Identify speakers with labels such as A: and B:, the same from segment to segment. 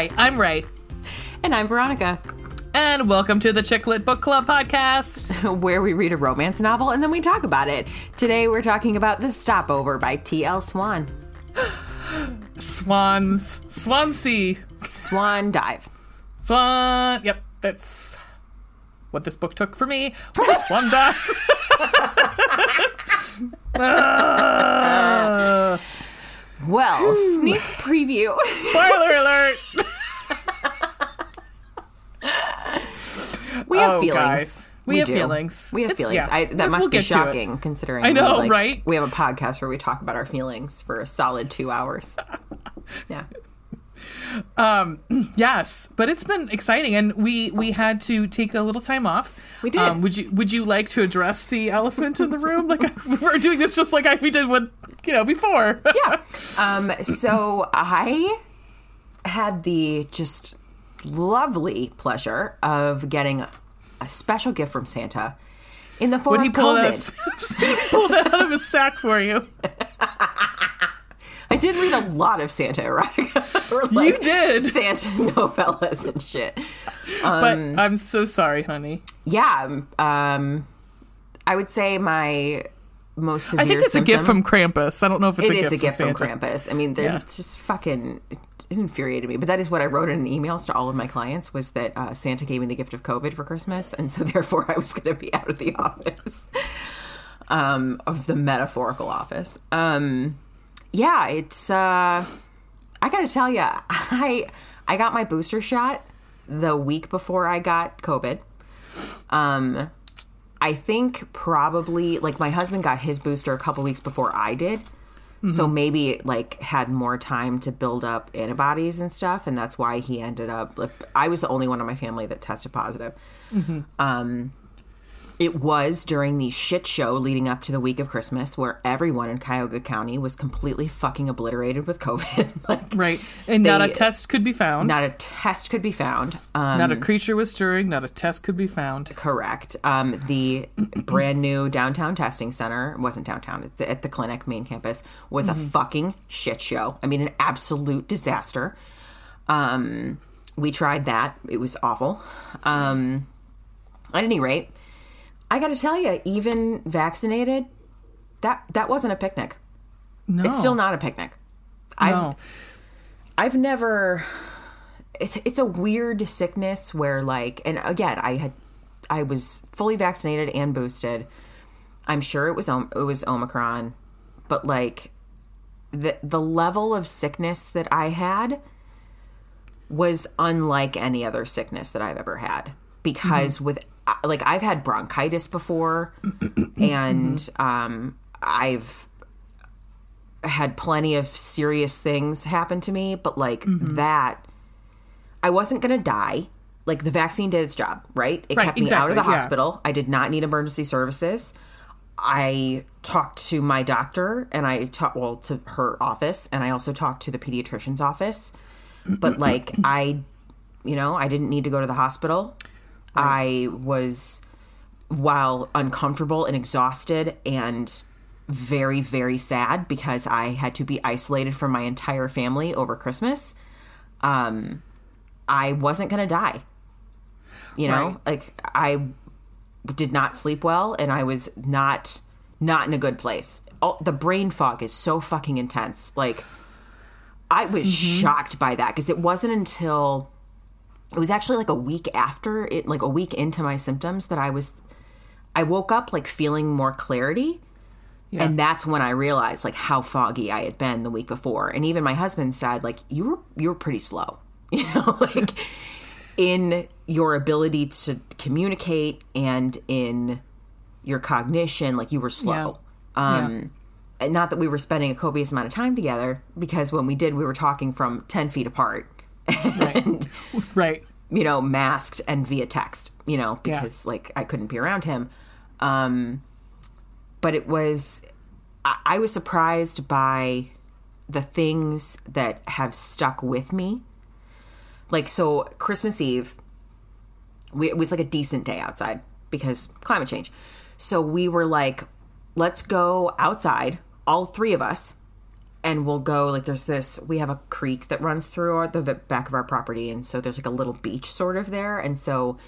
A: Hi, I'm Ray.
B: And I'm Veronica,
A: And welcome to the Chicklet Book Club podcast.
B: where we read a romance novel and then we talk about it. Today we're talking about The Stopover by T.L. Swan.
A: Swans. Swansea.
B: Swan Dive.
A: Swan. Yep, that's what this book took for me. Swan dive.
B: Well, hmm. sneak preview.
A: spoiler alert.
B: We have
A: Oh,
B: feelings.
A: guys. We have
B: do.
A: feelings.
B: We have
A: It's-
B: feelings.
A: yeah.
B: I, that
A: Let's-
B: must
A: we'll
B: be
A: get to it.
B: shocking considering
A: I know,
B: we, like,
A: right?
B: We have a podcast where we talk about our feelings for a solid two hours. Yeah.
A: Um, yes, but it's been exciting, and we we had to take a little time off.
B: We did.
A: Um, would you Would you like to address the elephant in the room? Like we're doing this just like I, we did with you know before.
B: yeah. Um, so I had the just lovely pleasure of getting a special gift from Santa in the form
A: he
B: of
A: pull that,
B: COVID.
A: pull that out of his sack for you?
B: I did read a lot of Santa erotica. or, like,
A: did.
B: Santa novellas and shit.
A: but I'm so sorry, honey.
B: Yeah. Um, I would say my most severe
A: I think it's a gift from Krampus. I don't know if it's
B: It
A: a
B: is
A: gift
B: a gift
A: from
B: from Krampus. I mean, there's
A: Yeah.
B: just fucking it infuriated me. But that is what I wrote in emails to all of my clients was that uh, Santa gave me the gift of COVID for Christmas, and so therefore I was going to be out of the office, um, of the metaphorical office. Um, yeah, it's. Uh, I got to tell you, I I got my booster shot the week before I got COVID. Um, I think probably like my husband got his booster a couple weeks before I did. So maybe it, like had more time to build up antibodies and stuff, and that's why he ended up. Like, I was the only one in my family that tested positive. Um, it was during the shit show leading up to the week of Christmas, where everyone in Cuyahoga County was completely fucking obliterated with COVID. like,
A: Right, and not a test could be found.
B: not a test could be found. Um,
A: not a creature was stirring. Not a test could be found.
B: Correct. Um, the brand new downtown testing center wasn't downtown. It's at the clinic main campus. Was a fucking shit show. I mean, an absolute disaster. Um, we tried that. It was awful. Um, at any rate, I got to tell you, even vaccinated, that that wasn't a picnic.
A: No,
B: It's still not a picnic. I've
A: no.
B: I've never. It's, it's a weird sickness where, like, and again, I had, I was fully vaccinated and boosted. I'm sure it was it was Omicron, but like, the the level of sickness that I had was unlike any other sickness that I've ever had because mm-hmm. with like I've had bronchitis before, and um, I've had plenty of serious things happen to me, but like
A: Mm-hmm.
B: that, I wasn't going to die. Like the vaccine did its job, right? It
A: Right,
B: kept me out of the
A: exactly, yeah.
B: hospital. I did not need emergency services. I talked to my doctor and I talked, well, to her office, and I also talked to the pediatrician's office. But like, I, you know, I didn't need to go to the hospital. I was, while uncomfortable and exhausted and very, very sad because I had to be isolated from my entire family over Christmas. Um, I wasn't going to die. You know,
A: Right.
B: like I did not sleep well and I was not not in a good place. Oh, the brain fog is so fucking intense. Like I was shocked by that because it wasn't until it was actually like a week after it like a week into my symptoms that I was I woke up like feeling more clarity.
A: Yeah.
B: And that's when I realized like how foggy I had been the week before. And even my husband said like you were you were pretty slow. You know, like in your ability to communicate and in your cognition, like you were slow.
A: Yeah.
B: Um and not that we were spending a copious amount of time together because when we did we were talking from 10 feet apart and
A: right.
B: you know masked and via text you know because like i couldn't be around him. Um but it was I, I was surprised by the things that have stuck with me. Like so christmas eve we, it was like a decent day outside because climate change. So we were like let's go outside all three of us and we'll go like there's this we have a creek that runs through our, the back of our property and so there's like a little beach sort of there and so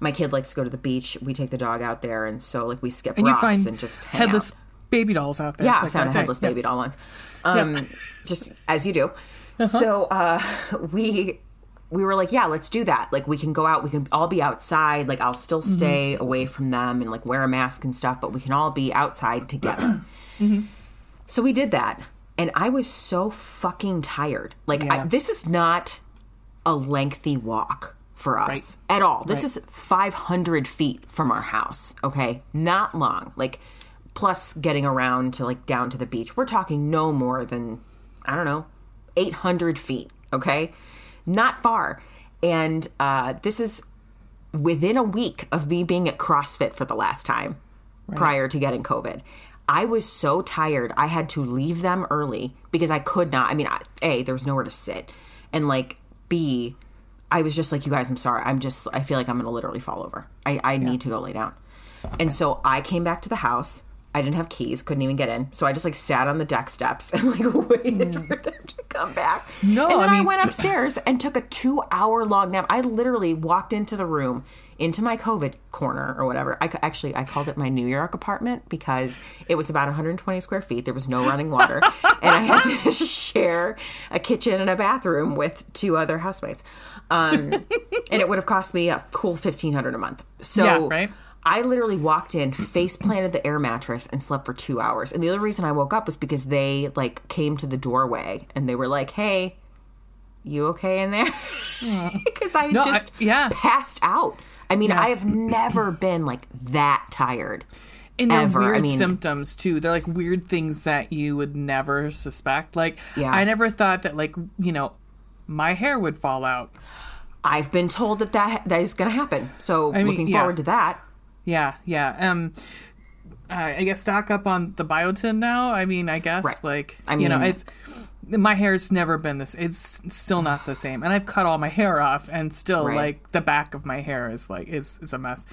B: my kid likes to go to the beach we take the dog out there and so like we skip
A: And
B: rocks and just
A: headless
B: out.
A: baby dolls out there.
B: yeah i
A: like
B: found
A: that
B: a
A: day.
B: headless
A: Yep.
B: baby doll once um just as you do
A: Uh-huh.
B: so uh we we were like yeah let's do that like we can go out we can all be outside like i'll still
A: Mm-hmm.
B: stay away from them and like wear a mask and stuff but we can all be outside together
A: Mm-hmm.
B: so we did that and i was so fucking tired. Like I, this is not a lengthy walk for us
A: Right.
B: at all. This
A: Right.
B: is 500 feet from our house okay? Not long. Like plus getting around to like down to the beach. We're talking no more than i don't know 800 feet okay? Not far. And uh, this is within a week of me being at CrossFit for the last time prior to getting COVID. I was so tired. I had to leave them early because I could not. I mean, I, A, there was nowhere to sit. And like, B, I was just like, you guys, I'm sorry. I'm just, I feel like I'm going to literally fall over. I, I need to go lay down. And so I came back to the house. I didn't have keys, couldn't even get in. So I just like sat on the deck steps and like waited mm. for them to come back.
A: No,
B: and then
A: I
B: I, went upstairs and took a two hour long nap. I literally walked into the room, into my COVID corner or whatever. I actually I called it my New York apartment because it was about 120 square feet. There was no running water, and I had to share a kitchen and a bathroom with two other housemates. Um, and it would have cost me a cool 1500 a month. So.
A: Yeah, right.
B: I literally walked in, face planted the air mattress, and slept for two hours. And the other reason I woke up was because they like came to the doorway and they were like, "Hey, you okay in there?" Because I
A: No, I-
B: just
A: yeah.
B: passed out. I mean,
A: Yeah.
B: I have never been like that tired.
A: And they're
B: ever. I
A: weird
B: mean-
A: symptoms too. They're like weird things that you would never suspect. Like
B: Yeah.
A: I never thought that like you know my hair would fall out.
B: I've been told that that, that is going to happen. So
A: mean,
B: looking
A: yeah.
B: forward to that.
A: Yeah, yeah. Um, I guess stock up on the biotin now. I mean, I guess
B: Right.
A: like
B: I mean,
A: you know, it's my hair's never been this. It's still not the same, and I've cut all my hair off, and still
B: Right.
A: like the back of my hair is like is is a mess.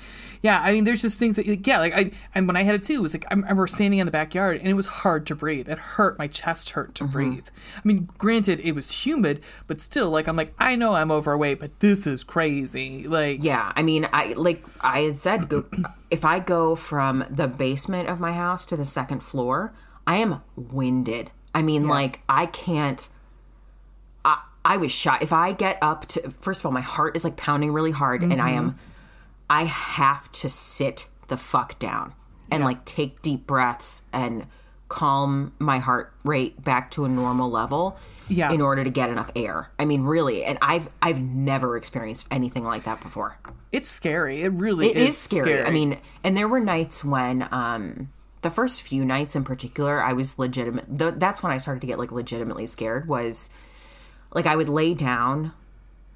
A: Yeah, I mean, there's just things that like, yeah, like I and when I had it too, it was like I remember standing in the backyard, and it was hard to breathe. It hurt. My chest hurt
B: Mm-hmm.
A: to breathe. I mean, granted, it was humid, but still, like I'm like I know I'm overweight, but this is crazy. Like
B: Yeah, I mean, I like I had said, go, if I go from the basement of my house to the second floor, I am winded. I mean, like I can't. I I was shot. If I get up to first of all, my heart is like pounding really hard, and I am. I have to sit the fuck down and like take deep breaths and calm my heart rate back to a normal level
A: Yeah.
B: in order to get enough air. I mean, really, and I've I've never experienced anything like that before.
A: it's scary. It really
B: It
A: is,
B: is scary. I mean, and there were nights when um the first few nights in particular, I was legitimate. Th- that's when I started to get like legitimately scared. Was like I would lay down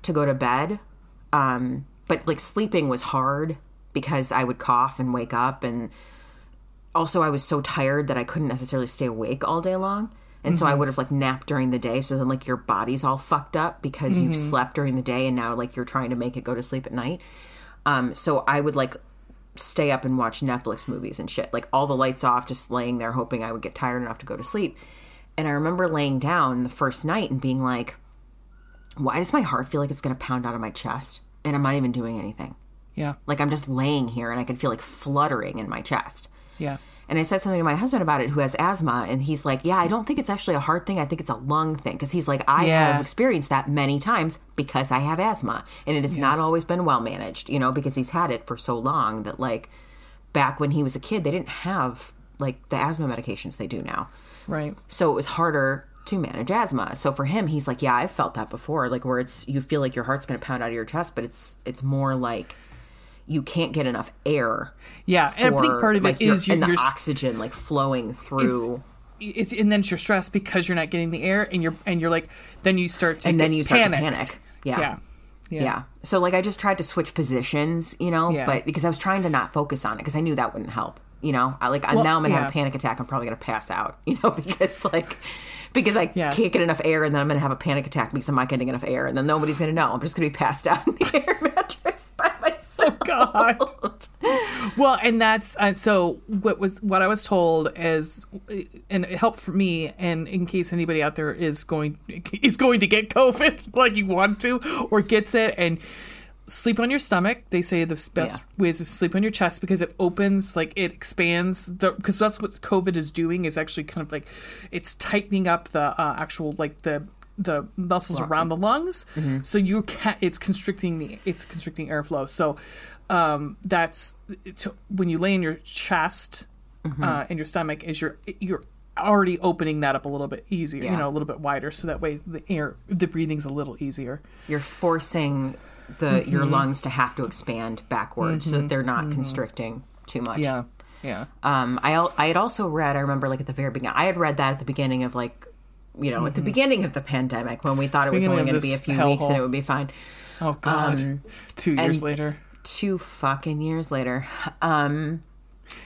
B: to go to bed, um, but like sleeping was hard because I would cough and wake up, and also I was so tired that I couldn't necessarily stay awake all day long. And so I would have like napped during the day. So then like your body's all fucked up because you've slept during the day and now like you're trying to make it go to sleep at night. Um, so I would like stay up and watch Netflix movies and shit, like all the lights off, just laying there hoping I would get tired enough to go to sleep. And I remember laying down the first night and being like, why does my heart feel like it's going to pound out of my chest? And I'm not even doing anything.
A: yeah,
B: Like I'm just laying here and I can feel like fluttering in my chest.
A: yeah,
B: And I said something to my husband about it who has asthma. And he's like, Yeah, I don't think it's actually a heart thing. I think it's a lung thing. Because he's like, I
A: Yeah.
B: have experienced that many times because I have asthma. And it has not always been well managed, you know, because he's had it for so long that, like, back when he was a kid, they didn't have, like, the asthma medications they do now.
A: right.
B: So it was harder to manage asthma. So for him, he's like, Yeah, I've felt that before. Like, where it's, you feel like your heart's going to pound out of your chest, but it's, it's more like, you can't get enough air
A: Yeah, and I think part of
B: like,
A: it
B: your-
A: is your,
B: and the
A: your
B: oxygen like flowing through
A: it, and then it's your stress because you're not getting the air, and you're and you're like, then you start to
B: and then you start
A: panicked.
B: to panic yeah.
A: yeah,
B: yeah so like i just tried to switch positions you know
A: Yeah.
B: but because i was trying to not focus on it because i knew that wouldn't help you know i like I
A: Well,
B: now i'm gonna have a panic attack i'm probably gonna pass out you know because like because i
A: Yeah.
B: can't get enough air and then i'm gonna have a panic attack because i'm not getting enough air and then nobody's gonna know i'm just gonna be passed out in the air mattress myself.
A: God. Well, and that's uh, so. What was what I was told is, and it helped for me. And in case anybody out there is going is going to get COVID, like you want to, or gets it, and sleep on your stomach. They say the best
B: Yeah.
A: way is to sleep on your chest because it opens, like it expands the because that's what COVID is doing is actually kind of like it's tightening up the uh, actual like the the muscles around the lungs. So you can it's constricting the it's constricting airflow. So um, that's when you lay in your chest uh, and your stomach is your you're already opening that up a little bit easier, you know, a little bit wider, so that way the air the breathing's a little easier.
B: You're forcing the your lungs to have to expand backwards so that they're not constricting too much.
A: Yeah, yeah.
B: Um, I I had also read. I remember like at the very beginning. I had read that at the beginning of like, you know, at the beginning of the pandemic when we thought it was
A: Mm-hmm. Beginning
B: only going to be a few weeks and it would be fine.
A: Oh God! Two years later,
B: Two fucking years later. Um,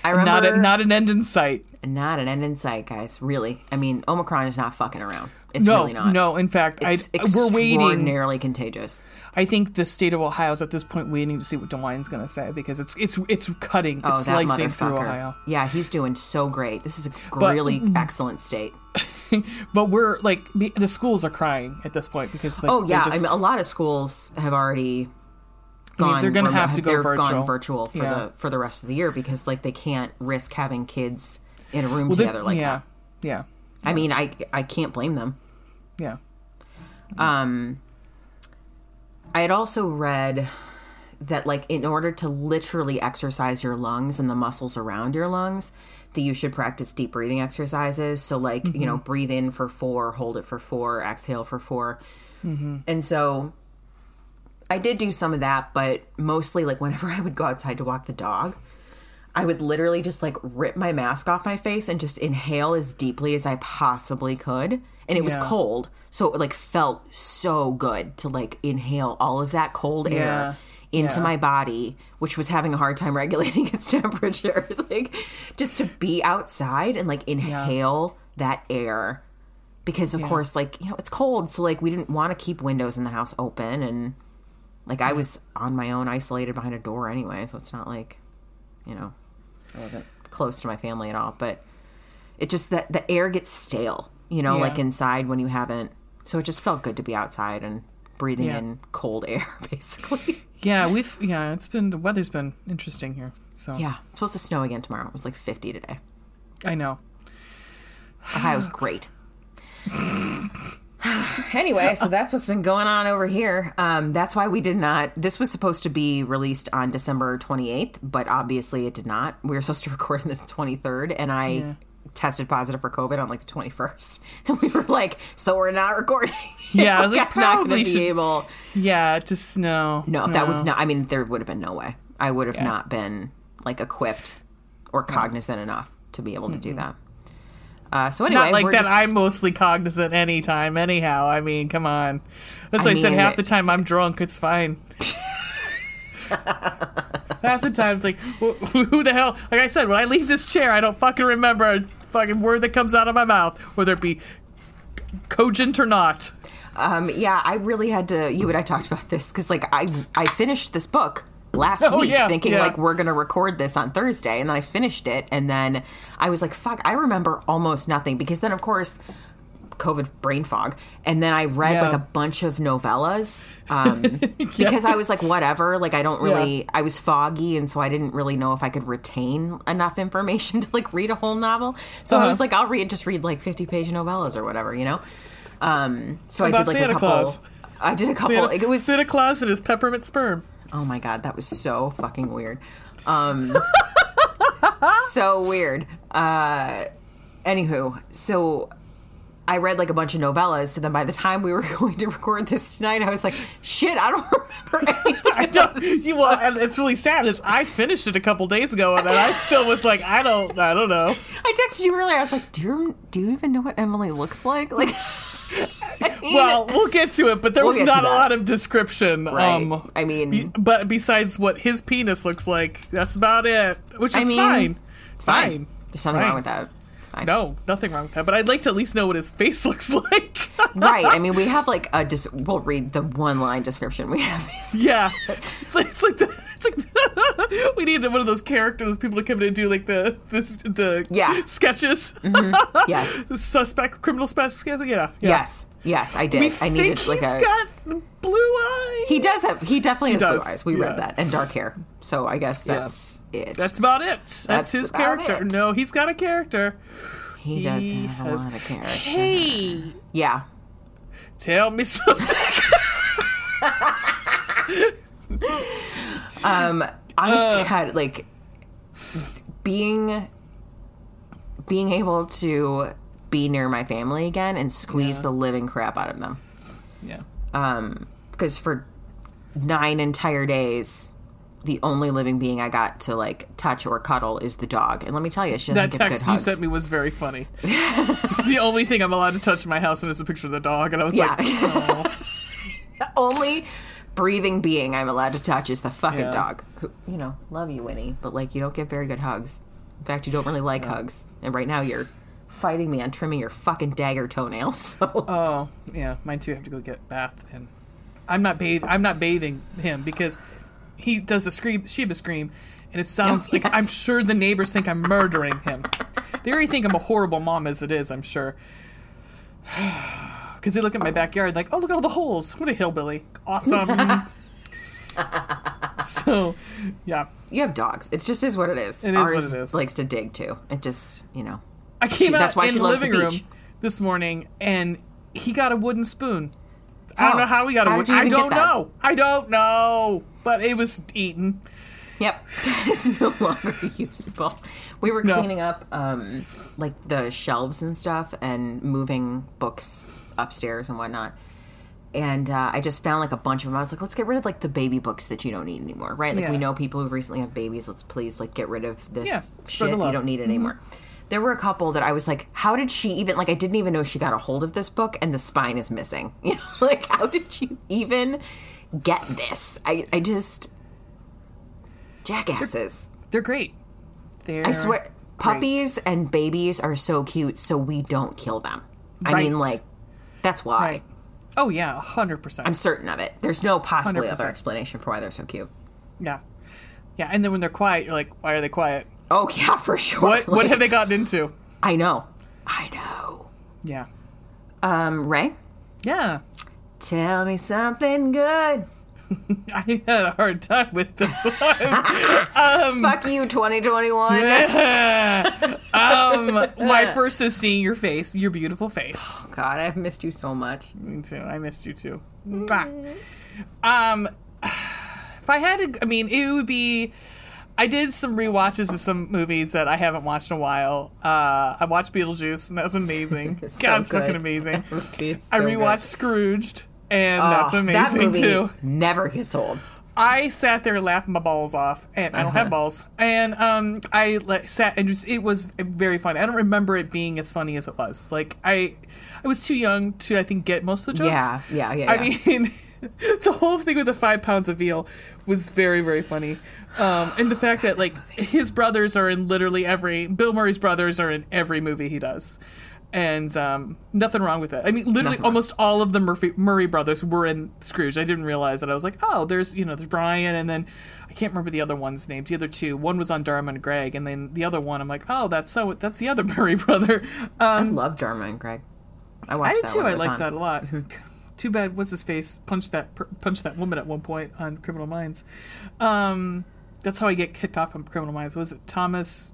B: I
A: not
B: remember
A: a, not an end in sight.
B: not an end in sight, guys. Really, I mean, Omicron is not fucking around. It's
A: No,
B: really not.
A: no. In fact, I,
B: It's
A: we're waiting.
B: extraordinarily contagious.
A: I think the state of Ohio is at this point waiting to see what DeWine's going to say because it's it's it's cutting,
B: Oh,
A: it's slicing through. Ohio.
B: Yeah, he's doing so great. This is a
A: But-
B: really mm. excellent state.
A: But we're like the, the schools are crying at this point because like,
B: Oh yeah,
A: just-
B: I mean, a lot of schools have already
A: I mean,
B: gone.
A: they're gonna have to go virtual.
B: gone virtual for
A: Yeah.
B: the for the rest of the year because like they can't risk having kids in a room
A: well,
B: together like
A: yeah,
B: that.
A: yeah,
B: I mean, I I can't blame them.
A: yeah.
B: Um, I had also read that like in order to literally exercise your lungs and the muscles around your lungs that you should practice deep breathing exercises so like you know breathe in for four hold it for four exhale for 4 and so i did do some of that but mostly like whenever i would go outside to walk the dog i would literally just like rip my mask off my face and just inhale as deeply as i possibly could and it was
A: Yeah.
B: cold so it like felt so good to like inhale all of that cold
A: Yeah.
B: air into
A: Yeah.
B: my body, which was having a hard time regulating its temperature. like just to be outside and like inhale that air. Because of course, like, you know, it's cold. So like we didn't want to keep windows in the house open and like I was on my own isolated behind a door anyway, so it's not like, you know, I wasn't close to my family at all. But it just that the air gets stale, you know,
A: Yeah.
B: like inside when you haven't so it just felt good to be outside and breathing
A: Yeah.
B: in cold air, basically.
A: Yeah, we've yeah, it's been the weather's been interesting here. So
B: Yeah, it's supposed to snow again tomorrow. It was like 50 today.
A: I know.
B: Ohio's great. anyway, so that's what's been going on over here. Um, that's why we did not. This was supposed to be released on December 28th, but obviously it did not. We were supposed to record on the 23rd, and I tested positive for COVID on like the 21st. And we were like, so we're not recording.
A: Yeah, I was like,
B: I'm not going to be able.
A: Yeah, to snow.
B: No, if that would not. I mean, there would have been no way. I would have
A: Yeah.
B: not been like equipped or cognizant enough to be able to do that. Uh, so anyway,
A: Not like that.
B: just-
A: I'm mostly cognizant anytime, anyhow. I mean, come on. That's
B: I
A: why I, said
B: mean-
A: half the time I'm drunk. It's fine. half the time it's like, wh- who the hell? Like I said, when I leave this chair, I don't fucking remember a fucking word that comes out of my mouth, whether it be cogent or not.
B: Um, yeah, I really had to. You and I talked about this because, like, I I finished this book last
A: Oh,
B: week,
A: yeah,
B: thinking
A: yeah.
B: like we're gonna record this on Thursday, and then I finished it, and then I was like, "Fuck!" I remember almost nothing because then, of course. COVID brain fog, and then I read
A: Yeah.
B: like a bunch of novellas um, because I was like, whatever. Like, I don't really. I was foggy, and so I didn't really know if I could retain enough information to like read a whole novel. So I
A: Uh-huh.
B: was like, I'll read just read like fifty page novellas or whatever, you know. Um, so I did like
A: Santa
B: a couple.
A: Claus?
B: I did a couple.
A: Santa,
B: it was
A: Santa Claus and his peppermint sperm.
B: oh my god, that was so fucking weird. Um, so weird. Uh, anywho, so I read like a bunch of novellas. So then by the time we were going to record this tonight, I was like, shit, I don't remember anything.
A: I don't. You, well, and it's really sad. Is I finished it a couple days ago, and I still was like, I don't, I don't know.
B: I texted you earlier. I was like, do you do you even know what Emily looks like? Like,
A: Well, we'll get to it, but there
B: We'll
A: was not a lot of description.
B: right?
A: Um,
B: I mean,
A: be- but besides what his penis looks like, that's about it. Which is
B: I mean,
A: fine.
B: it's
A: fine.
B: fine. There's nothing
A: fine.
B: wrong with that. It's fine.
A: No, nothing wrong with that. But I'd like to at least know what his face looks like.
B: right. I mean, we have like a just. We'll read the one line description we have.
A: yeah, it's like it's like the It's like we need one of those characters, people to come in and do like the this the
B: Yeah.
A: sketches. Mm-hmm.
B: Yes.
A: the suspect, criminal suspect. Yeah, yeah.
B: Yes. Yes, I did.
A: We
B: I needed like a.
A: got blue eyes.
B: he does have. He definitely has
A: does,
B: blue eyes. We
A: yeah.
B: read that and dark hair. So I guess that's it.
A: That's about it. That's,
B: That's
A: his character.
B: it.
A: No, he's got a character.
B: he does
A: he
B: have a lot of character.
A: Hey,
B: Yeah.
A: tell me something.
B: Um, honest
A: Uh.
B: God, like being being able to be near my family again and squeeze
A: Yeah.
B: the living crap out of them.
A: yeah.
B: Um, because for nine entire days, the only living being I got to like touch or cuddle is the dog. And let me tell you, she
A: That text you
B: hugs.
A: sent me was very funny. it's the only thing I'm allowed to touch in my house, and it's a picture of the dog. And I was
B: Yeah.
A: like, oh.
B: The only breathing being I'm allowed to touch is the fucking
A: Yeah.
B: dog. Who, you know, love you, Winnie, but like you don't get very good hugs. In fact, you don't really like hugs. And right now you're fighting me on trimming your fucking dagger toenails. So
A: oh, yeah, mine too. I have to go get bath, and I'm not bath. I'm not bathing him because he does a scream, Shiba scream, and it sounds
B: Oh,
A: like. I'm sure the neighbors think I'm murdering him. they already think I'm a horrible mom as it is. I'm sure. Because they look at my backyard like, oh, look at all the holes. What a hillbilly. Awesome. so, yeah.
B: you have dogs. It just is what it is.
A: It is what
B: Ours
A: it is.
B: likes to dig too. It just, you know.
A: I came
B: She-
A: out
B: that's why
A: in
B: she
A: the
B: loves the
A: living room this morning, and he got a wooden spoon. I don't
B: Oh,
A: know how we got a wooden.
B: you
A: I don't know. I don't know. But it was eaten.
B: Yep, that is no longer usable. We were
A: No.
B: cleaning up um, like the shelves and stuff and moving books upstairs and whatnot. And uh, I just found like a bunch of them. I was like, let's get rid of like the baby books that you don't need anymore, right? Like we know people who've recently had babies. Let's please like get rid of this
A: Yeah,
B: shit. You don't need it anymore. There were a couple that I was like, how did she even like? I didn't even know she got a hold of this book, and the spine is missing. You know, like how did you even get this? I I just jackasses.
A: They're great. They're
B: I swear,
A: great.
B: puppies and babies are so cute, so we don't kill them. I mean, like, that's why.
A: Right. Oh yeah, hundred percent.
B: I'm certain of it. There's no possibly
A: 100%.
B: other explanation for why they're so cute.
A: Yeah, yeah. And then when they're quiet, you're like, why are they quiet?
B: Oh yeah, for sure.
A: What what have they gotten into?
B: I know. I know.
A: Yeah,
B: Um, Ray,
A: yeah.
B: tell me something good.
A: I had a hard time with this one.
B: Fuck you, 2021.
A: um, my first is seeing your face, your beautiful face.
B: God, I've missed you so much.
A: Me too. I missed you too. Um, if I had to, I mean, it would be. I did some rewatches of some movies that I haven't watched in a while. Uh, I watched Beetlejuice, and that was amazing.
B: So
A: God, it's fucking amazing.
B: It's
A: I
B: so
A: rewatched
B: good.
A: Scrooged, and
B: Oh,
A: that's
B: that
A: amazing
B: movie
A: too.
B: Never gets old.
A: I sat there laughing my balls off, and I don't
B: Uh-huh.
A: have balls. And um, I like, sat and just it was very funny. I don't remember it being as funny as it was. Like I, I was too young to I think get most of the jokes.
B: Yeah, yeah, yeah.
A: I
B: yeah.
A: mean, the whole thing with the five pounds of veal was very, very funny. Um, and the fact that like his brothers are in literally every Bill Murray's brothers are in every movie he does, and um, nothing wrong with that. I mean, literally
B: Nothing wrong.
A: almost all of the Murphy Murray brothers were in Scrooge. I didn't realize that. I was like, oh, there's you know there's Brian, and then I can't remember the other one's names. The other two, one was on Dharma and Greg, and then the other one, I'm like, oh, that's so that's the other Murray brother.
B: I
A: Um,
B: love Dharma and Greg. I
A: I
B: watched
A: did
B: that
A: too.
B: when
A: I
B: was
A: like that a lot. Too bad. What's his face? Punched that per- punched that woman at one point on Criminal Minds. Um, that's how I get kicked off on Criminal Minds. Was it Thomas?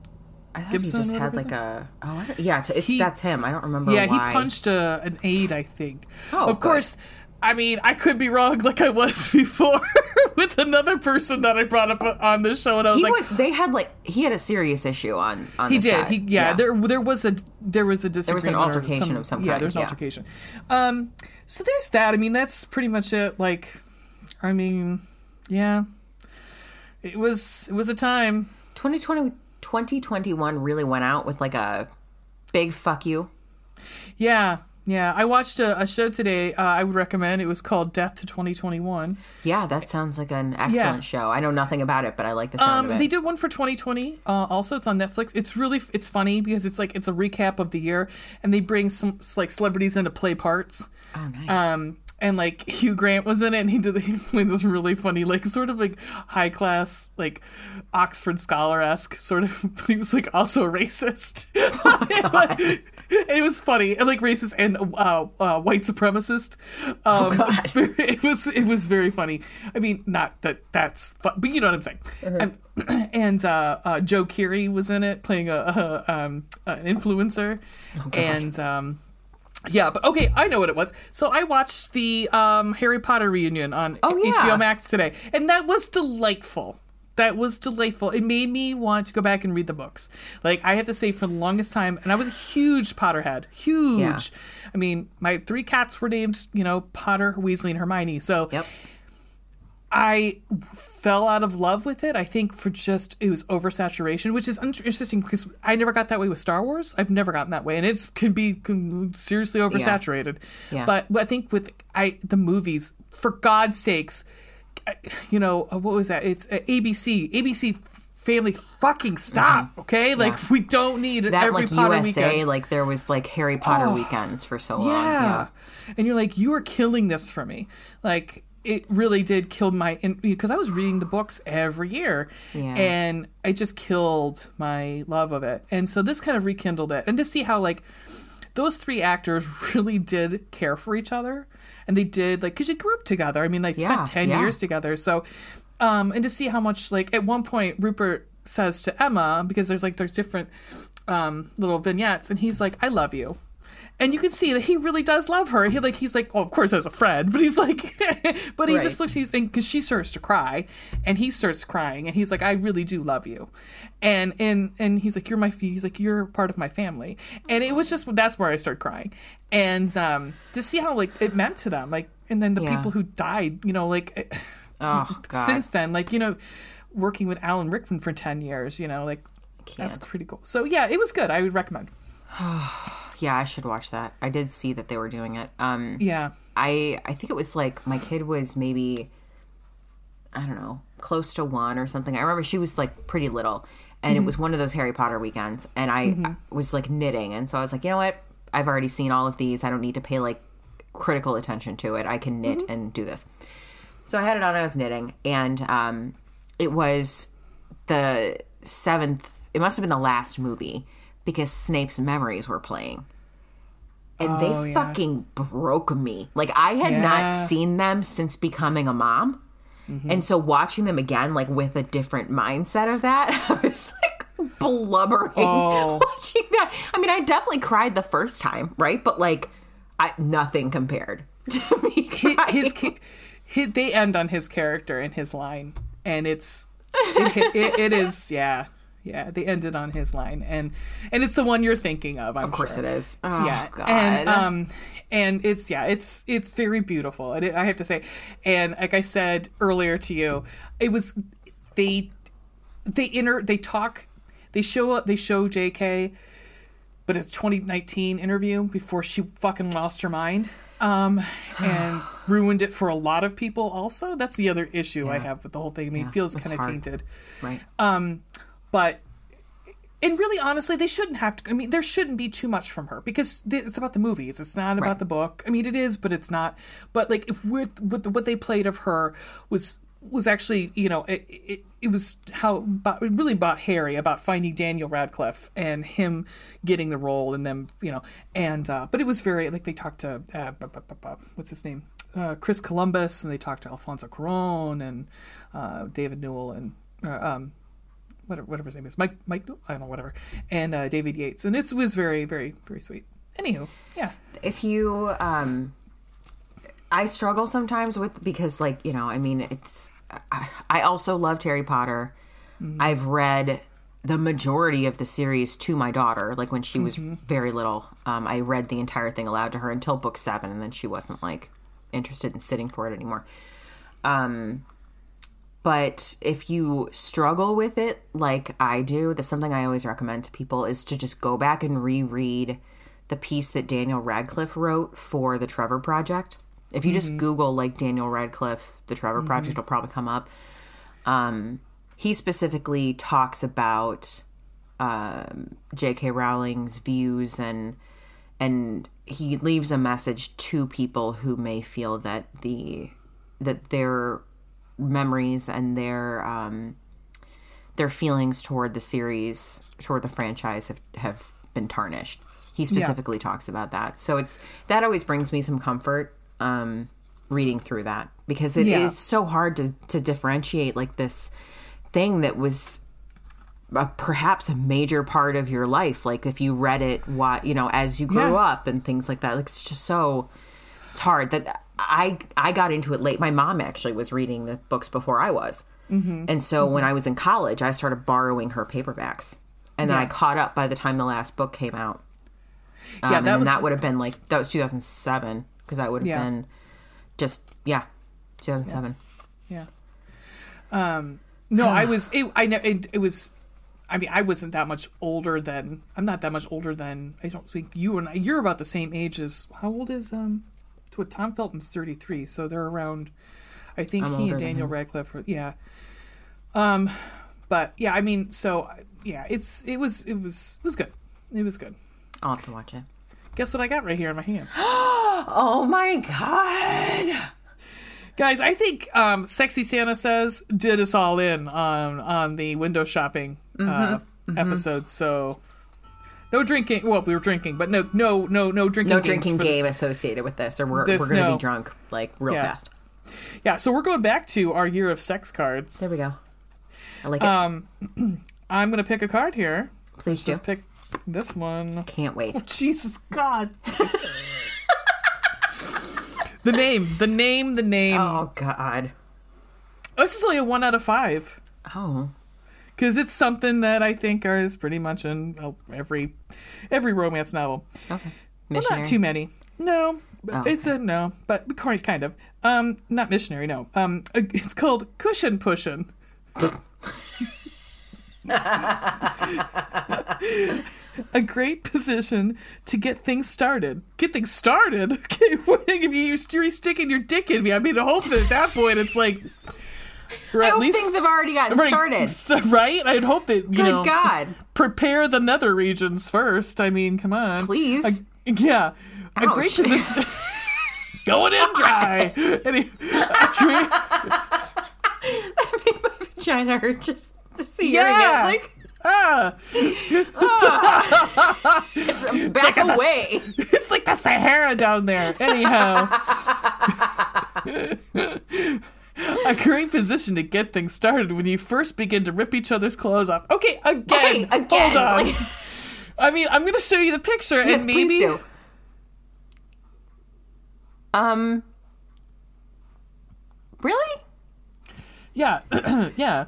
B: I thought
A: Gibson,
B: he just had like a oh yeah it's
A: He-
B: that's him I don't remember
A: Yeah,
B: why.
A: he punched a, an aide, I think.
B: Oh,
A: of
B: good.
A: course. I mean, I could be wrong, like I was before with another person that I brought up on this show, and I was
B: he
A: like,
B: was, they had like he had a serious issue on on
A: He did. He yeah, There there was a there was a
B: there
A: was
B: an altercation of some
A: Yeah, there's an
B: yeah.
A: altercation. Um, so there's that. I mean, that's pretty much it. Like, I mean, yeah, it was it was a time.
B: 2020 2021 really went out with like a big fuck you.
A: Yeah, yeah. I watched a, a show today. Uh, I would recommend. It was called Death to 2021.
B: Yeah, that sounds like an excellent
A: Yeah.
B: show. I know nothing about it, but I like the sound
A: Um,
B: of it.
A: they did one for 2020. Uh, also, it's on Netflix. It's really it's funny because it's like it's a recap of the year, and they bring some like celebrities in to play parts.
B: oh, nice.
A: Um, and like Hugh Grant was in it, and he did he played this really funny, like sort of like high class, like Oxford scholar esque sort of. He was like also racist. Oh, it was funny, and like racist and uh, uh, white supremacist. Um,
B: oh,
A: it was it was very funny. I mean, not that that's, fun, but you know what I'm saying. Mm-hmm. And and uh, uh, Joe Keery was in it, playing a, a um, an influencer, oh, and. Um, yeah, but okay, I know what it was. So I watched the um, Harry Potter reunion on
B: oh, yeah.
A: HBO Max today, and that was delightful. That was delightful. It made me want to go back and read the books. Like I have to say, for the longest time, and I was a huge Potterhead, huge. Yeah. I mean, my three cats were named, you know, Potter, Weasley, and Hermione. So
B: yep.
A: I fell out of love with it. I think for just it was oversaturation, which is interesting because I never got that way with Star Wars. I've never gotten that way, and it can be seriously oversaturated.
B: Yeah. Yeah.
A: But I think with I the movies, for God's sakes, you know uh, what was that? It's uh, ABC. ABC family fucking stop mm-hmm. okay like yeah. we don't need
B: that
A: every
B: like
A: Potter
B: USA
A: weekend.
B: like there was like Harry Potter oh, weekends for so long yeah.
A: and you're like you are killing this for me like it really did kill my because I was reading the books every year,
B: yeah.
A: and I just killed my love of it. And so this kind of rekindled it, and to see how like those three actors really did care for each other, and they did like because you grew up together. I mean, they yeah, spent ten yeah. years together. So, um, and to see how much like at one point Rupert says to Emma because there's like there's different um little vignettes, and he's like, "I love you." And you can see that he really does love her. He like he's like, oh, of course as a friend, but he's like, but he right. just looks. He's because she starts to cry, and he starts crying, and he's like, I really do love you, and and and he's like, you're my. He's like, you're part of my family, and it was just that's where I started crying, and um to see how like it meant to them, like, and then the yeah. people who died, you know, like,
B: oh god,
A: since then, like you know, working with Alan Rickman for ten years, you know, like. That's pretty cool. So yeah, it was good. I would recommend.
B: yeah, I should watch that. I did see that they were doing it. Um,
A: yeah,
B: I I think it was like my kid was maybe I don't know close to one or something. I remember she was like pretty little, and mm-hmm. it was one of those Harry Potter weekends, and I, mm-hmm. I was like knitting, and so I was like, you know what, I've already seen all of these. I don't need to pay like critical attention to it. I can knit mm-hmm. and do this. So I had it on. I was knitting, and um, it was the seventh. It must have been the last movie because Snape's memories were playing. And oh, they yeah. fucking broke me. Like I had yeah. not seen them since becoming a mom. Mm-hmm. And so watching them again, like with a different mindset of that, I was like blubbering oh. watching that. I mean, I definitely cried the first time, right? But like, I, nothing compared to me.
A: His, his, his, they end on his character and his line, and it's it, it, it is yeah yeah they ended on his line and and it's the one you're thinking of I'm
B: of course
A: sure.
B: it is oh,
A: yeah
B: God.
A: and um and it's yeah it's it's very beautiful and it, I have to say and like i said earlier to you it was they they inter they talk they show they show jk but it's 2019 interview before she fucking lost her mind um, and ruined it for a lot of people also that's the other issue yeah. i have with the whole thing i mean yeah, it feels kind of tainted
B: right
A: um but and really honestly they shouldn't have to i mean there shouldn't be too much from her because it's about the movies. It's not about right. the book. I mean it is but it's not. But like if we're what, what they played of her was was actually you know it, it, it was how about, really about harry about finding daniel radcliffe and him getting the role and them you know. And uh but it was very like they talked to uh, what's his name? Uh, chris columbus and they talked to alfonso cuaron and uh, david newell and uh, um, whatever, whatever his name is, Mike, Mike, I don't know, whatever, and uh, David Yates, and it was very, very, very sweet. Anywho, yeah.
B: If you, um, I struggle sometimes with because, like, you know, I mean, it's. I, I also loved Harry Potter. Mm-hmm. I've read the majority of the series to my daughter, like when she was mm-hmm. very little. Um, I read the entire thing aloud to her until book seven, and then she wasn't like interested in sitting for it anymore. Um, but if you struggle with it like I do, that's something I always recommend to people is to just go back and reread the piece that Daniel Radcliffe wrote for the Trevor Project. If you mm-hmm. just Google like Daniel Radcliffe, the Trevor mm-hmm. Project will probably come up. Um, he specifically talks about um, J.K. Rowling's views and and he leaves a message to people who may feel that the that their memories and their um, their feelings toward the series toward the franchise have have been tarnished. He specifically talks about that, so it's that always brings me some comfort um, reading through that because it is
A: Yeah.
B: so hard to to differentiate like this thing that was a, perhaps a major part of your life like if you read it what you know as you grew
A: Yeah.
B: up and things like that like it's just so it's hard that i i got into it late my mom actually was reading the books before i was
A: Mm-hmm.
B: and so when i was in college i started borrowing her paperbacks and then i caught up by the time the last book came out um,
A: Yeah,
B: and
A: that
B: then
A: was-
B: that would have been like that was 2007 because that would have
A: Yeah.
B: been just yeah 2007
A: Yeah. Um. No, I was. It, I know. It, it was. I mean, I wasn't that much older than. I'm not that much older than. I don't think you and I. You're about the same age as. How old is um? To what Tom Felton's 33, so they're around. I think
B: I'm
A: he and Daniel Radcliffe. Were, yeah. Um, but yeah, I mean, so yeah, it's it was it was it was good. It was good.
B: i'll have to watch it
A: Guess what I got right here in my hands.
B: oh my god
A: Guys, I think um, Sexy Santa Says did us all in on on the window shopping uh,
B: Mm-hmm.
A: episode. So no drinking. Well, we were drinking, but no, no, no, no drinking.
B: no drinking
A: for this.
B: game associated with this, or we're,
A: This,
B: we're going to
A: no.
B: be drunk like real
A: Yeah.
B: fast.
A: Yeah, so we're going back to our year of sex cards.
B: There we go. I like it.
A: Um, I'm gonna pick a card here.
B: Please do.
A: Just pick this one.
B: Can't wait.
A: Jesus God. the name, the name, the name.
B: Oh God.
A: Oh, this is only a one out of five.
B: Oh.
A: Because it's something that I think is pretty much in every every romance novel.
B: Okay.
A: Well, not too many. No,
B: Oh,
A: it's a no, but quite kind of. Um, not missionary. No. Um, it's called cushion pushing. a great position to get things started. Get things started. Okay, if you you're sticking your dick in me, I mean, I hope that at that point it's like. Or
B: I
A: at
B: hope
A: least
B: things have already gotten
A: Right,
B: started.
A: so- right? I'd hope that you
B: Good
A: know
B: God.
A: prepare the nether regions first. I mean, come on.
B: Please.
A: A- yeah. A
B: Ouch.
A: great position. Going in dry. Any, a great,
B: Make my vagina hurt just to see
A: Yeah.
B: again.
A: ah,
B: Like, back
A: like a-
B: away.
A: it's like the Sahara down there. Anyhow. A great position to get things started when you first begin to rip each other's clothes off. Okay, again.
B: Okay, again.
A: Hold on.
B: Like-
A: I mean, I'm going to show you the picture,
B: yes,
A: and maybe
B: please do. Um. Really?
A: Yeah, yeah.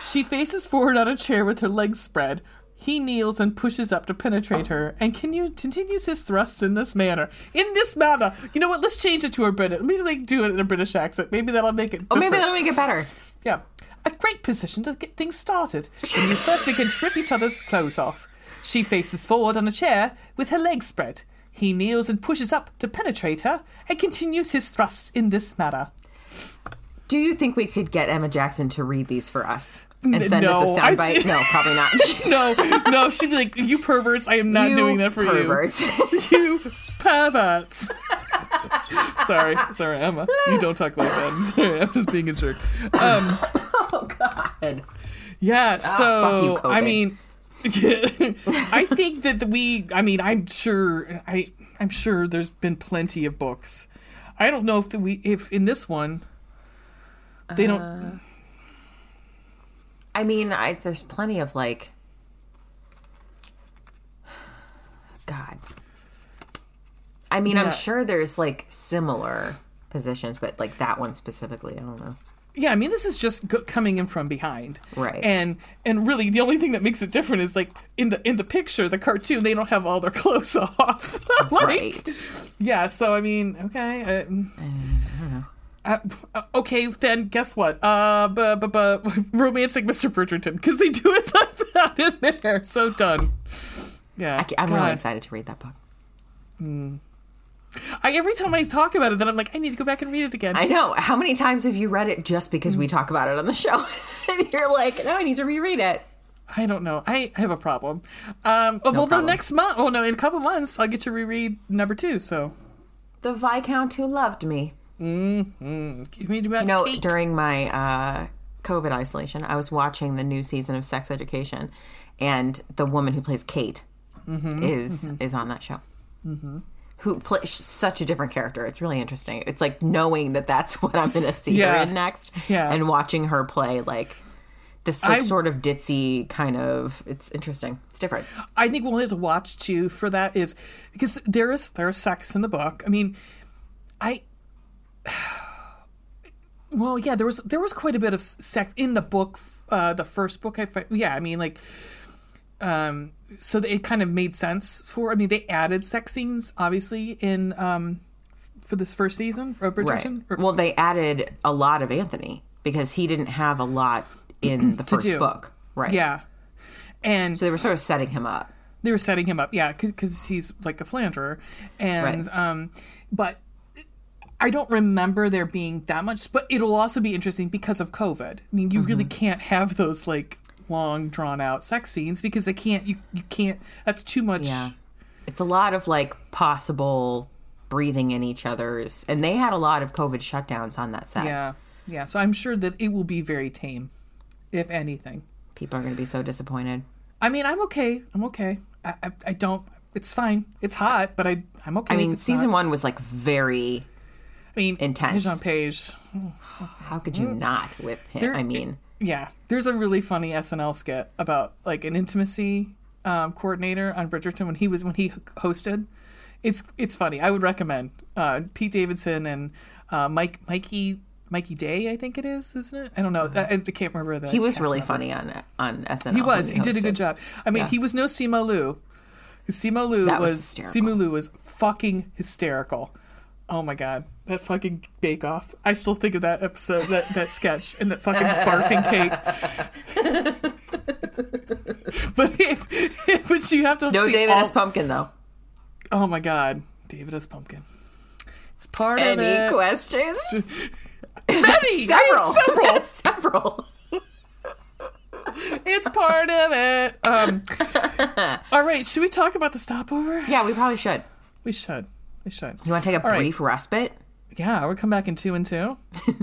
A: She faces forward on a chair with her legs spread. He kneels and pushes up to penetrate her, and can you continues his thrusts in this manner. In this manner. You know what? Let's change it to a British. Let me like do it in a British accent. Maybe that'll make it.
B: Oh, maybe that'll make it better.
A: Yeah. A great position to get things started when you first begin to rip each other's clothes off. She faces forward on a chair with her legs spread. He kneels and pushes up to penetrate her, and continues his thrusts in this manner.
B: Do you think we could get Emma Jackson to read these for us and send
A: no,
B: us a soundbite?
A: think-
B: No, probably not.
A: No, no, she'd be like, "You perverts! I am not
B: You
A: doing that for
B: perverts.
A: you. You perverts!" sorry, sorry, Emma. You don't talk like that. I'm sorry, I'm just being a jerk. Um,
B: oh God.
A: yeah. So
B: fuck you,
A: I mean, I think that we. I mean, I'm sure. I I'm sure there's been plenty of books. I don't know if the, we if in this one they don't.
B: Uh, I mean, I, there's plenty of like. God. I mean,
A: Yeah.
B: I'm sure there's like similar positions, but like that one specifically, I don't know.
A: Yeah, I mean, this is just go- coming in from behind,
B: Right.
A: And and really, the only thing that makes it different is like in the in the picture, the cartoon, they don't have all their clothes off. like,
B: Right.
A: Yeah. So I mean, okay. Uh, uh, uh, okay, then guess what? Uh, bu- bu- bu- romancing Mr. Bridgerton because they do it like that in there. So done. Yeah,
B: I, am really excited to read that book.
A: I, every time I talk about it, then I'm like, I need to go back and read it again.
B: I know. How many times have you read it just because we talk about it on the show? and you're like, no, I need to reread it.
A: I don't know. I have a problem. Um, although
B: problem.
A: next month, oh no, in a couple months, I'll get to reread number two. So,
B: The Viscount Who Loved Me. Mm-hmm.
A: give me about
B: You know,
A: Kate.
B: during my uh, COVID isolation, I was watching the new season of Sex Education, and the woman who plays Kate mm-hmm. is mm-hmm. is on that show. Who plays such a different character? It's really interesting. It's like knowing that that's what I'm going to see her in next,
A: Yeah.
B: and watching her play like this like,
A: I-
B: sort of ditzy kind of. It's interesting. It's different.
A: I think we'll have to watch too for that is because there is there is sex in the book. I mean, I well, yeah, there was there was quite a bit of sex in the book. Uh, the first book, I yeah, I mean, like, um, so it kind of made sense for. I mean, they added sex scenes obviously in um for this first season of Bridgerton. Or-
B: Well, they added a lot of Anthony because he didn't have a lot in the first
A: do.
B: book, right?
A: yeah, and
B: So they were sort of setting him up.
A: they were setting him up yeah because he's like a philanderer and
B: Right.
A: um but i don't remember there being that much but it'll also be interesting because of covid i mean you really
B: Mm-hmm.
A: can't have those like long drawn out sex scenes because they can't you, you can't that's too much
B: Yeah. It's a lot of like possible breathing in each other's, and they had a lot of COVID shutdowns on that set.
A: yeah yeah so i'm sure that it will be very tame if anything
B: People are going to be so disappointed.
A: i mean i'm okay i'm okay i i, I don't it's fine it's hot but i i'm okay
B: I mean, season
A: not.
B: one was like very.
A: I mean
B: intense.
A: page page
B: How could you not with him?
A: There-
B: I mean,
A: Yeah, there's a really funny SNL skit about like an intimacy um, coordinator on Bridgerton when he was when he hosted. It's it's funny. I would recommend uh, Pete Davidson and uh, Mike Mikey Mikey Day. I think it is, isn't it? I don't know. I, I can't remember the.
B: he was really
A: member.
B: funny on on SNL.
A: He was.
B: when
A: He did a good job. I mean,
B: Yeah.
A: he was no Simu Liu. Simu Liu
B: That was
A: was. Simu Liu was fucking hysterical. Oh my god, that fucking Bake Off! I still think of that episode, that that sketch, and that fucking barfing cake. but if, but you have to
B: No
A: see
B: David
A: all-
B: S. Pumpkin though.
A: Oh my god, David S. Pumpkin. It's part of it.
B: Any
A: it.
B: questions?
A: Many,
B: Several.
A: several.
B: Several.
A: It's part of it. Um, all right, should we talk about the stopover?
B: Yeah, we probably should.
A: We should. We should.
B: You want to take a
A: All right.
B: brief respite?
A: Yeah, we'll come back in two and two.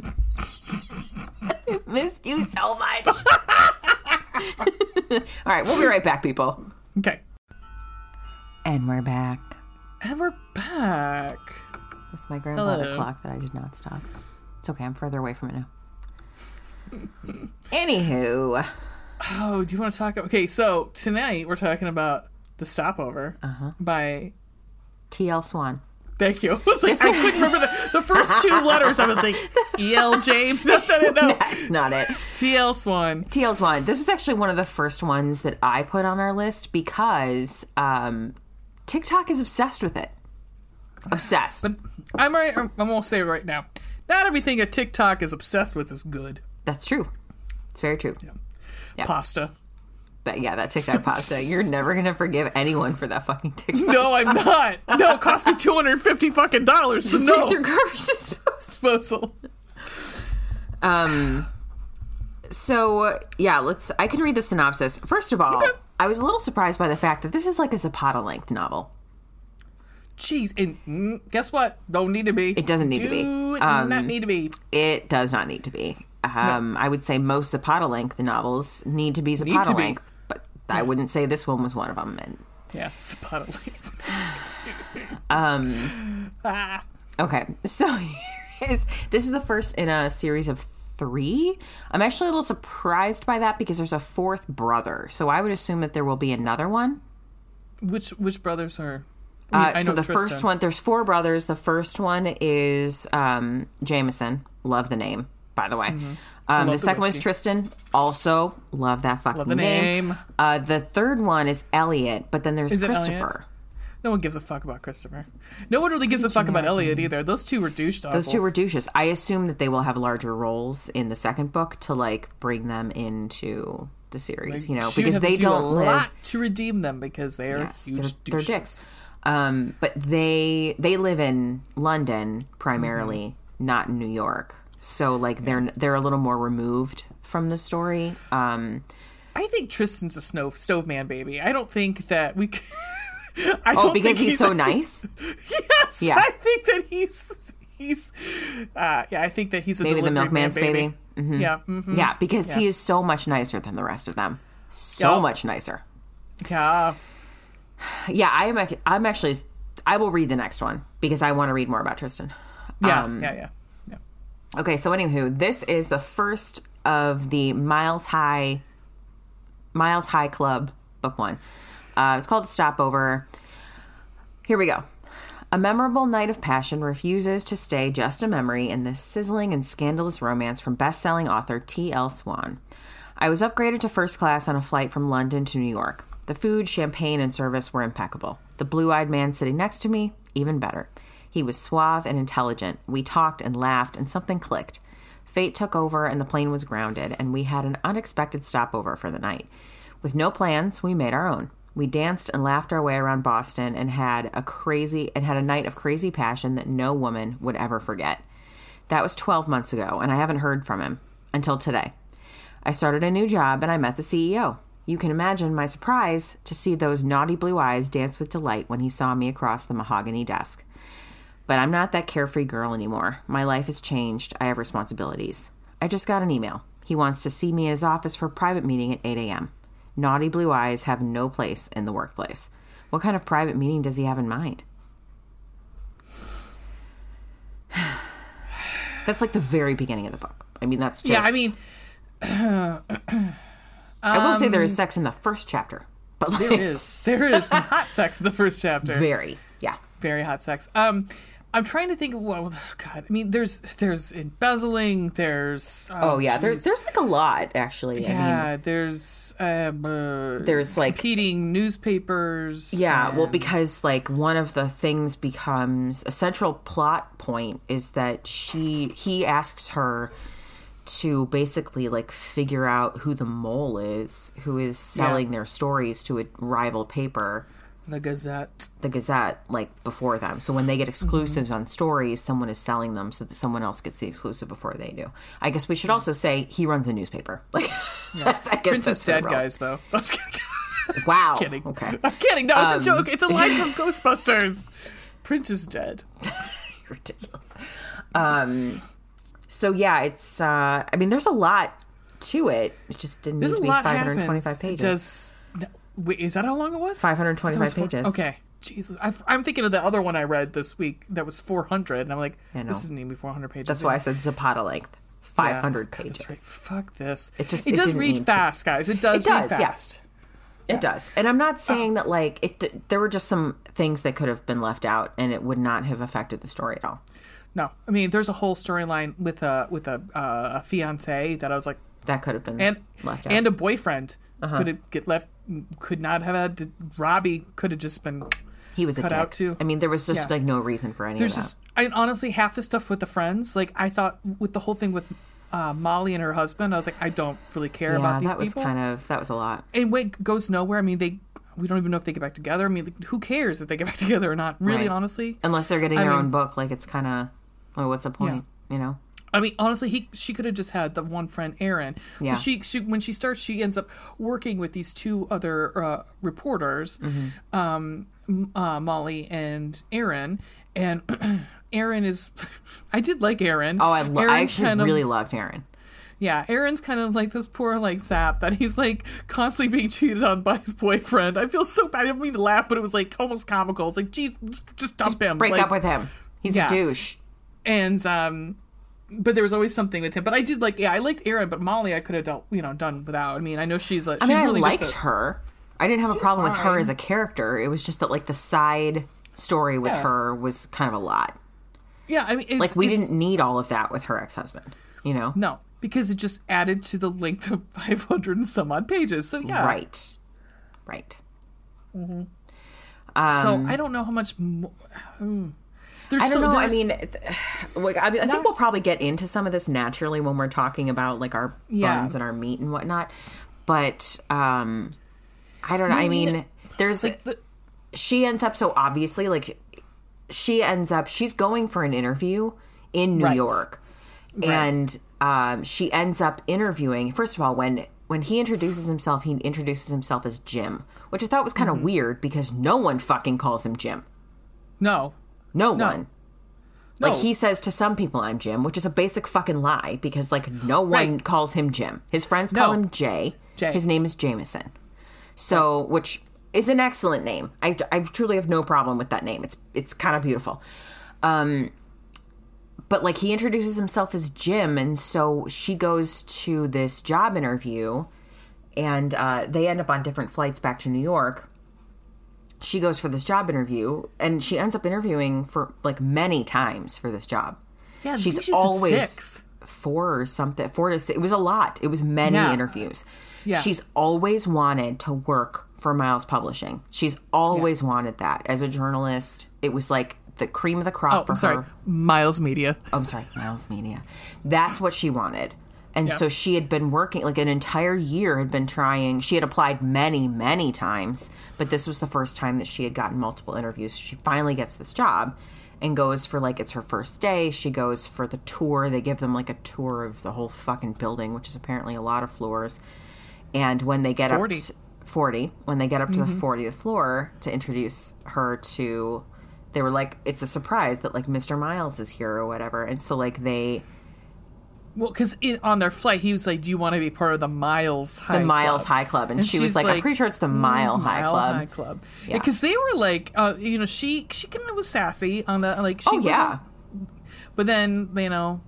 B: Missed you so much. All right, we'll be right back, people.
A: Okay.
B: And we're back
A: And we're back.
B: with my grandfather
A: Hello.
B: clock that I did not stop. It's okay. I'm further away from it now. Anywho,
A: Oh, do you want to talk? Okay, so tonight we're talking about the stopover
B: Uh-huh.
A: by.
B: T.L. Swan.
A: Thank you. I was like, I couldn't remember the, the first two letters. I was like, E.L. James. That's not it. No.
B: That's not it.
A: T.L. Swan.
B: T.L. Swan. This was actually one of the first ones that I put on our list because um, TikTok is obsessed with it. Obsessed.
A: I'm right. I'm, I'm gonna say it right now. Not everything a TikTok is obsessed with is good.
B: That's true. It's very true. Yeah.
A: Pasta.
B: But yeah, that TikTok pasta. You're never gonna forgive anyone for that fucking TikTok.
A: No, I'm not. No, it cost me two hundred fifty fucking dollars. So no
B: Fix your garbage disposal. Um. So yeah, let's. I can read the synopsis. First of all,
A: Okay.
B: I was a little surprised by the fact that this is like a Zapata length novel.
A: Jeez, and mm, guess what? Don't need to be.
B: It doesn't need to be. Um,
A: not need to be.
B: It does not need to be. Um, I would say most Zapata length novels need to be Zapata
A: to be.
B: I wouldn't say this one was one of them. And
A: Yeah, spot
B: um,
A: ah,
B: okay, so this is the first in a series of three. I'm actually a little surprised by that because there's a fourth brother, so I would assume that there will be another one.
A: which which brothers are? I mean,
B: Uh, so
A: know
B: the
A: Tristan.
B: first one, there's four brothers. The first one is um, Jameson. Love the name, by the way.
A: Mm-hmm. Love
B: the
A: the
B: second one is. Tristan. Also love that fucking
A: Love the
B: name.
A: name.
B: Uh, the third one is Elliot, but then there's
A: Is?
B: Christopher.
A: No one gives a fuck about Christopher. No one really gives a fuck about Elliot either. Those two were douche
B: Those two were douches. I assume that they will have larger roles in the second book to like bring them into the series, you know, because they
A: do
B: don't
A: a
B: live.
A: lot to redeem them because they are
B: Yes,
A: huge
B: they're, they're dicks. Um, but they they live in London primarily, not in New York. So like they're they're a little more removed from the story. Um,
A: I think Tristan's a snow stove man, baby. I don't think that we. c- I
B: Oh, because
A: think
B: he's so nice.
A: yes,
B: Yeah.
A: I think that he's he's. Uh, yeah, I think that he's a
B: Maybe the milkman's
A: man,
B: baby. Mm-hmm.
A: Yeah, mhm.
B: Yeah, because he is so much nicer than the rest of them. So
A: Yep.
B: much nicer.
A: yeah.
B: Yeah, I am. I'm actually. I will read the next one because I want to read more about Tristan.
A: Yeah,
B: Um,
A: yeah, yeah, yeah.
B: Okay, so anywho, this is the first of the Miles High Miles High Club book one. Uh, it's called The Stopover. Here we go. A memorable night of passion refuses to stay just a memory in this sizzling and scandalous romance from best-selling author T.L. Swan. I was upgraded to first class on a flight from London to New York. The food, champagne, and service were impeccable. The blue-eyed man sitting next to me, even better. He was suave and intelligent. We talked and laughed, and something clicked. Fate took over, and the plane was grounded, and we had an unexpected stopover for the night. With no plans, we made our own. We danced and laughed our way around Boston and had a crazy and had a night of crazy passion that no woman would ever forget. That was 12 months ago, and I haven't heard from him until today. I started a new job and I met the CEO. You can imagine my surprise to see those naughty blue eyes dance with delight when he saw me across the mahogany desk. But I'm not that carefree girl anymore. My life has changed. I have responsibilities. I just got an email. He wants to see me in his office for a private meeting at 8 a.m. Naughty blue eyes have no place in the workplace. What kind of private meeting does he have in mind? That's like the very beginning of the book. I mean, that's just.
A: Yeah, I mean,
B: I will say there is sex in the first chapter, but like,
A: there is there is some hot sex in the first chapter.
B: very, yeah.
A: very hot sex. Um, I'm trying to think of well, God. I mean, there's there's embezzling. There's
B: Oh yeah, there's there's like a lot actually. I mean,
A: yeah. there's um, uh,
B: there's like
A: competing newspapers.
B: Yeah, well, because like one of the things becomes a central plot point is that she he asks her to basically like figure out who the mole is who is selling their stories to a rival paper,
A: the Gazette.
B: the Gazette, like before them. So when they get exclusives
A: Mm-hmm.
B: on stories, someone is selling them so that someone else gets the exclusive before they do. I guess we should also say he runs a newspaper. Like, that's, I guess
A: Prince is dead, guys. Though I'm just kidding.
B: Wow.
A: kidding.
B: Okay.
A: I'm kidding. No, it's
B: Um,
A: a joke. It's a line from Ghostbusters. Prince is dead.
B: ridiculous. Um, so yeah, it's. Uh, I mean, there's a lot to it. It just didn't
A: There's
B: need
A: a
B: to be
A: lot
B: 525
A: happens.
B: pages.
A: Does no, wait? Is that how long it was?
B: 525
A: That was four-
B: pages.
A: Okay. Jesus, I, I'm thinking of the other one I read this week that was 400, and I'm like, this isn't even 400 pages.
B: That's why I said Zapata length, 500
A: Yeah.
B: pages.
A: Right. Fuck this.
B: It just-
A: it,
B: it
A: does read
B: need to.
A: fast, guys. It does.
B: It does,
A: read
B: yeah.
A: fast.
B: It does, and I'm
A: Uh.
B: not saying that like it. There were just some things that could have been left out, and it would not have affected the story at all.
A: No, I mean, there's a whole storyline with a with a uh, a fiance that I was like,
B: That could have been
A: and
B: left out. Uh-huh.
A: and a boyfriend could have get left, could not have had. To, Robbie could have just been.
B: he was a
A: cut out too.
B: I mean, there was just
A: Yeah.
B: like no reason for any
A: There's
B: of that.
A: just, I honestly half the stuff with the friends. Like I thought with the whole thing with uh, Molly and her husband, I was like, I don't really care
B: yeah,
A: about these
B: that was
A: people.
B: kind of that was a lot.
A: and it goes nowhere, I mean, they we don't even know if they get back together. I mean, like, who cares if they get back together or not? Really,
B: Right.
A: honestly.
B: Unless they're getting
A: I
B: their
A: mean-
B: own book, like it's kind of well, what's the point? You know?
A: I mean, honestly, he she could have just had the one friend, Aaron.
B: Yeah.
A: So she, she when she starts, she ends up working with these two other uh, reporters,
B: Mm-hmm.
A: um, uh, Molly and Aaron. And Aaron is, I did like Aaron.
B: Oh, I, lo- I actually
A: kind of-
B: really loved Aaron.
A: Yeah, Aaron's kind of like this poor like sap that he's like constantly being cheated on by his boyfriend. I feel so bad. I didn't mean to laugh, but it was like almost comical. It's like, geez, just, just dump him.
B: Break
A: like,
B: up with him. He's
A: Yeah.
B: a douche.
A: and um but there was always something with him but i did like yeah i liked aaron but molly i could have dealt you know done without i mean i know she's like
B: I mean,
A: really
B: I liked
A: a,
B: her. I didn't have a problem with her as a character. It was just that like the side story with
A: Yeah.
B: her was kind of a lot.
A: yeah i mean it's,
B: Like we didn't need all of that with her ex-husband. You know?
A: no because it just added to the length of 500 and some odd pages so yeah
B: Right. Right.
A: so
B: Um,
A: i don't know how much more there's
B: I don't
A: so,
B: know. I mean, like I mean, I think we'll probably get into some of this naturally when we're talking about like our
A: Yeah.
B: buns and our meat and whatnot. But um I don't know. I
A: mean,
B: mean, there's
A: the-
B: she ends up so obviously like she ends up she's going for an interview in New
A: Right.
B: York. And um, she ends up interviewing first of all when when he introduces himself, he introduces himself as Jim, which I thought was kind of weird because no one fucking calls him Jim.
A: No.
B: No, one. Like
A: No.
B: he says to some people, "I'm Jim," which is a basic fucking lie because like no one
A: Right.
B: calls him Jim. His friends call
A: No.
B: him Jay.
A: Jay.
B: His name is Jameson. So, which is an excellent name. I, I truly have no problem with that name. It's it's kind of beautiful. Um, but like he introduces himself as Jim, and so she goes to this job interview, and uh, they end up on different flights back to New York she goes for this job interview and she ends up interviewing for like many times for this job.
A: Yeah,
B: she's
A: think she said
B: always
A: six.
B: four or something, four to six. It was a lot. It was many
A: Yeah.
B: interviews.
A: Yeah.
B: She's always wanted to work for Miles Publishing. She's always wanted that as a journalist. It was like the cream of the crop
A: Oh,
B: for
A: I'm sorry.
B: her.
A: Miles Media.
B: Oh, I'm sorry, Miles Media. That's what she wanted. And
A: Yeah.
B: so she had been working like an entire year had been trying. She had applied many, many times, but this was the first time that she had gotten multiple interviews. She finally gets this job and goes for like it's her first day. She goes for the tour. They give them like a tour of the whole fucking building, which is apparently a lot of floors. And when they get
A: 40.
B: up to 40, when they get up to the mm-hmm. 40th floor to introduce her to they were like it's a surprise that like Mr. Miles is here or whatever. And so like they
A: Well, because on their flight, he was like, "Do you want to be part of the Miles High
B: the Miles
A: Club?
B: High Club, and, she was
A: she's
B: like, "I'm pretty sure it's the Mile High
A: Mile
B: Club."
A: High Club.
B: Yeah.
A: Because they were like, uh, you know, she she kind of was sassy on the like. She
B: Oh yeah,
A: But then you know,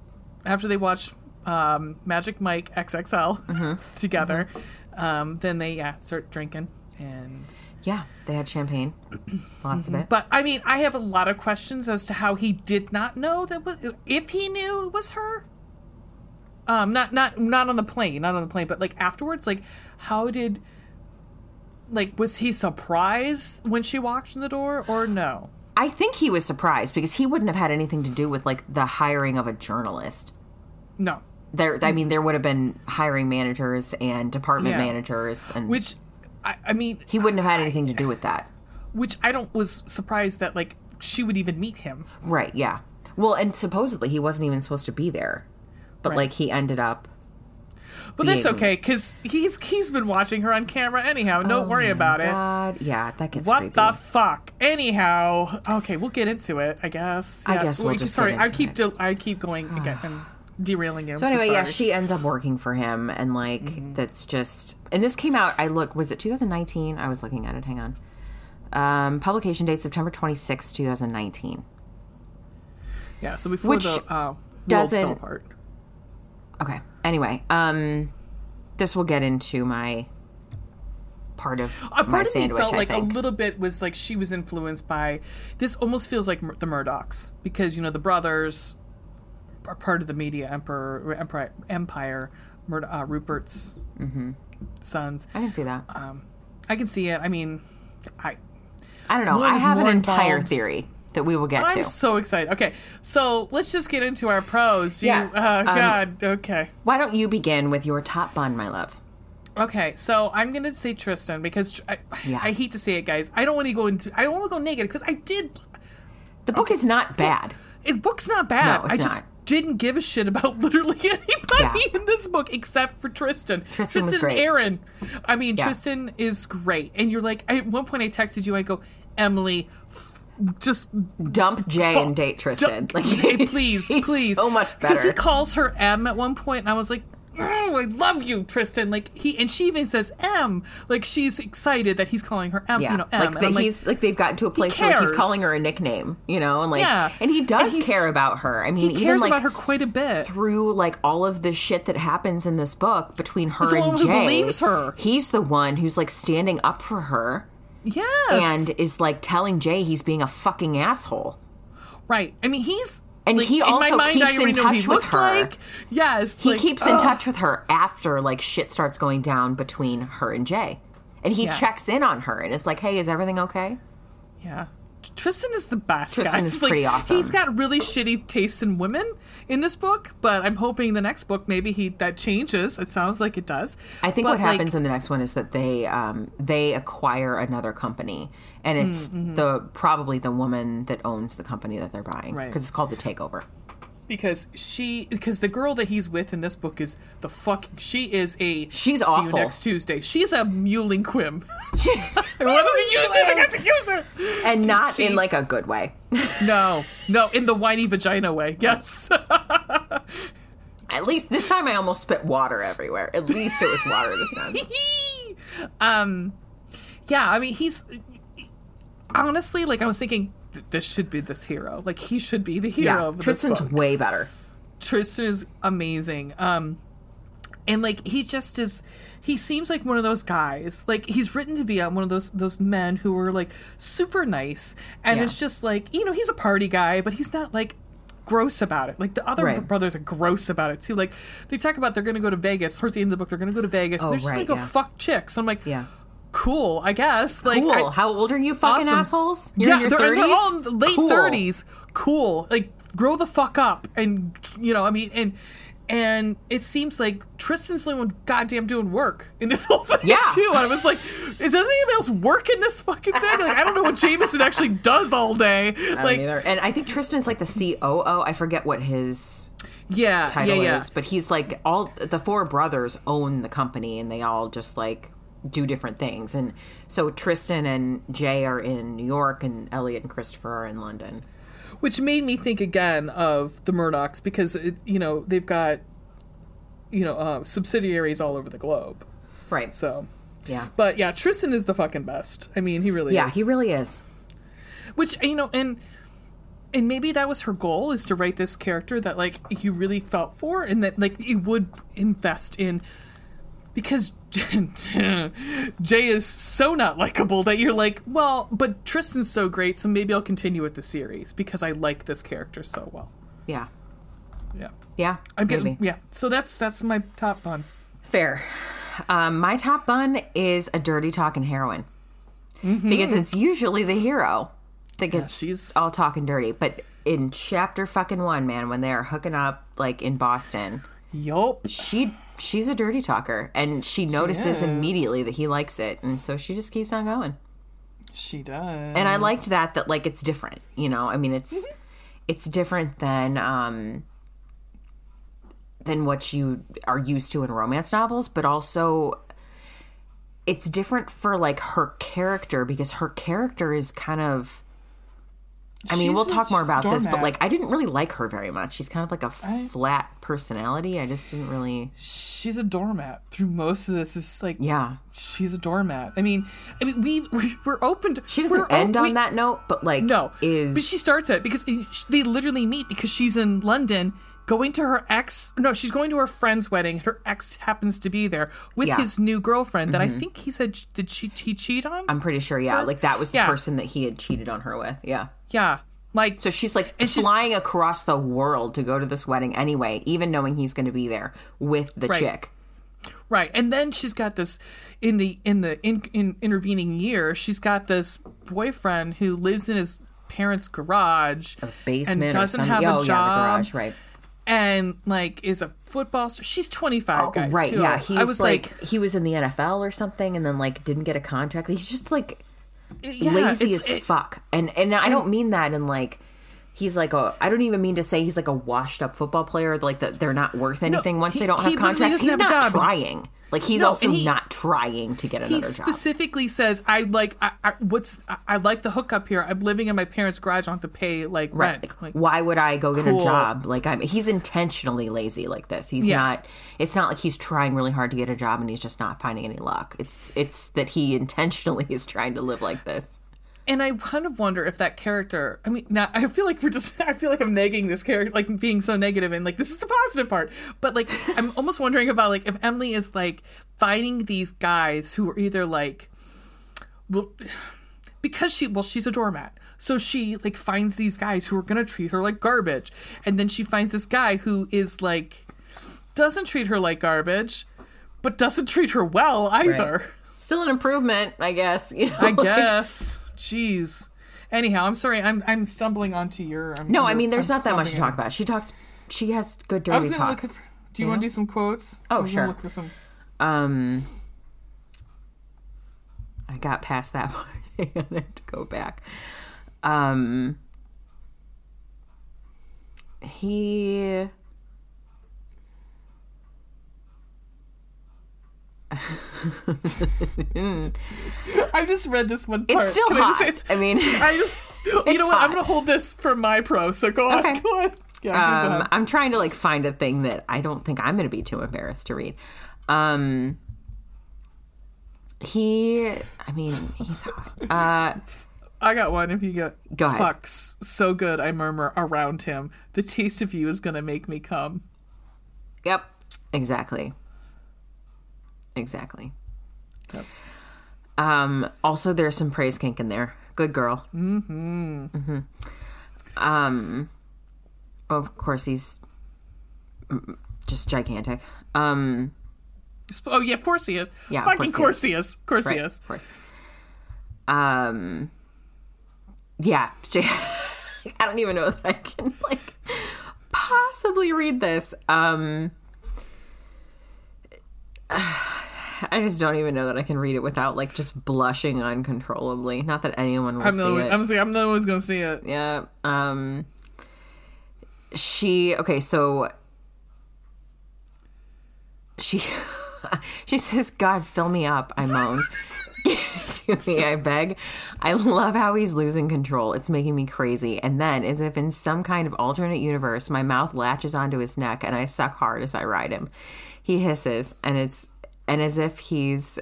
A: after they watched um, Magic Mike XXL
B: Mm-hmm.
A: together, um, then they yeah start drinking and.
B: yeah. They had champagne, lots of it.
A: But I mean, I have a lot of questions as to how he did not know that was if he knew it was her. Um, not not not on the plane, not on the plane, but like afterwards, like how did, like, was he surprised when she walked in the door or no?
B: I think he was surprised because he wouldn't have had anything to do with like the hiring of a journalist.
A: No,
B: There, I mean, there would have been hiring managers and department
A: Yeah.
B: managers, and
A: which, I, I mean,
B: he wouldn't have had anything to do with that.
A: which I don't was surprised that like she would even meet him.
B: Right? Yeah. Well, and supposedly he wasn't even supposed to be there, but
A: Right.
B: like he ended up.
A: But that's okay because he's he's been watching her on camera anyhow. Don't worry about it.
B: Oh yeah, that gets
A: What
B: creepy.
A: the fuck? Anyhow, okay, we'll get into it. I guess.
B: I guess we'll
A: Wait,
B: just
A: sorry. I keep
B: it.
A: del- I keep going again and derailing you.
B: So anyway, yeah, she ends up working for him, and like
A: Mm-hmm.
B: that's just. And this came out. I look. Was it 2019? I was looking at it. Hang on. Um, publication date September 26, 2019.
A: yeah. So before
B: Which
A: the uh,
B: doesn't-. Okay. Anyway, um, this will get into my part of
A: A
B: my
A: part of me
B: sandwich.
A: felt
B: I
A: like a little bit was like she was influenced by this. Almost feels like the Murdochs because you know the brothers are part of the media emperor empire empire. Murd- uh, Rupert's
B: Mm-hmm.
A: sons.
B: I can see that.
A: Um, I can see it. I mean, I
B: I don't know. I have an
A: more
B: entire
A: involved.
B: theory that we will get
A: I'm
B: to.
A: so excited. Okay, so let's just get into our pros. You,
B: Yeah,
A: Uh,
B: um,
A: God. Okay.
B: Why don't you begin with your top bun, my love?
A: Okay. So I'm gonna say Tristan because I,
B: Yeah.
A: I hate to say it, guys. I don't want to go into. I don't want to go negative because I did.
B: The book is not bad.
A: The book's not bad.
B: No, it's
A: I just
B: not.
A: didn't give a shit about literally anybody
B: Yeah.
A: in this book except for Tristan.
B: Tristan was
A: and. Aaron. I mean,
B: Yeah.
A: Tristan is great, and you're like. I, at one point, I texted you. I go, Emily, just
B: Dump Jay and date Tristan.
A: Like, please,
B: he's
A: please,
B: so much better.
A: Because he calls her M at one point, and I was like, "Oh, I love you, Tristan." Like he, and she even says M. Like she's excited that he's calling her M.
B: Yeah,
A: You know, M.
B: like, that
A: like,
B: he's like they've gotten to a place where he's calling her a nickname, you know, and like,
A: Yeah.
B: and he does
A: And
B: care about her. I mean,
A: he cares
B: even like
A: about her quite a bit.
B: through like all of the shit that happens in this book between her
A: He's the
B: and Jay,
A: believes her.
B: he's the one who's like standing up for her
A: Yes,
B: and is like telling Jay he's being a fucking asshole.
A: right. I mean, he's
B: And
A: like,
B: he
A: in
B: also
A: mind,
B: keeps in touch with
A: looks
B: her.
A: Like. Yes,
B: He
A: like,
B: keeps in touch with her after like shit starts going down between her and Jay. And he
A: Yeah.
B: checks in on her and is like, "Hey, is everything okay?"
A: Yeah. Tristan is the best.
B: Tristan
A: guys.
B: is
A: Like,
B: pretty awesome.
A: He's got really shitty taste in women in this book, but I'm hoping the next book maybe he that changes. It sounds like it does.
B: I think
A: But,
B: what
A: like,
B: happens in the next one is that they um, they acquire another company, and it's
A: Mm-hmm.
B: the probably the woman that owns the company that they're buying
A: Right.
B: because it's called the takeover.
A: Because she because the girl that he's with in this book is the fucking she is a
B: She's
A: see
B: awful.
A: you next Tuesday. She's a mewling quim.
B: Jeez.
A: I wanted to use it. I got to use it.
B: and not
A: She-
B: in like a good way.
A: No, no, in the whiny vagina way. Yes.
B: At least this time I almost spit water everywhere. At least it was water this time.
A: um, yeah. I mean, he's honestly like I was thinking. Th- This should be this hero. Like he should be the hero.
B: Yeah,
A: of
B: Tristan's
A: book.
B: way better.
A: Tristan is amazing. Um, and like he just is. He seems like one of those guys. Like he's written to be uh, one of those those men who are like super nice, and
B: Yeah.
A: it's just like you know he's a party guy, but he's not like gross about it. Like the other
B: Right.
A: brothers are gross about it too. Like they talk about they're going to go to Vegas towards the end of the book. They're going to go to Vegas. and
B: Oh,
A: they're just
B: right,
A: going to go
B: yeah.
A: fuck chicks. I'm like,
B: Yeah.
A: Cool. I guess. Like
B: Cool.
A: I-
B: How old are you, fucking
A: Awesome.
B: assholes? You're
A: yeah,
B: in your
A: they're, and they're all in
B: 30s?
A: the late
B: Cool.
A: thirties. Cool. Like grow the fuck up, and you know, I mean, and and it seems like Tristan's the only one goddamn doing work in this whole thing
B: Yeah.
A: too. And I was like, is there anybody else work in this fucking thing? Like, I don't know what Jameson actually does all day.
B: I
A: like,
B: either. And I think Tristan's like the COO. I forget what his
A: yeah,
B: title
A: yeah, yeah.
B: is, but he's like all the four brothers own the company and they all just like do different things. And so Tristan and Jay are in New York and Elliot and Christopher are in London.
A: which made me think again of the Murdochs because it, you know they've got you know uh, subsidiaries all over the globe.
B: Right.
A: So,
B: yeah.
A: but yeah, Tristan is the fucking best. I mean, he really is
B: Yeah,
A: is.
B: he really is.
A: which you know and and maybe that was her goal is to write this character that like you really felt for and that like you would invest in because Jay is so not likable that you're like, well, but Tristan's so great, so maybe I'll continue with the series because I like this character so well.
B: Yeah.
A: Yeah.
B: Yeah.
A: I'm getting
B: maybe.
A: yeah. So that's that's my top bun.
B: Fair. Um, my top bun is a dirty talking heroine because it's usually the hero that gets
A: she's-
B: all talking dirty. But in chapter fucking one, man, when they are hooking up like in Boston,
A: Yup.
B: she she's a dirty talker and she notices
A: is.
B: immediately that he likes it, and so she just keeps on going.
A: She does.
B: And I liked that that like it's different, you know. I mean, it's
A: Mm-hmm.
B: it's different than um than what you are used to in romance novels, but also it's different for like her character because her character is kind of I mean, we'll talk more about this, but like I didn't really like her very much. She's kind of like a flat personality. I just didn't really
A: she's a doormat through most of this. Is like
B: Yeah.
A: she's a doormat. I mean, I mean, we we- we're open to.
B: She doesn't
A: we're
B: end
A: o-
B: on
A: we-
B: that note, but like
A: No,
B: is
A: but she starts it because they literally meet because she's in London going to her ex. No, she's going to her friend's wedding. Her ex happens to be there with
B: Yeah. Mm-hmm.
A: his new girlfriend that I think he said did she he cheat on?
B: I'm pretty sure, yeah. Like that was the
A: Yeah.
B: person that he had cheated on her with. Yeah.
A: yeah, like
B: So she's like
A: And she's-
B: flying across the world to go to this wedding anyway, even knowing he's going to be there with the
A: Right.
B: chick.
A: Right, and then she's got this in the in the in, in intervening year. She's got this boyfriend who lives in his parents' garage, a
B: Basement
A: and
B: or
A: doesn't have
B: oh,
A: a job,
B: yeah, the garage, right?
A: And like is a football star. She's twenty five, oh, guys.
B: Oh, right, yeah. He's
A: I was
B: like,
A: like,
B: he was in the NFL or something and then like didn't get a contract. He's just like
A: yeah,
B: lazy as
A: it-
B: fuck. And and I don't mean that in like he's like a I don't even mean to say he's like a washed up football player like that they're not worth anything once
A: he-
B: they don't have contracts. He's
A: have
B: not
A: job.
B: trying. Like he's
A: No,
B: also
A: he-
B: not trying to get
A: he
B: another job.
A: He specifically says, "I like I, I, what's I, I like the hookup here. I'm living in my parents' garage. I don't have to pay like
B: Right.
A: rent. Like,
B: Why would I go get
A: Cool.
B: a job? Like I'm he's intentionally lazy like this. He's
A: Yeah.
B: not it's not like he's trying really hard to get a job and he's just not finding any luck. It's it's that he intentionally is trying to live like this.
A: And I kind of wonder if that character. I mean, now I feel like we're just. I feel like I'm nagging this character, like being so negative, and like this is the positive part. But like, I'm almost wondering about like if Emily is like finding these guys who are either like, well, because she well she's a doormat, so she like finds these guys who are gonna treat her like garbage, and then she finds this guy who is like doesn't treat her like garbage, but doesn't treat her well either.
B: Still an improvement, I guess. You know?
A: I guess. Jeez. Anyhow, I'm sorry. I'm I'm stumbling onto your. I'm,
B: No, I mean there's
A: I'm
B: not that much to talk about. She talks she has good
A: I was
B: dirty talk.
A: look. For, do you want to do some quotes?
B: Oh, sure.
A: Look for some.
B: Um I got past that part. I have to go back. Um he
A: I just read this one part.
B: it's still
A: Can I, just,
B: hot. I mean,
A: I just, you know what? I'm gonna hold this for my pro. So go on,
B: Okay.
A: go on. Yeah,
B: um. I'm trying to like find a thing that I don't think I'm going to be too embarrassed to read. Um, he, I mean, he's hot. Uh,
A: I got one. If you get
B: Go ahead.
A: fucks so good, I murmur around him. The taste of you is gonna make me come.
B: Yep. Exactly. Exactly.
A: Yep.
B: Um, also, there's some praise kink in there. Good girl. Mm-hmm. Mm-hmm. Um, of course, he's mm, just gigantic. Um,
A: Oh yeah, of course he is.
B: Yeah, of
A: fucking
B: course
A: he is. Of course
B: right,
A: he is.
B: of course. Um, yeah. I don't even know that I can like possibly read this. Um, I just don't even know that I can read it without like just blushing uncontrollably. Not that anyone will
A: I'm
B: see
A: only,
B: it.
A: I'm, saying, I'm only one's gonna see it.
B: Yeah. Um she okay, so she she says, God, fill me up, I moan. To me, I beg. I love how he's losing control. It's making me crazy. And then, as if in some kind of alternate universe, my mouth latches onto his neck and I suck hard as I ride him. He hisses, and it's and as if he's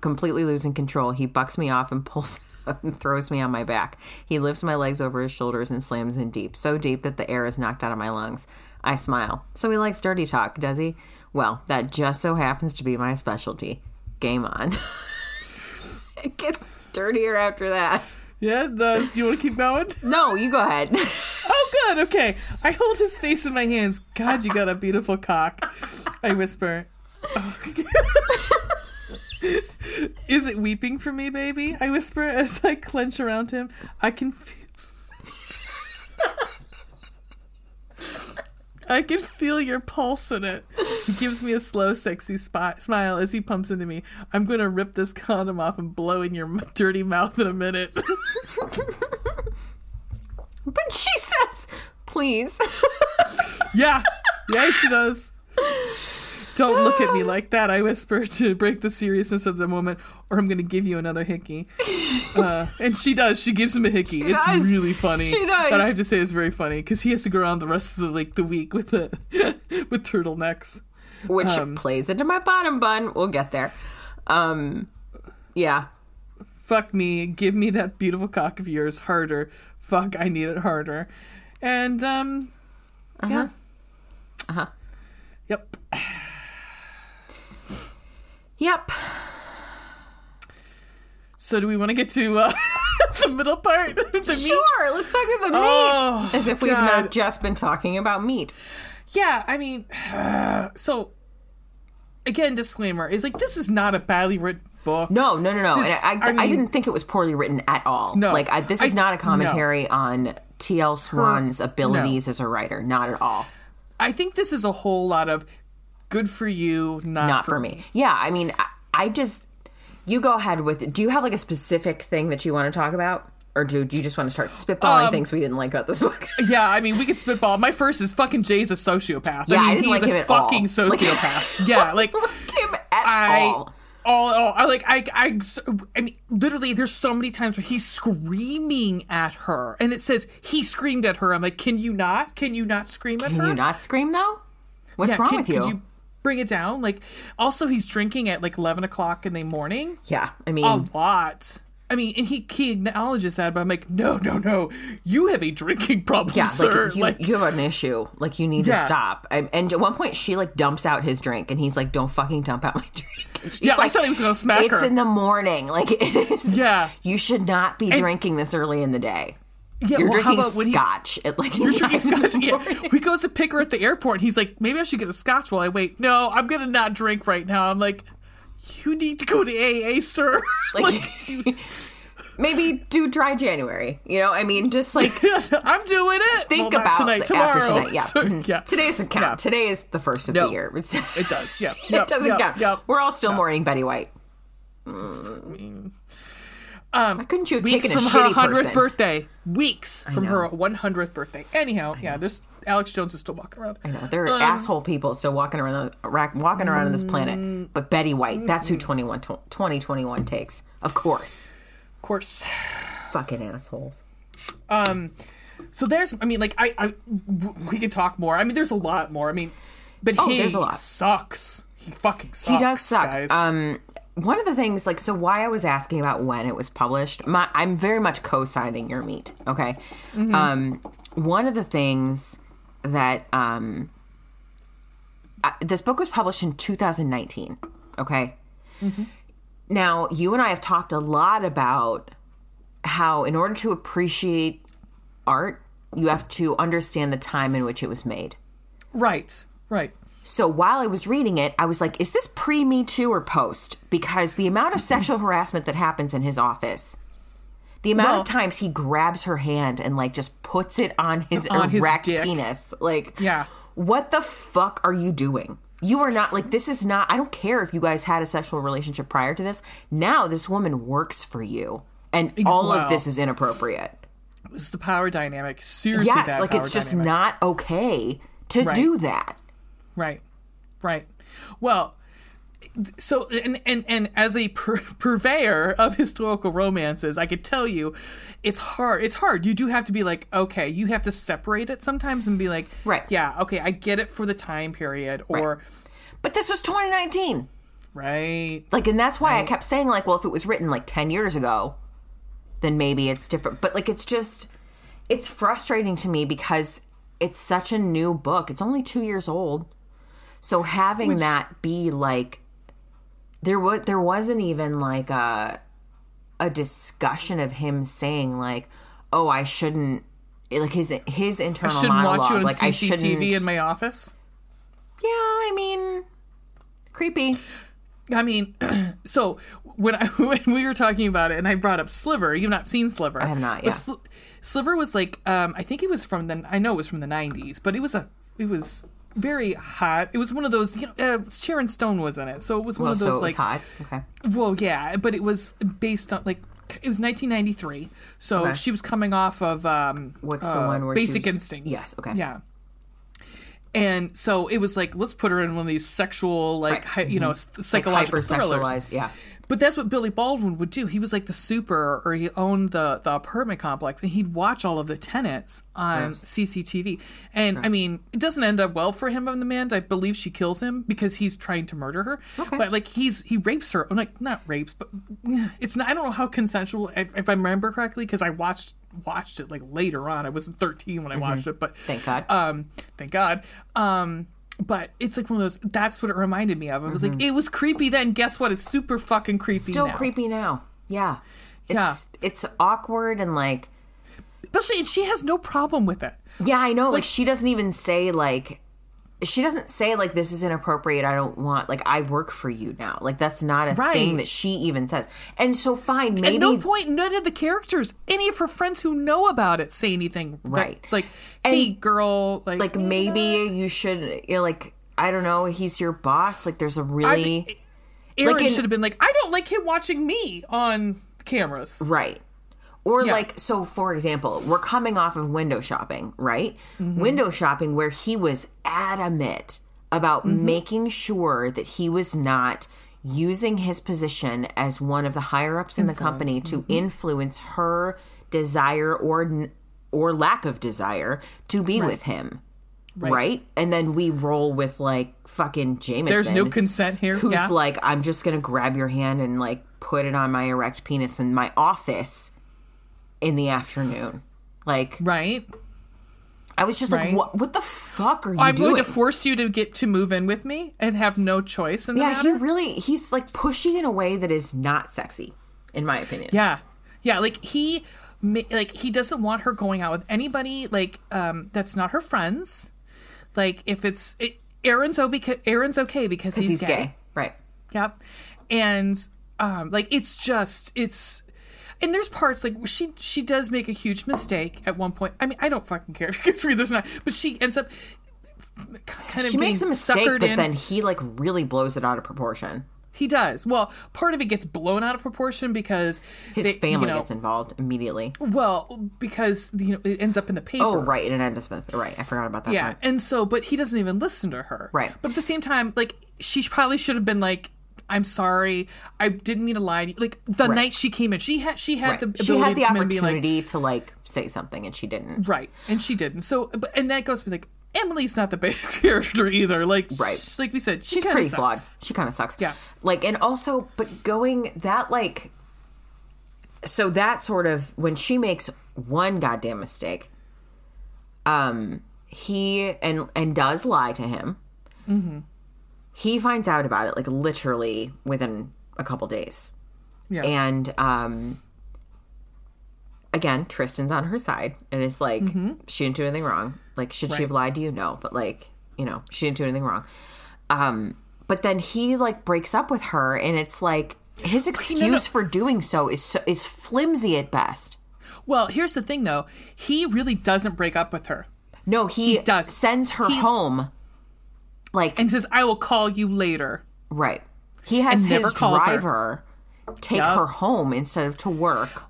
B: completely losing control, he bucks me off and pulls and throws me on my back. He lifts my legs over his shoulders and slams in deep, so deep that the air is knocked out of my lungs. I smile. So he likes dirty talk, does he? Well, that just so happens to be my specialty. Game on. it gets dirtier after that.
A: Yeah, it does. Do you want to keep going?
B: No, you go ahead.
A: Oh, good. Okay. I hold his face in my hands. God, you got a beautiful cock. I whisper. "Oh." Is it weeping for me, baby? I whisper as I clench around him. I can feel. I can feel your pulse in it. He gives me a slow, sexy spot, smile as he pumps into me. I'm going to rip this condom off and blow in your m- dirty mouth in a minute.
B: but she says, please.
A: Yeah, yeah, she does. Don't look at me like that, I whisper to break the seriousness of the moment, or I'm going to give you another hickey. Uh, and she does. She gives him a hickey. it's
B: does.
A: really funny.
B: She does.
A: But I have to say, it's very funny because he has to go around the rest of the like the week with the with turtlenecks.
B: Which
A: Um,
B: plays into my bottom bun. We'll get there. Um, yeah.
A: Fuck me, give me that beautiful cock of yours harder. Fuck, I need it harder. And um, yeah,
B: Uh-huh.
A: yep.
B: Yep.
A: So do we want to get to uh, the middle part, the meat?
B: Sure, let's talk about the meat.
A: Oh,
B: As if we've
A: God.
B: not just been talking about meat.
A: Yeah, I mean, so again, disclaimer is like this is not a badly written book.
B: No, no, no, no.
A: Just-
B: And I, I,
A: I mean-
B: didn't think it was poorly written at all.
A: No.
B: like I, this is
A: I-
B: not a commentary on T.L. Swan's abilities as a writer. Not at all.
A: I think this is a whole lot of good for you, not,
B: Not for me. Yeah, I mean, I, I just you go ahead with. Do you have like a specific thing that you want to talk about, or do, do you just want to start spitballing
A: Um,
B: things we didn't like about this book?
A: Yeah, I mean, we could spitball. My first is fucking Jay's a sociopath.
B: Yeah,
A: I mean,
B: I didn't
A: he's
B: like
A: a
B: him at all.
A: fucking sociopath. yeah, like
B: Him at
A: I.
B: all.
A: All, all, I like I, I I mean literally there's so many times where he's screaming at her and it says he screamed at her I'm like can you not can you not scream at
B: Can
A: her Can
B: you not scream though? What's
A: Yeah,
B: wrong
A: can-
B: with you?
A: Bring it down? Like, also he's drinking at like eleven o'clock in the morning.
B: Yeah, I mean,
A: A lot. I mean, and he he acknowledges that, but I'm like, no, no, no, you have a drinking problem,
B: yeah,
A: sir.
B: like you,
A: Like,
B: you have an issue. Like you need
A: Yeah.
B: to stop. And, and at one point, she like dumps out his drink, and he's like, "Don't fucking dump out my drink." And
A: yeah, I thought he was gonna smack
B: It's
A: her.
B: It's in the morning. Like it is.
A: Yeah.
B: you should not be drinking this early in the day.
A: Yeah,
B: You're
A: well,
B: drinking
A: when he-
B: scotch at like
A: You're drinking
B: nine in the
A: scotch. Yeah. We goes to pick her at the airport. He's like, maybe I should get a scotch while I wait. No, I'm gonna not drink right now. I'm like, you need to go to AA, sir.
B: Like,
A: like,
B: maybe do dry January. You know, I mean, just like
A: I'm doing it.
B: think
A: Well,
B: about
A: tonight,
B: the-
A: tomorrow.
B: after tonight. Yeah,
A: So,
B: Mhm.
A: yeah.
B: Today doesn't count.
A: Yeah.
B: Today is the first of
A: No.
B: the year.
A: It does. Yeah.
B: it
A: Yep,
B: doesn't
A: yep,
B: count.
A: Yep.
B: We're all still mourning Betty White.
A: Um,
B: Why couldn't you have
A: weeks
B: taken a
A: from her 100th birthday. Weeks from her 100th birthday. Anyhow, yeah, there's Alex Jones is still walking around.
B: I know there are asshole people still walking around walking around on this
A: Mm.
B: planet. But Betty White, that's who 21, 2021 takes. Of course.
A: Of course.
B: Fucking assholes.
A: Um, So there's, I mean, like, I, I, we could talk more. I mean, there's a lot more. I mean, but
B: Oh,
A: he
B: there's a lot.
A: sucks. He fucking sucks.
B: He does suck.
A: Guys.
B: Um, one of the things, like, so why I was asking about when it was published, my, I'm very much co-signing your meat. Okay.
A: Mm-hmm.
B: Um, one of the things that um, I, this book was published in 2019. Okay.
A: Mm-hmm.
B: Now, you and I have talked a lot about how, in order to appreciate art, you have to understand the time in which it was made.
A: right, right.
B: So while I was reading it, I was like, is this pre Me Too or post? Because the amount of mm-hmm. sexual harassment that happens in his office, the amount
A: Well-
B: of times he grabs her hand and like just puts it on his
A: On his
B: erect
A: dick.
B: penis. Like,
A: Yeah.
B: what the fuck are you doing? You are not like this is not I don't care if you guys had a sexual relationship prior to this. Now this woman works for you. And all
A: well.
B: of this is inappropriate.
A: This is the power dynamic. Seriously,
B: Yes, like it's just
A: dynamic.
B: not okay to
A: Right.
B: do that.
A: Right. Right. Well, so and and, and as a pur- purveyor of historical romances, I could tell you, it's hard. It's hard. You do have to be like, okay, you have to separate it sometimes and be like,
B: Right.
A: yeah, okay, I get it for the time period, or
B: But this was 2019.
A: right,
B: Like, and that's why I kept saying, like, well, if it was written like 10 years ago, then maybe it's different. But, like, it's just, it's frustrating to me because it's such a new book. It's only two years old. So having that be like, there was there wasn't even like a a discussion of him saying like, oh, I shouldn't like his his internal I
A: shouldn't
B: monologue.
A: watch you on
B: like I
A: CCTV
B: shouldn't.
A: in my office.
B: yeah, I mean, creepy.
A: I mean, so when I when we were talking about it, and I brought up Sliver, you've not seen Sliver. I
B: have not, yeah.
A: Sliver was like, um, I think it was from the, I know it was from the '90s, but it was a, it was very hot. It was one of those, you know, uh, Sharon Stone was in it, so it was one
B: Well,
A: of
B: so
A: those
B: it was
A: like,
B: hot. Okay.
A: well, yeah, but it was based on like. It was 1993, so
B: Okay.
A: she was coming off of um,
B: What's the
A: uh,
B: one where
A: Basic
B: was-
A: Instinct?
B: Yes, okay.
A: yeah. And so it was like, let's put her in one of these sexual, like,
B: Right.
A: hi, you know,
B: Like
A: psychological thrillers.
B: yeah.
A: But that's what Billy Baldwin would do. He was like the super, or he owned the the apartment complex, and he'd watch all of the tenants on CCTV. And I mean, it doesn't end up well for him in the end. I believe she kills him because he's trying to murder her.
B: Okay.
A: But like he's he rapes her, like not rapes, but it's not. I don't know how consensual. If, I remember correctly, because I watched watched it like later on. I was 13 when I watched it, but
B: Mm-hmm. Thank God.
A: um thank god um but it's like one of those that's what it reminded me of it was like it was creepy then guess what it's super fucking creepy
B: Mm-hmm. Still
A: now.
B: creepy now. Yeah. It's,
A: Yeah.
B: It's awkward and like,
A: especially and she has no problem with it
B: yeah, I know. Like, she doesn't even say like, she doesn't say like this is inappropriate. I don't want like I work for you now. Like that's not a
A: Right.
B: thing that she even says. And so fine, maybe
A: at no point none of the characters any of her friends who know about it say anything that-
B: Right.
A: like
B: And-
A: hey girl like
B: like eh. maybe you should. You're like I don't know. He's your boss. Like there's a really
A: Aaron
B: like in-
A: should have been like i don't like him watching me on cameras
B: Right. Or
A: Yeah.
B: like so for example, we're coming off of window shopping, right?
A: Mm-hmm.
B: Window shopping where he was adamant about
A: Mm-hmm.
B: making sure that he was not using his position as one of the higher ups in the company to
A: Mm-hmm.
B: influence her desire or or lack of desire to be with him. Right. And then we roll with like fucking Jameson.
A: there's no consent here
B: who's
A: yeah.
B: like, I'm just gonna grab your hand and like put it on my erect penis in my office in the afternoon. Like,
A: right
B: I was just
A: Right.
B: like, what? What the fuck are you doing?
A: i'm
B: doing?
A: going to force you to get to move in with me and have no choice in the
B: yeah,
A: matter
B: he really he's like pushing in a way that is not sexy, in my opinion.
A: Yeah, yeah. Like he, like he doesn't want her going out with anybody like um that's not her friends. Like if it's it, Aaron's okay. Aaron's okay because he's,
B: he's gay. Right.
A: Yep. And um like it's just it's and there's parts like she she does make a huge mistake at one point. I mean, I don't fucking care if you guys read this or not, but she ends up kind of
B: She makes a mistake, but
A: in.
B: then he like really blows it out of proportion.
A: He does. Well, part of it gets blown out of proportion because
B: His
A: they-
B: family
A: you know,
B: gets involved immediately.
A: Well, because you know it ends up in the paper.
B: Oh, right, it ends with right. I forgot about that
A: Yeah,
B: part.
A: and so, but he doesn't even listen to her.
B: Right.
A: But at the same time, like she probably should have been like, "I'm sorry, I didn't mean to lie." to you." Like the
B: Right.
A: night she came in, she had she had
B: Right.
A: the ability
B: She had the
A: to come in and be like,
B: opportunity to like say something, and she didn't.
A: right, and she didn't. So, but and that goes to like Emily's not the best character either. Like,
B: Right.
A: sh- Like we said, she
B: She's pretty
A: sucks.
B: flawed. She kind of sucks.
A: Yeah.
B: Like, and also, but going that like, so that sort of when she makes one goddamn mistake, um, he and and does lie to him.
A: Mm-hmm.
B: He finds out about it like literally within a couple days.
A: Yeah.
B: And um again, Tristan's on her side and is like,
A: Mm-hmm.
B: she didn't do anything wrong. Like, should she have lied to you? No. But like, you know, she didn't do anything wrong. Um, but then he like breaks up with her and it's like his excuse for doing so is so, is flimsy at best.
A: well, here's the thing though. He really doesn't break up with her
B: No, he,
A: does.
B: sends her
A: He-
B: home like
A: and says, "I will call you later."
B: right. He has his
A: calls her.
B: driver take
A: Yup.
B: her home instead of to work.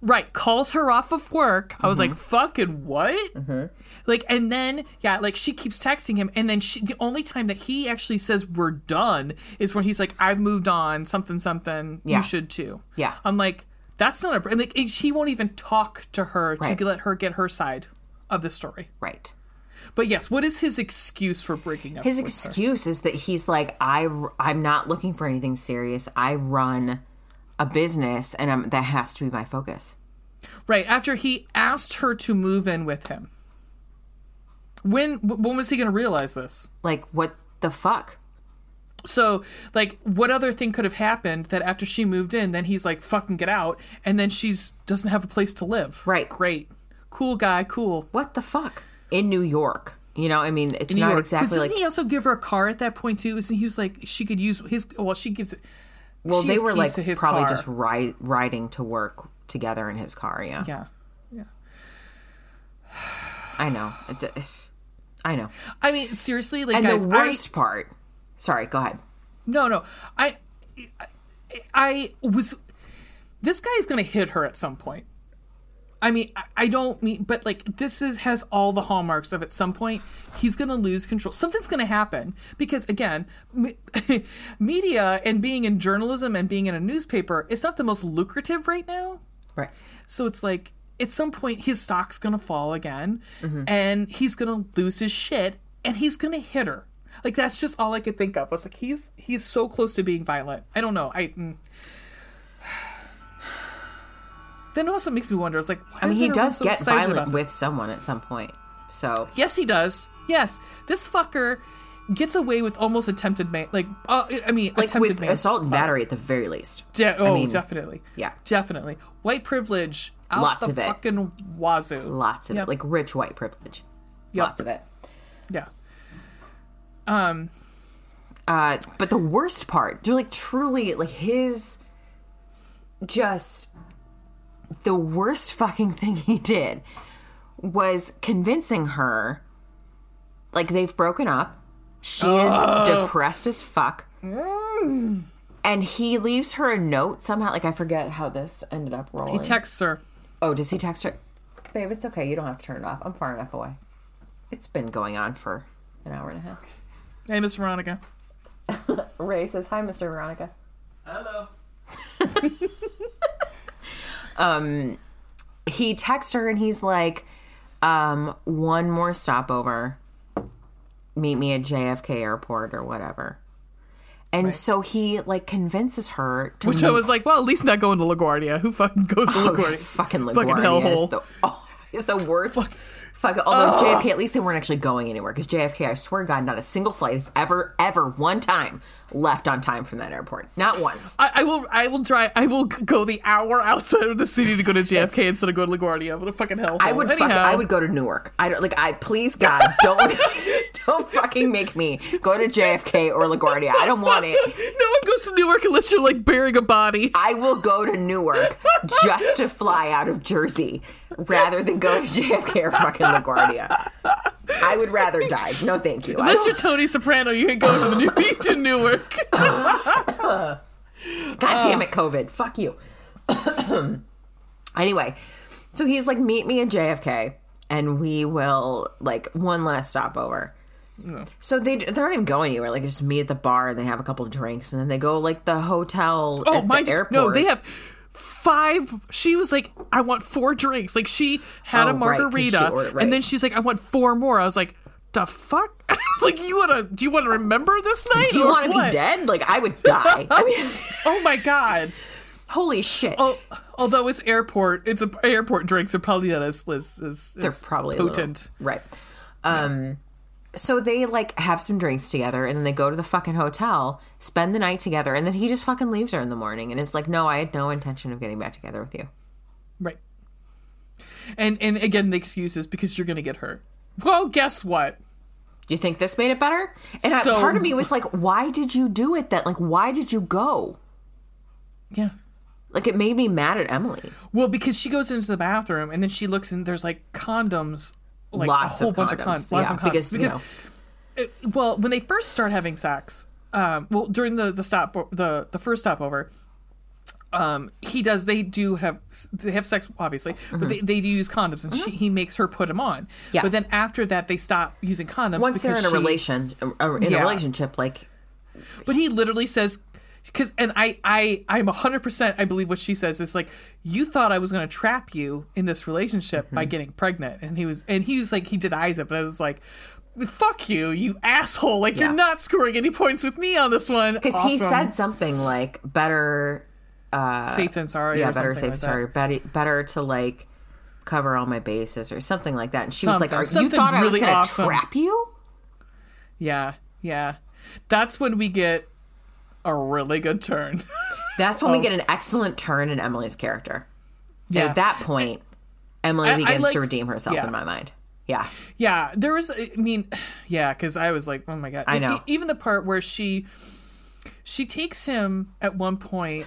A: Right, calls her off of work. I was like,
B: Mm-hmm.
A: "Fucking what?" Like, and then yeah, like she keeps texting him, and then she, the only time that he actually says we're done is when he's like, "I've moved on, something, something.
B: Yeah.
A: You should too."
B: Yeah.
A: I'm like, that's not a and, like he won't even talk to her
B: Right.
A: to let her get her side of the story.
B: Right.
A: But yes, what is his excuse for breaking up?
B: His
A: with her?
B: excuse is that he's like, I, I'm not looking for anything serious. I run a business, and I'm, that has to be my focus.
A: Right after he asked her to move in with him. When when was he going to realize this?
B: Like, what the fuck?
A: So, like, what other thing could have happened that after she moved in, then he's like, "Fucking get out," and then she's doesn't have a place to live.
B: Right.
A: Great. Cool guy. Cool.
B: What the fuck? In New York, you know, I mean, it's not
A: York.
B: exactly
A: Because
B: like.
A: Doesn't he also give her a car at that point too? Isn't he was like she could use his? Well, she gives it.
B: well,
A: she
B: they were like probably
A: car.
B: just ri- riding to work together in his car. Yeah,
A: Yeah. Yeah.
B: I know. I know.
A: I mean, seriously, like,
B: And
A: guys,
B: the
A: I-
B: worst part. Sorry, go ahead.
A: No, no. I, I, I was. This guy is going to hit her at some point. I mean, I, don't mean, but like this is has all the hallmarks of at some point he's going to lose control. Something's going to happen because again, me, media and being in journalism and being in a newspaper, it's not the most lucrative right now.
B: Right.
A: So it's like at some point his stock's gonna fall again, and he's gonna lose his shit, and he's gonna hit her. Like that's just all I could think of. Was like he's he's so close to being violent. I don't know. I. Mm. Then it also makes me wonder. It's like
B: I mean, he does
A: so
B: get violent with someone at some point. So
A: Yes, he does. Yes, this fucker gets away with almost attempted man. Like, uh, I mean,
B: like
A: attempted
B: with assault and battery at the very least.
A: De- oh,
B: mean,
A: definitely.
B: yeah.
A: definitely. White privilege. Out
B: Lots
A: the
B: of it.
A: Fucking wazoo.
B: Lots of
A: Yep.
B: it, like rich white privilege.
A: Yep.
B: Lots of it.
A: Yeah. Um.
B: Uh, but the worst part, do like truly like his just the worst fucking thing he did was convincing her like they've broken up. She is depressed as fuck. And he leaves her a note somehow. Like I forget how this ended up rolling.
A: He texts her.
B: oh, does he text her? Babe, it's okay. You don't have to turn it off. I'm far enough away. It's been going on for an hour and a half.
A: Hey, Miss Veronica.
B: Ray says, Hi, Mr. Veronica.
C: Hello.
B: He texts her and he's like, um, one more stopover. Meet me at JFK airport or whatever. And so he like convinces her to
A: Which I was like, well, at least not going to LaGuardia. Who fucking goes to
B: Oh,
A: LaGuardia?
B: fucking LaGuardia
A: Fucking
B: is the, oh, is the worst. Fuck. Although JFK, at least they weren't actually going anywhere because JFK, I swear to God, not a single flight has ever, ever, one time left on time from that airport. Not once.
A: I, I will. I will try. I will go the hour outside of the city to go to JFK instead of go to LaGuardia. What a fucking hellhole.
B: I would. Fuck, I would go to Newark. I don't like. I please God, don't, don't fucking make me go to JFK or LaGuardia. I don't want it.
A: No one goes to Newark unless you're like burying a body.
B: I will go to Newark just to fly out of Jersey rather than go to JFK or fucking LaGuardia. I would rather die. No, thank you.
A: Unless you're Tony Soprano, you can go to the new beach in Newark.
B: God uh. damn it, COVID. Fuck you. anyway, so he's like, meet me at JFK and we will, like, one last stopover. So they they're not even going anywhere. Like, they just meet at the bar and they have a couple of drinks and then they go, like, the hotel
A: Oh
B: at
A: my
B: the airport.
A: no, they have five. She was like, I want four drinks. Like she had
B: Oh,
A: a
B: right,
A: margarita,
B: ordered- right.
A: and then she's like, I want four more. I was like, the fuck? like you wanna? Do you want to remember this night?
B: Do you want to be dead? Like, I would die. I mean,
A: Oh my god.
B: holy shit.
A: Oh, although it's airport, it's a airport drinks are probably not as as, as
B: They're probably a little-
A: potent.
B: right. Um, so they like have some drinks together, and then they go to the fucking hotel, spend the night together, and then he just fucking leaves her in the morning, and is like, "No, I had no intention of getting back together with you."
A: Right. And and again, the excuse is because you're gonna get hurt. Well, guess what?
B: Do you think this made it better? And
A: So-
B: part of me was like, "Why did you do it? Then, like, why did you go?"
A: Yeah.
B: Like, it made me mad at Emily.
A: Well, because she goes into the bathroom and then she looks and there's like condoms, like
B: Lots
A: a whole
B: of
A: bunch
B: condoms,
A: of condoms. Lots
B: yeah,
A: of condoms.
B: because, you know.
A: it- well, when they first start having sex, um, well, during the the stop the the first stopover, um, he does. They do have they have sex, obviously, but they, they do use condoms, and she, he makes her put them on.
B: Mm-hmm. Yeah.
A: But then after that, they stop using condoms
B: Once they're in
A: because
B: a
A: she-
B: relation, in
A: Yeah.
B: a relationship, like,
A: But he literally says, because and I I I'm hundred percent I believe what she says is like you thought I was going to trap you in this relationship by
B: Mm-hmm.
A: getting pregnant, and he was and he was like he denies it, but I was like. Fuck you, you asshole! Like
B: Yeah.
A: you're not scoring any points with me on this one.
B: because he said something like, "Better."
A: safe than sorry.
B: yeah, better
A: something
B: safe
A: like
B: sorry. Better, better to like cover all my bases or something like that. And she was like, Are, "You
A: something
B: thought I was going to
A: awesome.
B: trap you?"
A: Yeah, yeah. That's when we get a really good turn.
B: That's when we get an excellent turn in Emily's character. And
A: Yeah.
B: at that point, Emily
A: I- I
B: begins
A: liked-
B: to redeem herself
A: yeah.
B: in my mind. Yeah,
A: Yeah, there was. I mean, yeah, because I was like, oh my god.
B: I know.
A: e- even the part where she she takes him at one point.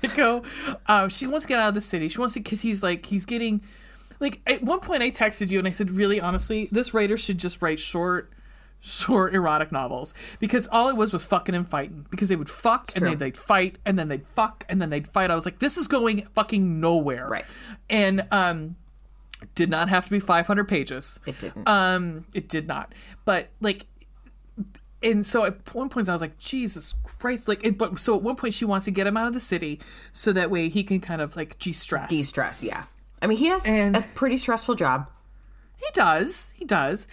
A: they go. Um, she wants to get out of the city. She wants to because he's like he's getting. Like at one point, I texted you and I said, "Really, honestly, this writer should just write short, short erotic novels because all it was was fucking and fighting. Because they would fuck and
B: true.
A: then they'd fight and then they'd fuck and then they'd fight. I was like, this is going fucking nowhere.
B: Right.
A: And um, did not have to be 500 pages.
B: it didn't.
A: Um, it did not. But like, and so at one point I was like, Jesus Christ! Like, it, but so at one point she wants to get him out of the city so that way he can kind of like de-stress.
B: De-stress. Yeah, I mean, he has
A: And-
B: a pretty stressful job.
A: he does. He does.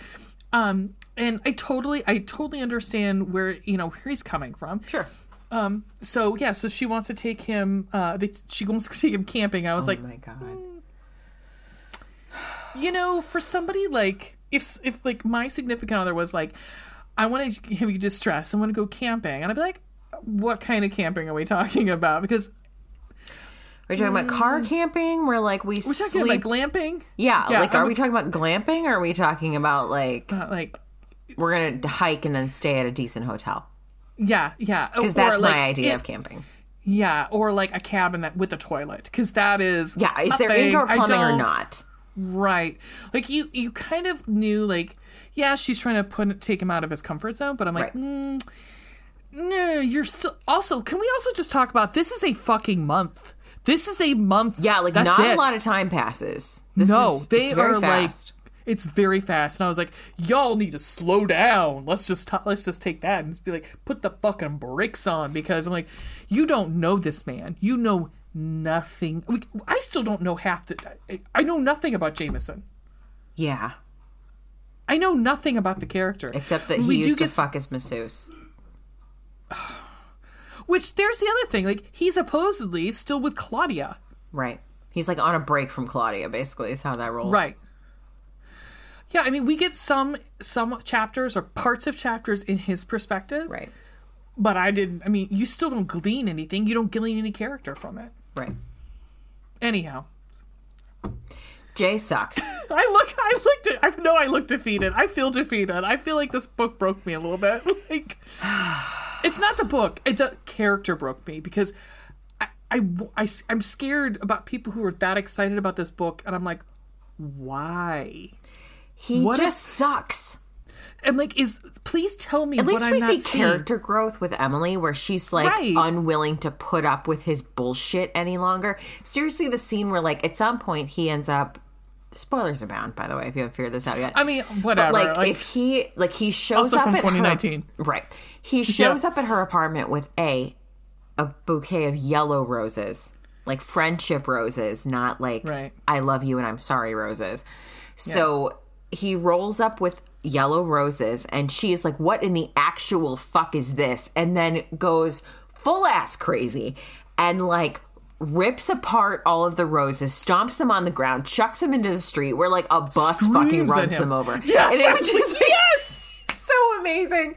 A: Um, and I totally, I totally understand where you know where he's coming from.
B: Sure.
A: Um, so yeah, so she wants to take him. Uh, they, she wants to take him camping. I was like,
B: oh my god.
A: you know, for somebody like if if like my significant other was like, I want to have you distress, I want to go camping, and I'd be like, what kind of camping are we talking about? Because
B: Are you talking about car camping where like we
A: we're talking about glamping.
B: yeah,
A: Yeah,
B: like are
A: I'm-
B: we talking about glamping or are we talking about like
A: Uh, like
B: we're gonna hike and then stay at a decent hotel?
A: yeah, yeah,
B: Because that's my idea of camping.
A: Yeah, or like a cabin that with a toilet, because that is
B: Yeah, is there
A: nothing.
B: indoor plumbing or
A: don't- Right, like you, you kind of knew, like, yeah, she's trying to put take him out of his comfort zone, but I'm like,
B: Right.
A: mm, no, you're still. Also, can we also just talk about this? Is a fucking month. This is a month.
B: Yeah, like not a lot of time passes. This
A: no,
B: is,
A: they are
B: fast.
A: like it's very fast, and I was like, y'all need to slow down. Let's just t- let's just take that and just be like, put the fucking brakes on because I'm like, you don't know this man. You know nothing. We, I still don't know half the. I- I know nothing about Jameson.
B: yeah,
A: I know nothing about the character
B: except that he
A: We
B: used to
A: get
B: fuck his masseuse.
A: Which there's the other thing. Like he's supposedly still with Claudia.
B: Right. He's like on a break from Claudia. Basically, is how that rolls.
A: Right. Yeah, I mean, we get some some chapters or parts of chapters in his perspective,
B: Right.
A: but I didn't. I mean, you still don't glean anything. You don't glean any character from it.
B: Right.
A: Anyhow,
B: Jay sucks.
A: I look. I looked. At, I know I look defeated. I feel defeated. I feel like this book broke me a little bit. Like, it's not the book. It's the character broke me because I, I, I, I'm scared about people who are that excited about this book, and I'm like, why?
B: He
A: What
B: just sucks.
A: I'm like, is please tell me
B: At least we see
A: seeing.
B: character growth with Emily, where she's like
A: Right.
B: unwilling to put up with his bullshit any longer. Seriously, the scene where like at some point he ends up. Spoilers abound, by the way, if you haven't figured this out yet.
A: I mean,
B: But
A: whatever.
B: like,
A: like,
B: if he like he shows
A: Also
B: up
A: from
B: at her-
A: 2019.
B: right? He shows up at her apartment with a a bouquet of yellow roses, like friendship roses, not like
A: Right.
B: I love you and I'm sorry roses. So he rolls up with yellow roses, and she's like, "What in the actual fuck is this?" And then goes full ass crazy and like rips apart all of the roses, stomps them on the ground, chucks them into the street where like a bus fucking
A: Screams at
B: runs them over.
A: Yes,
B: and it was just yes, so amazing,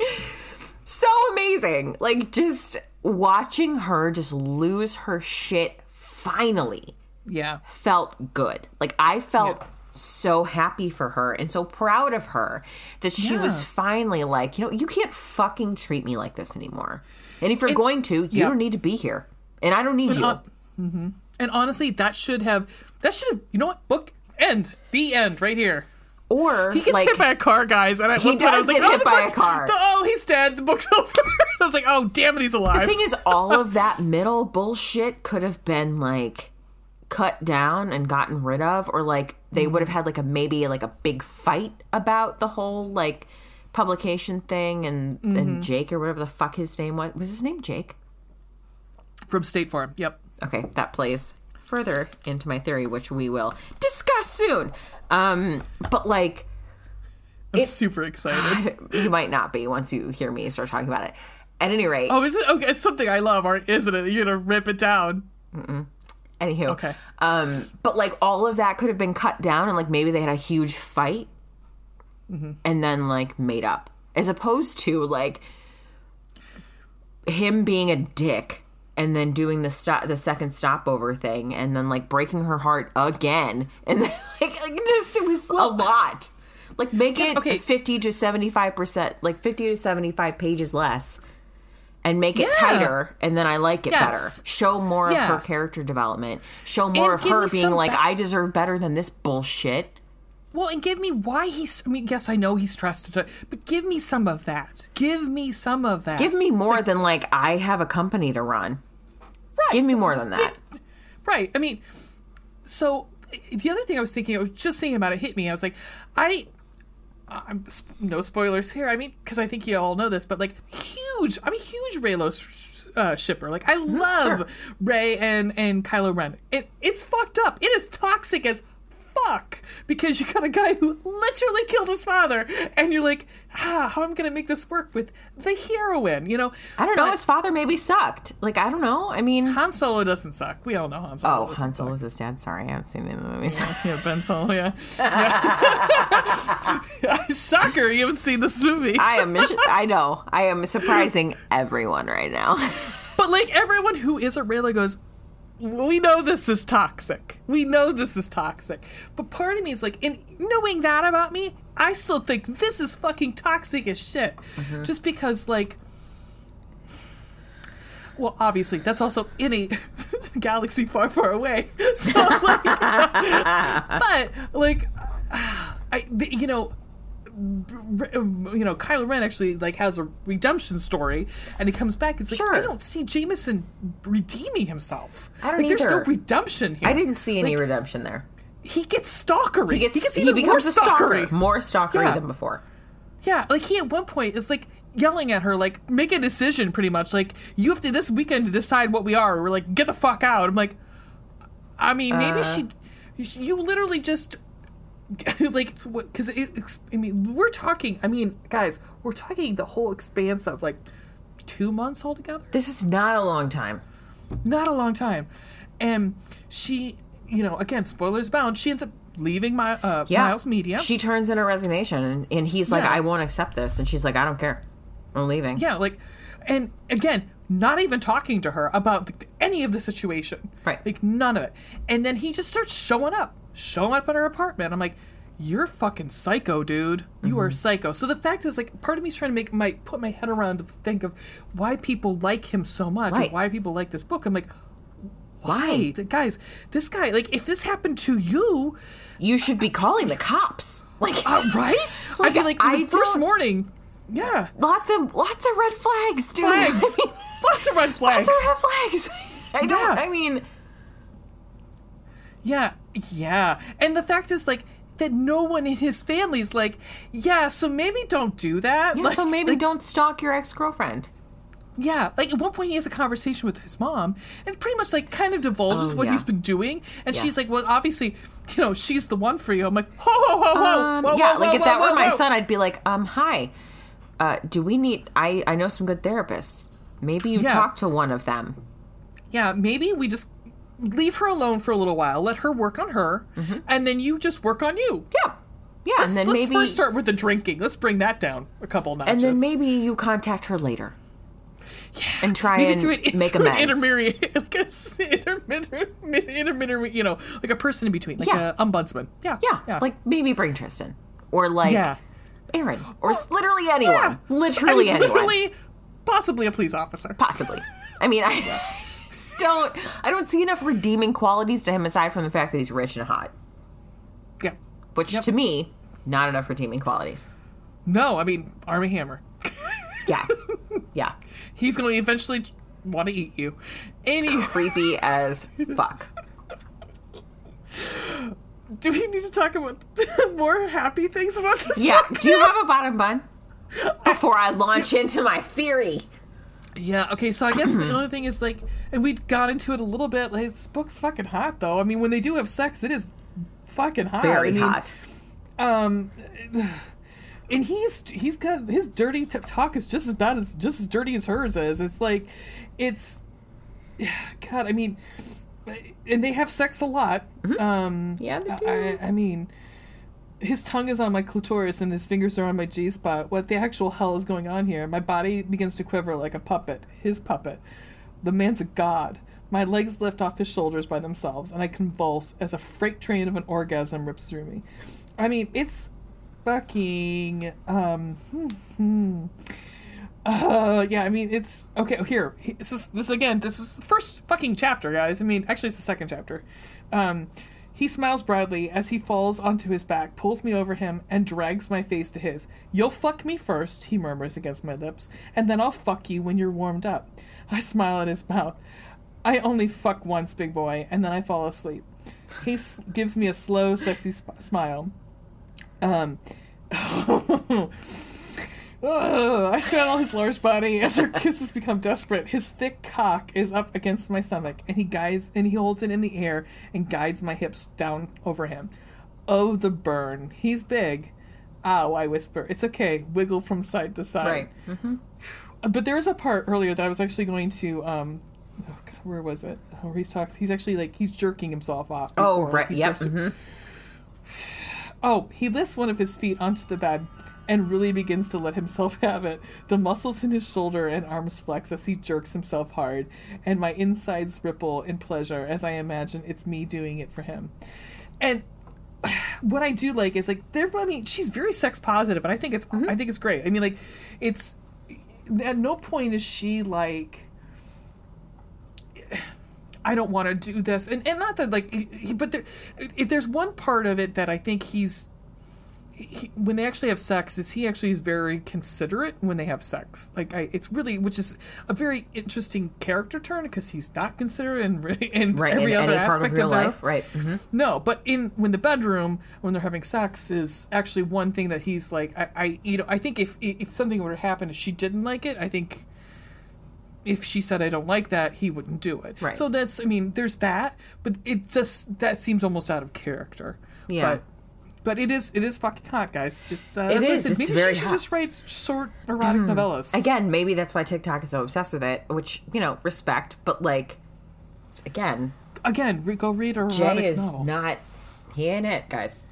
B: so amazing. Like just watching her just lose her shit finally
A: yeah,
B: felt good. Like I felt
A: Yeah.
B: So happy for her and so proud of her that she was finally like, you know, you can't fucking treat me like this anymore. And if you're going to, you
A: yeah.
B: don't need to be here. And I don't need you.
A: uh, and honestly, that should have that should have. You know what? Book end. The end. Right here.
B: or
A: He gets
B: like
A: hit by a car, guys, and I
B: He
A: I
B: does
A: was like,
B: get
A: oh,
B: hit by a car.
A: the- oh, he's dead. The book's over. I was like, oh, damn it, he's alive.
B: the thing is all of that middle bullshit could have been like cut down and gotten rid of or like they would have had like a maybe like a big fight about the whole like publication thing and and Jake or whatever the fuck his name was was his name Jake
A: From State Farm. Yep.
B: okay that plays further into my theory which we will discuss soon um but like
A: I'm super excited.
B: you might not be once you hear me start talking about it at any rate
A: Oh, is it? Okay, it's something I love, aren't isn't it? You're gonna rip it down.
B: Anywho,
A: Okay.
B: Um, but like all of that could have been cut down, and like maybe they had a huge fight, and then like made up, as opposed to like him being a dick and then doing the stop, the second stopover thing, and then like breaking her heart again, and then like, like just it was a lot. Like make it
A: okay.
B: fifty to seventy five percent, like fifty to seventy five pages less. And make it
A: Yeah.
B: tighter, and then I like it
A: Yes.
B: better. Show more
A: Yeah.
B: of her character development. Show more
A: And
B: of her being like, I deserve better than this bullshit.
A: Well, and give me why he's. I mean, yes, I know he's trusted, but give me some of that. Give me some of that.
B: Give me more than like I have a company to run.
A: right.
B: Give me more than that.
A: Right. I mean, so the other thing I was thinking, I was just thinking about it, hit me. I was like, I. I'm no spoilers here. I mean, because I think you all know this, but like huge. I'm a huge Reylo uh, shipper. Like I love
B: sure.
A: Rey and and Kylo Ren. It it's fucked up. It is toxic as fuck because you got a guy who literally killed his father, and you're like, ah, how am I gonna make this work with the heroine? You know,
B: I don't know.
A: But
B: His father maybe sucked. Like I don't know. I mean,
A: Han Solo doesn't suck. We all know Han Solo.
B: oh, Han. Solo was his dad. Sorry, I haven't seen any of the movies.
A: Yeah, Ben Solo, yeah. yeah. Shocker, you haven't seen this movie.
B: I am. I know. I am surprising everyone right now.
A: But like everyone who is a Reylo goes, we know this is toxic. We know this is toxic. But part of me is like, in knowing that about me, I still think this is fucking toxic as shit. Mm-hmm. Just because like well, obviously, that's also in a galaxy far, far away. So, like, but like, I, you know, you know, Kylo Ren actually like has a redemption story, and he comes back. It's like
B: Sure.
A: I don't see Jameson redeeming himself.
B: I don't
A: like, There's no redemption here.
B: I didn't see any
A: Like,
B: redemption there.
A: He gets stalkery.
B: He gets. He,
A: even
B: becomes
A: more
B: a stalker,
A: stalkery.
B: more stalkery
A: Yeah.
B: than before.
A: Yeah, like he at one point is like yelling at her, like, make a decision pretty much. Like, you have to this weekend to decide what we are. We're like, get the fuck out. I'm like, I mean, maybe uh. she, you literally just, like, because I mean, we're talking, I mean, guys, we're talking the whole expanse of like two months altogether.
B: This is not a long time.
A: Not a long time. And she, you know, again, spoilers bound, she ends up leaving my, uh,
B: Yeah.
A: Miles Media.
B: She turns in a resignation, and, and he's like,
A: Yeah.
B: "I won't accept this," and she's like, "I don't care. I'm leaving."
A: Yeah, like, and again, not even talking to her about the, any of the situation.
B: Right.
A: Like, none of it. And then he just starts showing up, showing up at her apartment. I'm like, you're fucking psycho, dude. You are psycho. So the fact is, like, part of me is trying to make my put my head around to think of why people like him so much,
B: Right.
A: why people like this book. I'm like, why?
B: Why?
A: The guys, this guy, like, if this happened to you,
B: You should be calling the cops. Like,
A: Uh, right?
B: Like,
A: I mean, like
B: I
A: the first morning. Yeah.
B: lots of lots of red flags, dude.
A: Flags. Lots of red flags.
B: lots of red flags. I don't.
A: Yeah.
B: I mean,
A: Yeah, yeah. And the fact is, like, that no one in his family is like, yeah, so maybe don't do that.
B: yeah,
A: like,
B: so maybe
A: like,
B: don't stalk your ex girlfriend.
A: Yeah, like at one point he has a conversation with his mom and pretty much like kind of divulges
B: Oh,
A: what
B: yeah.
A: he's been doing, and
B: Yeah.
A: she's like, "Well, obviously, you know, she's the one for you." I'm like, "Whoa, whoa, whoa, whoa,
B: Um,
A: whoa,
B: yeah,
A: whoa,
B: like
A: whoa,
B: if that were my
A: whoa."
B: son, I'd be like, um, hi, uh, do we need? I I know some good therapists. Maybe you
A: Yeah.
B: talk to one of them.
A: Yeah, maybe we just leave her alone for a little while, let her work on her, and then you just work on you.
B: Yeah, yeah,
A: Let's,
B: and then
A: let's
B: maybe
A: first start with the drinking. Let's bring that down a couple notches.
B: and then maybe you contact her later. Yeah, and try
A: Maybe
B: and
A: through an,
B: make
A: through an
B: amends.
A: intermediate, like a intermittent, you know, like a person in between, like
B: Yeah.
A: a ombudsman. Yeah,
B: yeah, like maybe bring Tristan or like
A: yeah,
B: Aaron or s literally anyone,
A: yeah.
B: literally
A: I mean,
B: anyone,
A: literally, possibly a police officer.
B: possibly. I mean, I just don't. I don't see enough redeeming qualities to him aside from the fact that he's rich and hot,
A: Yeah.
B: which
A: Yep.
B: to me, not enough redeeming qualities.
A: No, I mean Armie Hammer.
B: Yeah, yeah,
A: He's going to eventually want to eat you. Any?
B: creepy as fuck.
A: Do we need to talk about more happy things about this?
B: Yeah.
A: book?
B: Do you have a bottom bun? Before I launch into my theory.
A: Yeah. Okay. So I guess the only thing is like, and we got into it a little bit. Like, this book's fucking hot, though. I mean, when they do have sex, it is fucking hot.
B: Very
A: I mean,
B: hot.
A: Um, and he's he's got his dirty t- talk is just as bad as just as dirty as hers is. It's like, it's, God. I mean, and they have sex a lot. Um,
B: Yeah, they do.
A: I, I mean, his tongue is on my clitoris and his fingers are on my G spot. What the actual hell is going on here? My body begins to quiver like a puppet. His puppet. The man's a god. My legs lift off his shoulders by themselves, and I convulse as a freight train of an orgasm rips through me. I mean, it's fucking. Um, hmm. Uh, yeah, I mean, it's okay. Here, this is this again. This is the first fucking chapter, guys. I mean, actually, it's the second chapter. Um, he smiles broadly as he falls onto his back, pulls me over him, and drags my face to his. You'll fuck me first, he murmurs against my lips, and then I'll fuck you when you're warmed up. I smile at his mouth. I only fuck once, big boy, and then I fall asleep. He s- gives me a slow, sexy sp- smile. Um. Ugh, I straddle his large body as our kisses become desperate. His thick cock is up against my stomach, and he guides and he holds it in the air and guides my hips down over him. Oh, the burn! He's big. Ow! I whisper. It's okay. Wiggle from side to side.
B: Right.
A: But there was a part earlier that I was actually going to. Um, oh God, where was it? Oh, where he talks. He's actually like he's jerking himself off.
B: Oh, right. Yep.
A: to-. Oh, he lifts one of his feet onto the bed and really begins to let himself have it. The muscles in his shoulder and arms flex as he jerks himself hard, and my insides ripple in pleasure as I imagine it's me doing it for him. And what I do like is like there. I mean, she's very sex positive, and I think it's mm-hmm. I think it's great. I mean, like it's at no point is she like I don't want to do this, and and not that like, he- but there, if there's one part of it that I think he's he, when they actually have sex, is he actually is very considerate when they have sex. Like I, it's really, which is a very interesting character turn because he's not considerate in, in
B: Right.
A: every
B: in
A: other aspect
B: of real
A: their-
B: life. Right. mhm.
A: no, but in when the bedroom when they're having sex is actually one thing that he's like I, I you know I think if if something were to happen if she didn't like it I think if she said I don't like that he wouldn't do it.
B: Right.
A: So that's I mean there's that, but it just that seems almost out of character.
B: Yeah.
A: But, but it is it is fucking hot, guys. It's uh,
B: It
A: that's what I
B: is, it's
A: Maybe
B: very
A: she should
B: hot.
A: just write short erotic novellas.
B: Again, maybe that's why TikTok is so obsessed with it, which you know, respect. But like, again,
A: Again, re- go read a erotic
B: Jay is
A: novel.
B: not he ain't it, guys.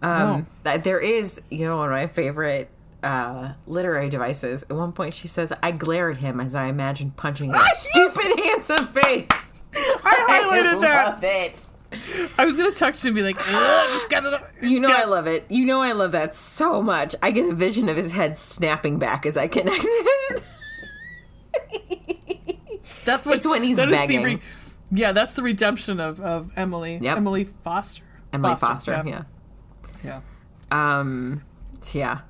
B: Um, th- there is, you know, one of my favorite uh, literary devices. At one point, she says, "I glare at him as I imagine punching his stupid handsome face."
A: I highlighted that.
B: love it.
A: I was gonna text you and be like, just
B: You know I love it. You know I love that so much. I get a vision of his head snapping back as I connect it.
A: That's what
B: It's when he's
A: that
B: begging.
A: yeah, that's the redemption of, of Emily.
B: Yep.
A: Emily Foster.
B: Emily Foster, yeah.
A: Yeah.
B: Um, yeah.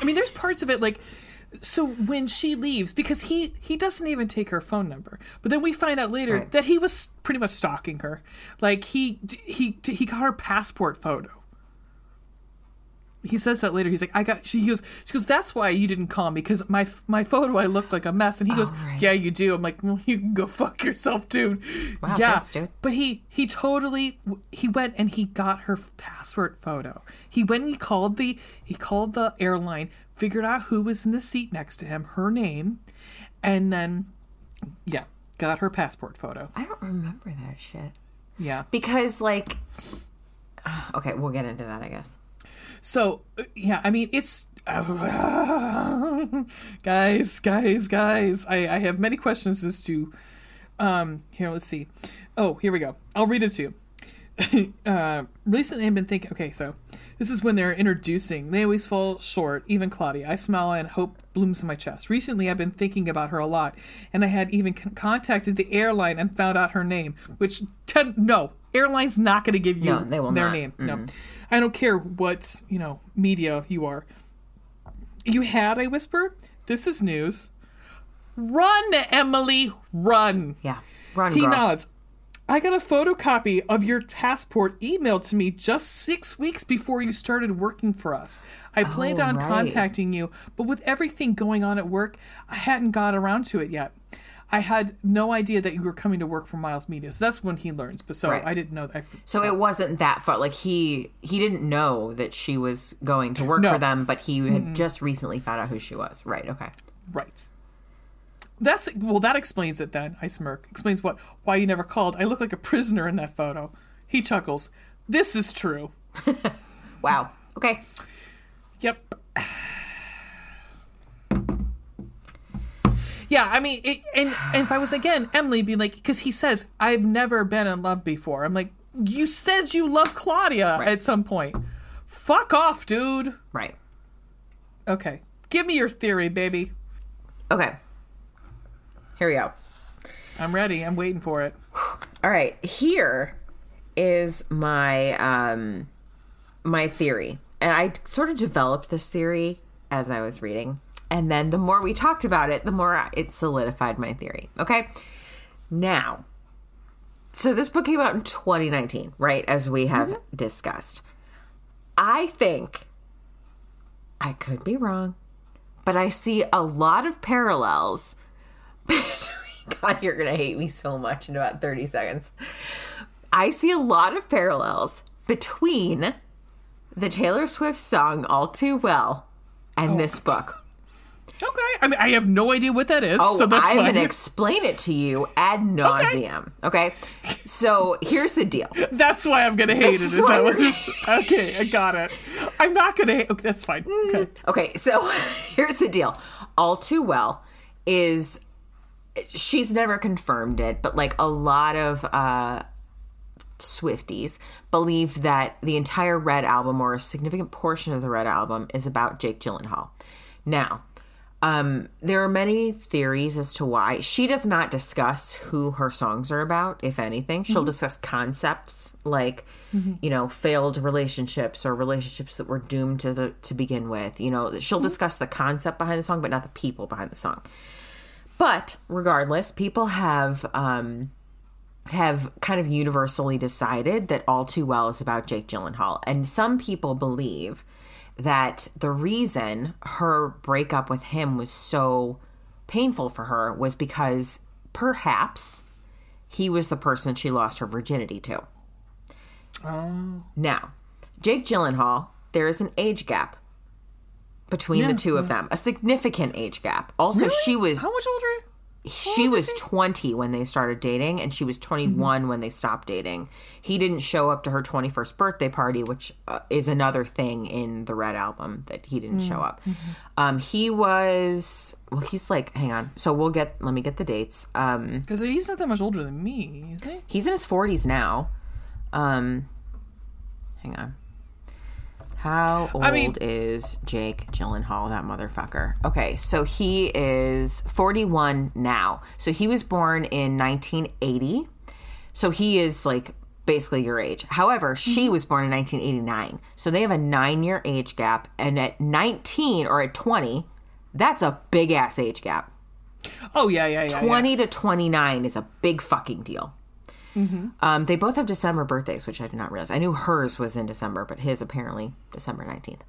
A: I mean, there's parts of it like so when she leaves because he he doesn't even take her phone number but then we find out later
B: Right.
A: that he was pretty much stalking her like he he he got her passport photo he says that later he's like i got she he goes she goes that's why you didn't call me because my my photo i looked like a mess and he goes
B: right.
A: yeah you do i'm like well you can go fuck yourself dude
B: Wow,
A: yeah
B: thanks, dude.
A: but he he totally he went and he got her passport photo. He went and he called the he called the airline, figured out who was in the seat next to him, her name, and then yeah, got her passport photo.
B: I don't remember that shit.
A: Yeah.
B: Because, like, okay, we'll get into that, I guess.
A: So uh, yeah, I mean it's guys, guys, guys. I I have many questions as to um here. Let's see. Oh, here we go. I'll read it to you. uh, recently, I've been thinking. Okay, so this is when they're introducing. They always fall short. Even Claudia. I smile and hope blooms in my chest. Recently, I've been thinking about her a lot, and I had even con- contacted the airline and found out her name. Which ten, no airline's not going to give you
B: No, they will
A: their
B: not.
A: name. No, I don't care what you know media you are. You had, I whisper. This is news. Run, Emily, run.
B: Yeah. Run,
A: He
B: girl.
A: nods. I got a photocopy of your passport emailed to me just six weeks before you started working for us. I planned
B: Oh,
A: on
B: right.
A: contacting you, but with everything going on at work, I hadn't got around to it yet. I had no idea that you were coming to work for Miles Media, so that's when he learns. But so
B: Right.
A: I didn't know. I,
B: So it wasn't that far. Like he he didn't know that she was going to work
A: No.
B: for them, but he had just recently found out who she was. Right. Okay.
A: Right. That's well. That explains it. Then I smirk. Explains what? Why you never called? I look like a prisoner in that photo. He chuckles. This is true.
B: Wow. Okay.
A: Yep. Yeah, I mean, it, and and if I was again Emily, be like, because he says I've never been in love before. I'm like, you said you love Claudia at some point. Fuck off, dude.
B: Right.
A: Okay, give me your theory, baby.
B: Okay. Here we go.
A: I'm ready. I'm waiting for it.
B: All right. Here is my um my theory. And I sort of developed this theory as I was reading. And then the more we talked about it, the more it solidified my theory. Okay? Now, so this book came out in 2019, right? As we have discussed. I think I could be wrong, but I see a lot of parallels God, you're gonna hate me so much in about 30 seconds. I see a lot of parallels between the Taylor Swift song All Too Well and oh, this book.
A: Okay. I mean, I have no idea what that is,
B: Oh,
A: so that's
B: I'm gonna explain it to you ad nauseum. Okay. So here's the deal.
A: That's why I'm gonna hate it.
B: This
A: Is
B: is why
A: that what? okay, I got it. I'm not gonna hate. Okay, that's fine. Mm, okay.
B: Okay, so here's the deal. All Too Well is she's never confirmed it, but like a lot of uh Swifties believe that the entire Red album or a significant portion of the Red album is about Jake Gyllenhaal. Now, um, there are many theories as to why. She does not discuss who her songs are about, if anything. She'll discuss concepts like, you know, failed relationships or relationships that were doomed to the, to begin with. You know, she'll discuss the concept behind the song, but not the people behind the song. But regardless, people have um, have kind of universally decided that All Too Well is about Jake Gyllenhaal. And some people believe that the reason her breakup with him was so painful for her was because perhaps he was the person she lost her virginity to. Now, Jake Gyllenhaal, there is an age gap between
A: Yeah.
B: the two of them, a significant age gap. Also, she was
A: How much older?
B: she was 20 when they started dating and she was 21 when they stopped dating. He didn't show up to her 21st birthday party which uh, is another thing in the red album that he didn't show up. Um he was well he's like hang on. So we'll get let me get the dates. Um
A: Because he's not that much older than me, is he?
B: he's in his 40s now. Um hang on how old
A: I mean-
B: is Jake Gyllenhaal, that motherfucker? Okay, so he is 41 now. So he was born in 1980. So he is like basically your age. However, she mm-hmm. was born in 1989. So they have a nine year age gap. And at 19 or at 20, that's a big ass age gap.
A: Oh yeah, yeah, yeah.
B: 20 to 29 is a big fucking deal. Um, they both have December birthdays, which I did not realize. I knew hers was in December, but his apparently December 19th.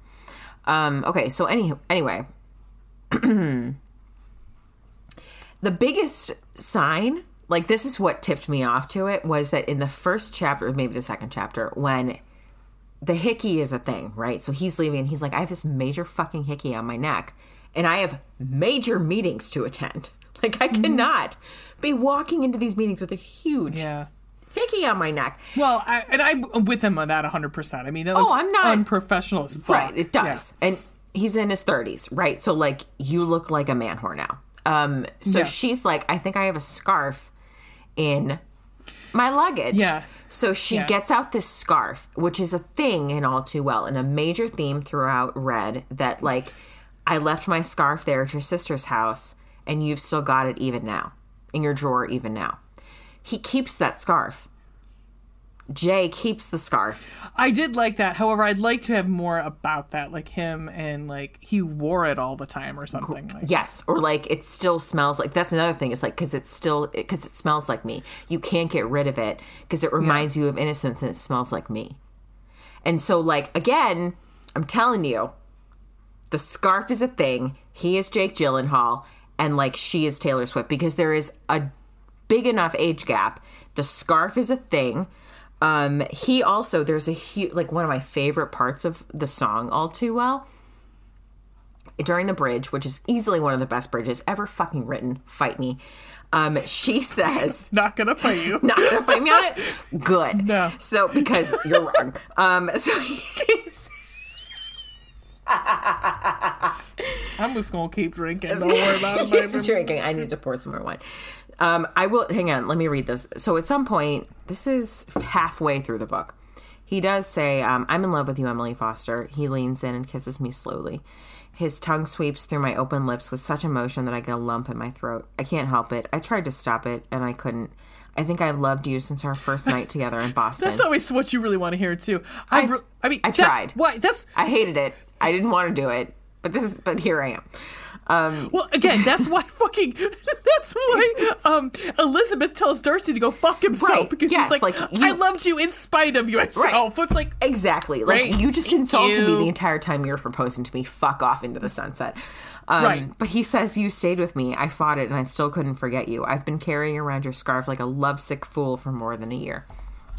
B: Um, okay, so any, anyway, the biggest sign, like this is what tipped me off to it, was that in the first chapter, maybe the second chapter, when the hickey is a thing, right? So he's leaving and he's like, I have this major fucking hickey on my neck and I have major meetings to attend. Like, I cannot be walking into these meetings with a huge
A: Yeah.
B: Hickey on my neck.
A: Well, I, and I'm with him on that 100. percent I mean, that looks
B: Oh, I'm not-
A: unprofessional as fuck.
B: Right, it does. And he's in his 30s, right? So, like, you look like a man whore now. Um, so
A: Yeah.
B: she's like, I think I have a scarf in my luggage.
A: Yeah.
B: So she
A: Yeah.
B: gets out this scarf, which is a thing in All Too Well, and a major theme throughout Red that, like, I left my scarf there at your sister's house, and you've still got it even now, in your drawer even now. He keeps that scarf. Jay keeps the scarf.
A: I did like that. However, I'd like to have more about that, like him and like he wore it all the time or something. Like,
B: Yes, or like it still smells like that's another thing. It's like because it's still because it smells like me. You can't get rid of it because it reminds you of innocence and it smells like me. And so, like again, I'm telling you, the scarf is a thing. He is Jake Gyllenhaal, and like she is Taylor Swift because there is a big enough age gap. The scarf is a thing. Um, he also there's a huge like one of my favorite parts of the song all too well during the bridge, which is easily one of the best bridges ever fucking written. Fight me. Um, she says,
A: Not gonna fight you.
B: "Not gonna fight me on it." Good.
A: No.
B: So because you're wrong. Um, so he's
A: I'm just gonna keep drinking. Don't worry about it, baby.
B: drinking. I need to pour some more wine. Um, I will hang on. Let me read this. So at some point, this is halfway through the book. He does say, um, "I'm in love with you, Emily Foster." He leans in and kisses me slowly. His tongue sweeps through my open lips with such emotion that I get a lump in my throat. I can't help it. I tried to stop it, and I couldn't. I think I've loved you since our first night together in Boston.
A: That's always what you really want to hear too. I,
B: I-
A: re- I mean,
B: I
A: that's
B: tried.
A: Why? That's
B: I hated it. I didn't want to do it, but this is. But here I am. Um,
A: well, again, that's why fucking. That's why um, Elizabeth tells Darcy to go fuck himself
B: Right,
A: because
B: yes,
A: she's like,
B: like, you-
A: I loved you in spite of yourself. It's like,
B: Exactly. Like
A: Right.
B: you just
A: Thank
B: insulted me the entire time you were proposing to me. Fuck off into the sunset. Um,
A: Right.
B: But he says you stayed with me. I fought it, and I still couldn't forget you. I've been carrying around your scarf like a lovesick fool for more than a year.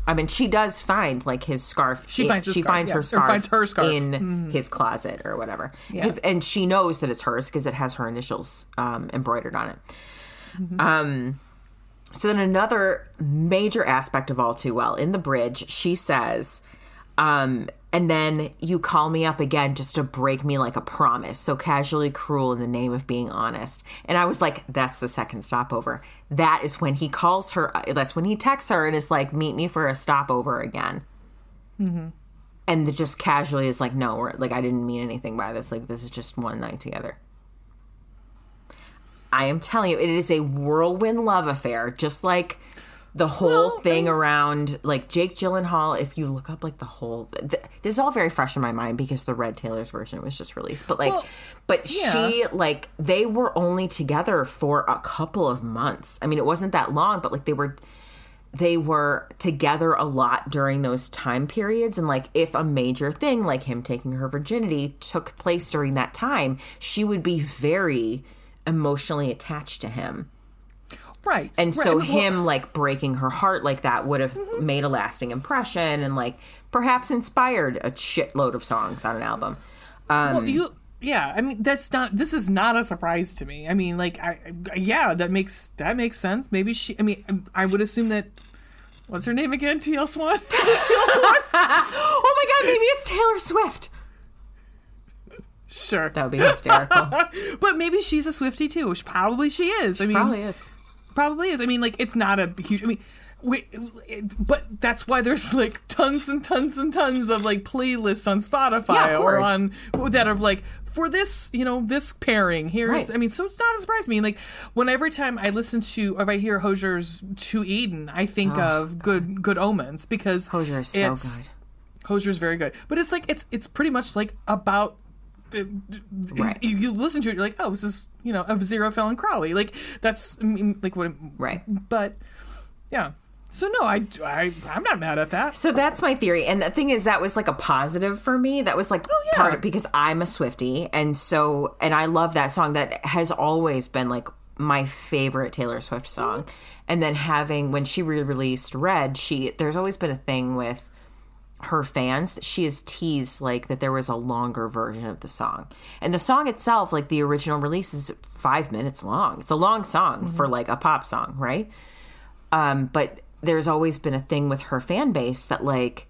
B: I mean, she does find like his scarf.
A: She finds his
B: she
A: scarf,
B: finds
A: yeah.
B: her
A: Or
B: scarf.
A: finds her scarf.
B: In his closet or whatever. 'Cause- and she knows that it's hers because it has her initials um, embroidered on it.
A: Mm-hmm.
B: Um, so then another major aspect of all too well in the bridge, she says, um, and then you call me up again just to break me like a promise, so casually cruel in the name of being honest. And I was like, that's the second stopover. That is when he calls her. That's when he texts her and is like, meet me for a stopover again. Mm-hmm. And the just casually is like, no, we're, like I didn't mean anything by this. Like this is just one night together. I am telling you, it is a whirlwind love affair, just like the whole
A: Well,
B: thing around like Jake Gyllenhaal. If you look up like the whole, th- this is all very fresh in my mind because the Red Taylor's version was just released. But like,
A: Well,
B: but
A: yeah.
B: she like they were only together for a couple of months. I mean, it wasn't that long, but like they were they were together a lot during those time periods and like if a major thing like him taking her virginity took place during that time she would be very emotionally attached to him
A: right.
B: and
A: right.
B: so
A: Well,
B: him like breaking her heart like that would have made a lasting impression and like perhaps inspired a shitload of songs on an album um,
A: Well, you, yeah. I mean, that's not. This is not a surprise to me. I mean, like, I, yeah, that makes that makes sense. Maybe she. I mean, I would assume that. What's her name again? TL Swan. TL Swan?
B: oh my god maybe it's taylor swift
A: sure.
B: that would be hysterical
A: But maybe she's a Swifty too, which probably she is. I mean,
B: probably is
A: probably is. I mean, like it's not a huge. I mean, we, but that's why there's like tons and tons and tons of like playlists on Spotify
B: Yeah,
A: or on that are like for this, you know, this pairing. Here's,
B: Right.
A: I mean, so it's not a surprise to me. Like when every time I listen to, or if I hear Hozier's "To Eden," I think of good, good omens because
B: Oh, Hozier is so good.
A: Hozier's very good, but it's like it's it's pretty much like about.
B: Right.
A: you, you listen to it, you're like, oh, this is you know Aziraphale and Crowley, like that's I mean, like what,
B: Right.
A: But yeah, so no, I, I I'm not mad at that.
B: So that's my theory. And the thing is, that was like a positive for me. That was like
A: Oh, yeah.
B: part of because I'm a Swifty. And so, and I love that song. That has always been like my favorite Taylor Swift song. Oh. And then having, when she re released Red, she, there's always been a thing with her fans that she has teased like that there was a longer version of the song. And the song itself, like the original release, is five minutes long. It's a long song for like a pop song, right? Um, but there's always been a thing with her fan base that like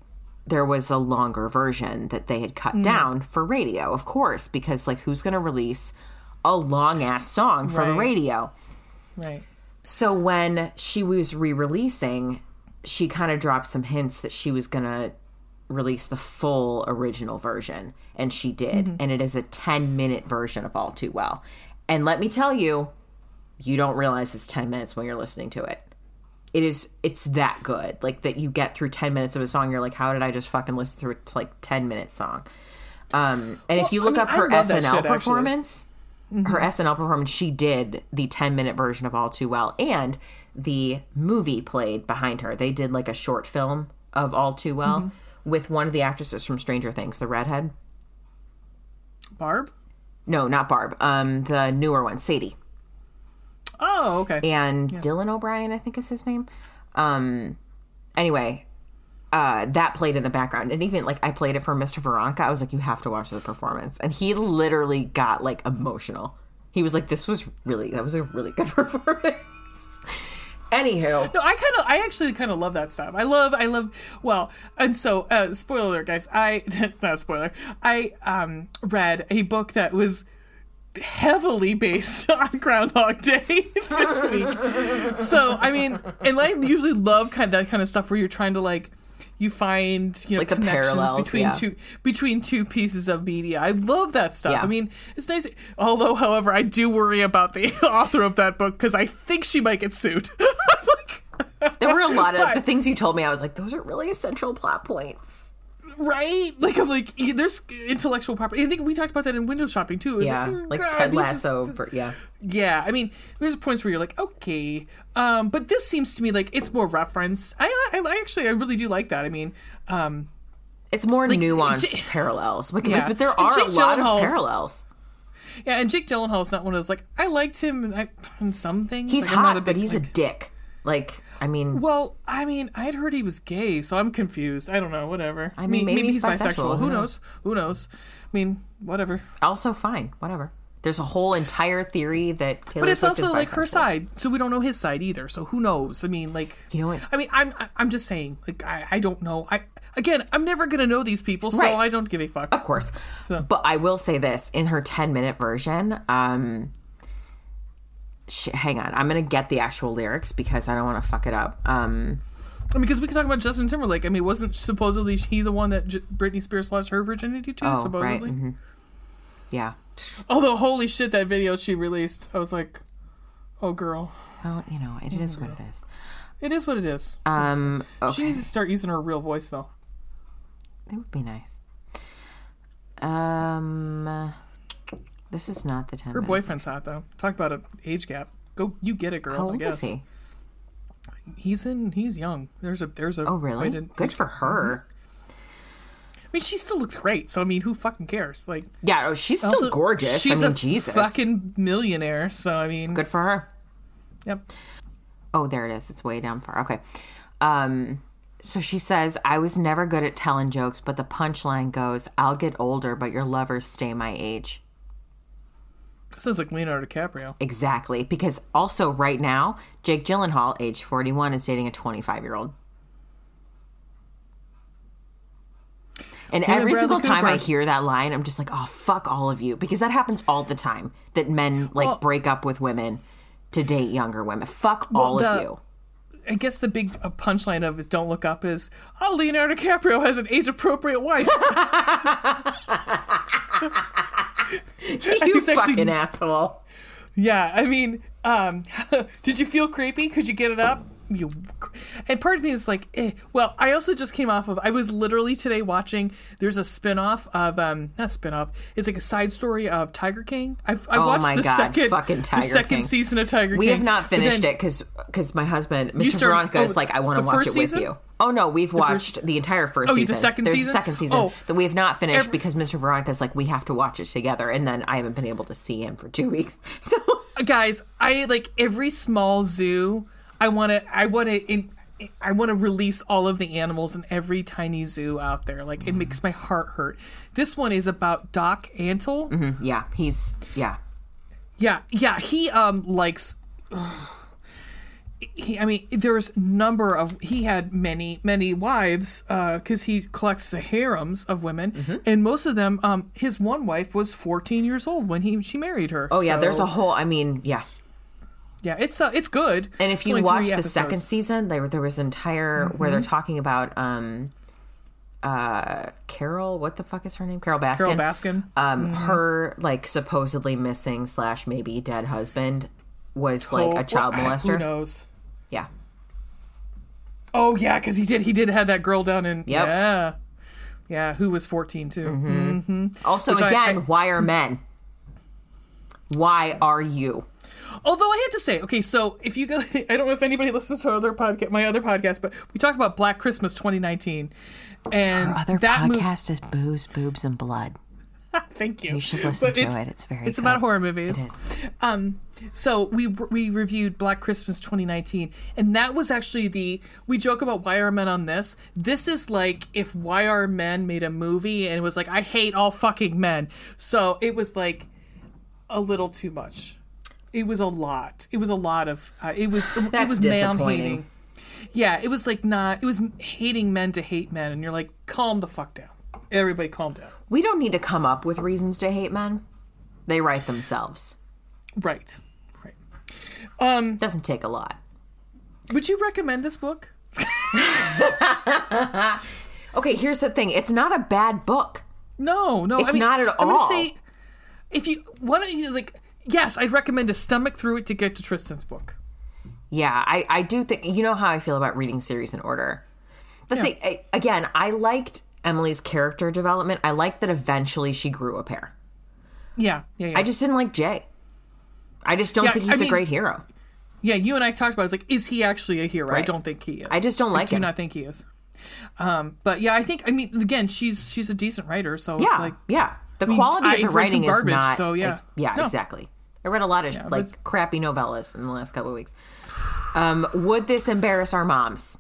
B: there was a longer version that they had cut down for radio, of course, because like who's gonna release a long ass song for the radio?
A: Right.
B: So when she was re-releasing, she kind of dropped some hints that she was gonna release the full original version, and she did. And it is a 10 minute version of All Too Well. And let me tell you, you don't realize it's 10 minutes when you're listening to it. It is it's that good. Like that you get through 10 minutes of a song, you're like, how did I just fucking listen through it to like 10 minute song? Um, and if you
A: I
B: look
A: mean,
B: up her SNL
A: shit,
B: performance, her SNL performance, she did the 10 minute version of All Too Well, and the movie played behind her. They did like a short film of All Too Well
A: Mm-hmm.
B: With one of the actresses from Stranger Things, the redhead.
A: Barb.
B: No, not Barb. Um, the newer one, Sadie,
A: Oh, okay.
B: and Dylan O'Brien, I think is his name. Um, anyway, uh, that played in the background, and even like I played it for Mr. Veronica. I was like, you have to watch the performance, and he literally got like emotional. He was like, this was really that was a really good performance. Anywho,
A: No, I kind of, I actually kind of love that stuff. I love, I love. Well, and so, uh, spoiler, guys. I not spoiler. I um read a book that was heavily based on Groundhog Day this week. So, I mean, and I usually love kind of that kind of stuff where you're trying to like. You find you know
B: Like
A: connections between
B: yeah.
A: two between two pieces of media. I love that stuff.
B: Yeah.
A: I mean, it's nice. Although, however, I do worry about the author of that book because I think she might get sued. Like,
B: there were a lot of
A: But-
B: the things you told me. I was like, those are really essential plot points.
A: Right? Like I'm like, there's intellectual property. I think we talked about that in window shopping too.
B: Yeah,
A: "Mm,
B: like
A: God,
B: Ted Lasso. For, yeah,
A: Yeah, I mean, there's points where you're like, okay, um, but this seems to me like it's more reference. I, I, I actually, I really do like that. I mean, um,
B: it's more nuanced
A: J-
B: parallels, but,
A: Yeah.
B: but there are a lot of parallels.
A: yeah, and Jake Gyllenhaal is not one of those like I liked him I, in some things.
B: He's
A: Like,
B: hot, but he's
A: like-
B: a dick. Like, I mean,
A: Well, I mean, I'd heard he was gay, so I'm confused. I don't know. Whatever. I
B: mean, maybe
A: maybe,
B: he's
A: bisexual.
B: bisexual,
A: Who
B: who
A: knows? Who knows? I mean, whatever.
B: also fine, whatever. There's a whole entire theory that Taylor
A: But it's
B: Swift
A: also like her side, so we don't know his side either. So who knows? I mean, like
B: You know what?
A: I mean, I'm I- I'm just saying, like I, I don't know. I again, I'm never gonna know these people, so
B: Right.
A: I don't give a fuck.
B: Of course.
A: So-
B: But I will say this in her 10 minute version, um, sh- hang on, I'm going to get the actual lyrics because I don't want to fuck it up. Um,
A: I mean, because we can talk about Justin Timberlake. I mean, wasn't supposedly he the one that J- Britney Spears lost her virginity to?
B: oh,
A: supposedly.
B: right. mhm. Yeah.
A: Although, holy shit, that video she released, I was like, oh girl,
B: Well, you know, it is what it is.
A: it is what it is.
B: Um,
A: She needs to start using her real voice though.
B: That would be nice. Um, this is not the 10
A: Her boyfriend's hot though. Talk about an age gap. Go, you get it, girl.
B: How
A: I
B: old
A: guess
B: is he?
A: he's in. He's young. There's a. There's a.
B: Oh, really? Good for her.
A: I mean, she still looks great. So I mean, who fucking cares? Like,
B: Yeah, oh, she's still
A: also,
B: gorgeous.
A: She's
B: I mean,
A: a
B: Jesus.
A: fucking millionaire. So I mean,
B: Good for her.
A: Yep.
B: Oh, there it is. It's way down far. Okay. Um, so she says, I was never good at telling jokes, but the punchline goes, I'll get older, but your lovers stay my age.
A: Sounds like Leonardo DiCaprio.
B: Exactly. Because also, right now, Jake Gyllenhaal, age 41, is dating a 25 year old. And every
A: Bradley
B: single time I hear that line, I'm just like, oh, fuck all of you. Because that happens all the time that men like
A: Well-
B: break up with women to date younger women. Fuck all of you.
A: I guess the big uh, punchline of is "Don't look up" is oh Leonardo DiCaprio has an age appropriate wife.
B: you
A: actually-
B: fucking asshole.
A: Yeah, I mean, um, did you feel creepy? Could you get it up? You, and part of me is like, eh. well, I also just came off of. I was literally today watching. There's a spinoff of um, not spinoff. It's like a side story of Tiger King. I've I
B: Oh
A: watched the
B: God,
A: second
B: fucking Tiger
A: the second
B: King.
A: season of Tiger
B: We
A: King.
B: We have not finished
A: then-
B: it because because my husband, Mr. Veronica, is
A: oh,
B: like, I want to watch it with
A: season?
B: you. Oh no, we've
A: first-
B: watched the entire first
A: Oh,
B: season.
A: the second
B: There's
A: season?
B: a second season
A: Oh.
B: that we have not finished
A: Every-
B: because Mr. Veronica's like, we have to watch it together, and then I haven't been able to see him for two weeks. So
A: guys i like every small zoo i want to i want to i want to release all of the animals in every tiny zoo out there like it makes my heart hurt this one is about doc antle
B: yeah, he's yeah.
A: yeah yeah he um likes he, I mean, there's number of he had many many wives because he collects the harems of women,
B: Mm-hmm.
A: and most of them, um, his one wife was 14 years old when he she married her.
B: Oh yeah, there's a whole. I mean, yeah.
A: yeah, it's uh, it's good.
B: And if
A: It's
B: you watch the second season, there there was an entire where they're talking about um uh Carol, what the fuck is her name? Carole Baskin.
A: Carole Baskin.
B: Um her like supposedly missing slash maybe dead husband was like a child
A: Well, Who
B: molester.
A: knows?
B: Yeah.
A: Oh yeah, because he did. He did have that girl down in
B: Yep.
A: yeah, yeah. Who was fourteen too? hmm
B: Also
A: Which
B: again,
A: I-
B: why are men? Why are you?
A: Although I had to say, okay, so if you go, I don't know if anybody listens to our other podcast, my other podcast, but we talked about Black Christmas 2019, and that movie.
B: is Booze, Boobs, and Blood.
A: Thank you.
B: You should listen
A: But
B: to
A: it's-
B: it. It's very
A: It's
B: good.
A: about horror movies.
B: It is.
A: Um, so we we reviewed Black Christmas 2019, and that was actually the we joke about Why Are Men on this. This is like if Why Are Men made a movie and it was like I hate all fucking men. So it was like a little too much. It was a lot. It was a lot of. Uh, it was it
B: That's
A: was man hating. Yeah, it was like not. It was hating men to hate men, and you're like, calm the fuck down. Everybody, calm down.
B: We don't need to come up with reasons to hate men. They write themselves.
A: Right,
B: It doesn't take a lot.
A: Would you recommend this book?
B: Okay, here's the thing. It's not a bad book.
A: No, no,
B: It's
A: I mean,
B: not at all.
A: I'm gonna say, if you why don't you like? Yes, I'd recommend to stomach through it to get to Tristan's book.
B: Yeah, I, I do think you know how I feel about reading series in order. The
A: Yeah.
B: thing I- again, I liked Emily's character development. I liked that eventually she grew a pair.
A: Yeah, yeah, yeah.
B: I just didn't like Jay. I just don't
A: Yeah,
B: think
A: I
B: he's a great hero.
A: yeah, you and I talked about. It. It's like, is he actually a hero? I don't think he is.
B: I just don't like
A: I do
B: him.
A: not think he is. Um, but yeah, I think. I mean, again, she's she's a decent writer, so
B: Yeah,
A: it's like
B: yeah. The quality
A: I
B: of the
A: read
B: writing
A: garbage,
B: is not.
A: so yeah.
B: like- yeah,
A: No.
B: exactly. I read a lot of
A: but
B: like crappy novellas in the last couple of weeks. Um, would this embarrass our moms?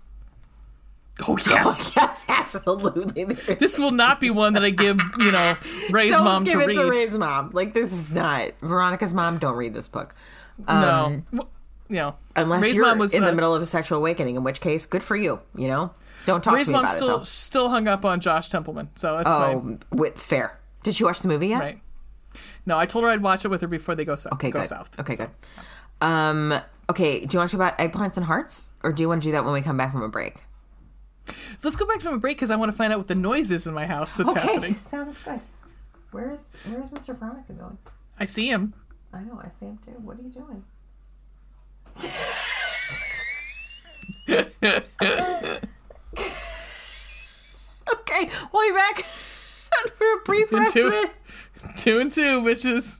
A: Oh yes,
B: yes, absolutely. There's-
A: this will not be one that I give you know Ray's
B: don't
A: mom
B: give
A: to
B: it
A: read.
B: to Ray's mom. Like this is not Veronica's mom. Don't read this book.
A: no, Well, you know,
B: Unless
A: Ray's
B: you're
A: mom was
B: in
A: uh,
B: the middle of a sexual awakening, in which case, good for you. You know, don't talk
A: Ray's
B: to me
A: mom
B: about
A: still
B: it
A: still hung up on Josh Templeman, so that's
B: though.
A: fine.
B: Oh, with fair. Did she watch the movie yet?
A: Right. No, I told her I'd watch it with her before they go south.
B: Okay,
A: go
B: good.
A: south.
B: Okay, good. Um, okay, do you want to talk about eggplants and hearts, or do you want to do that when we come back from a break?
A: Let's go back from a break because I want to find out what the noise is in my house that's happening.
B: sounds good. Where's Where's Mr. Veronica going?
A: I see him.
B: I know, I see him too. What are you doing? okay, we'll be back for a brief
A: Two,
B: respite.
A: two and two, bitches.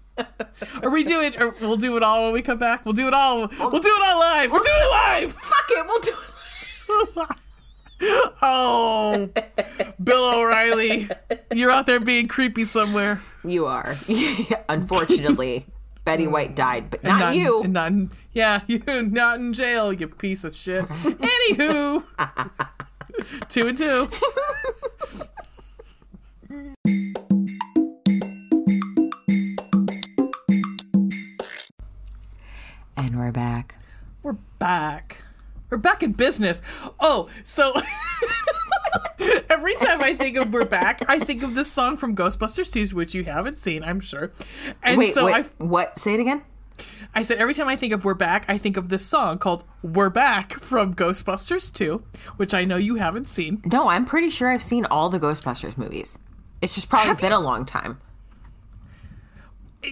A: Or we do it, or we'll do it all when we come back. We'll do it all. We'll do it all live. We're doing it live.
B: Fuck it, we'll do it.
A: Oh, Bill O'Reilly, you're out there being creepy somewhere.
B: You are. Unfortunately, Betty mm. White died, but not,
A: in-
B: you.
A: and Not in, yeah, you're not in jail, you piece of shit. Anywho, two and two.
B: and we're back.
A: We're back. We're back in business. Oh, so every time I think of we're back, I think of this song from Ghostbusters 2, which you haven't seen, I'm sure. And
B: Wait,
A: so
B: wait,
A: I
B: what? Say it again.
A: I said every time I think of we're back, I think of this song called We're Back from Ghostbusters 2, which I know you haven't seen.
B: No, I'm pretty sure I've seen all the Ghostbusters movies. It's just probably been a long time.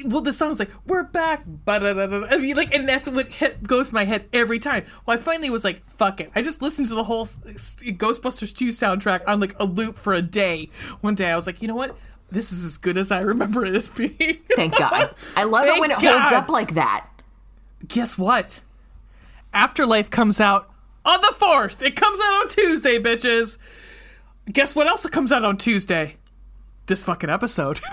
A: Well, the song's like "We're back," ba-da-da-da. I mean, like, and that's what hit, goes to my head every time. Well, I finally was like, "Fuck it!" I just listened to the whole Ghostbusters two soundtrack on like a loop for a day. One day, I was like, "You know what? This is as good as I remember it as being."
B: Thank God. I love it when it
A: God.
B: holds up like that.
A: Guess what? Afterlife comes out on the fourth. It comes out on Tuesday, bitches. Guess what else comes out on Tuesday? This fucking episode. so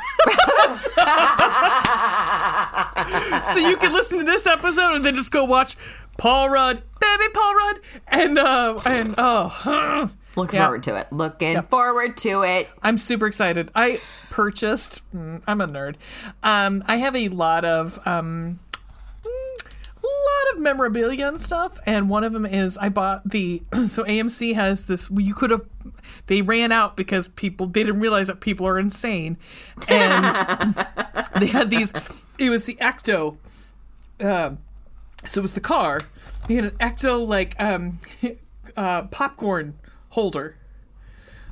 A: you can listen to this episode and then just go watch Paul Rudd, baby Paul Rudd, and uh and oh,
B: Looking
A: Yeah.
B: forward to it. Looking forward to it.
A: I'm super excited. I purchased. mm, I'm a nerd. Um, I have a lot of um, lot of memorabilia and stuff, and one of them is I bought the. So AMC has this. You could have. They ran out because people they didn't realize that people are insane, and they had these. It was the Ecto. Um, so it was the car. They had an Ecto like um, uh, popcorn holder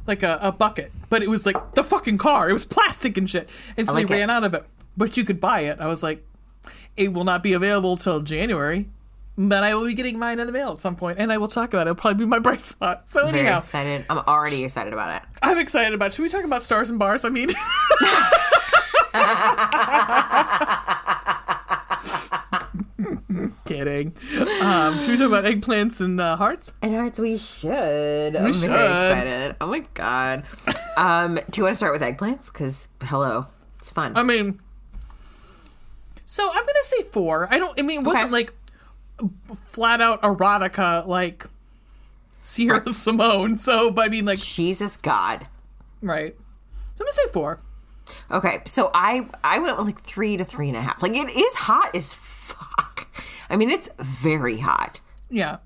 A: like a, a bucket, but it was like the fucking car. It was plastic and shit. And so
B: like
A: they
B: it.
A: ran out of it. But you could buy it. I was like, it will not be available till January. But I will be getting mine in the mail at some point, and I will talk about it. It'll probably be my bright spot. So
B: Very
A: anyhow,
B: excited. I'm already excited about it.
A: I'm excited about. It. Should we talk about stars and bars? I mean, kidding. Um, should we talk about eggplants and uh, hearts?
B: And hearts, we should. I'm
A: should.
B: very excited. Oh my god. um, do you want to start with eggplants? Because hello, it's fun.
A: I mean, so I'm gonna say four. I don't. I mean, it wasn't
B: Okay.
A: like flat out erotica like Sierra Simone. So, but I mean, like,
B: Jesus God.
A: right. So I'm gonna say four.
B: Okay, so I I went with like three to three and a half. Like it is hot as fuck. I mean, it's very hot.
A: Yeah.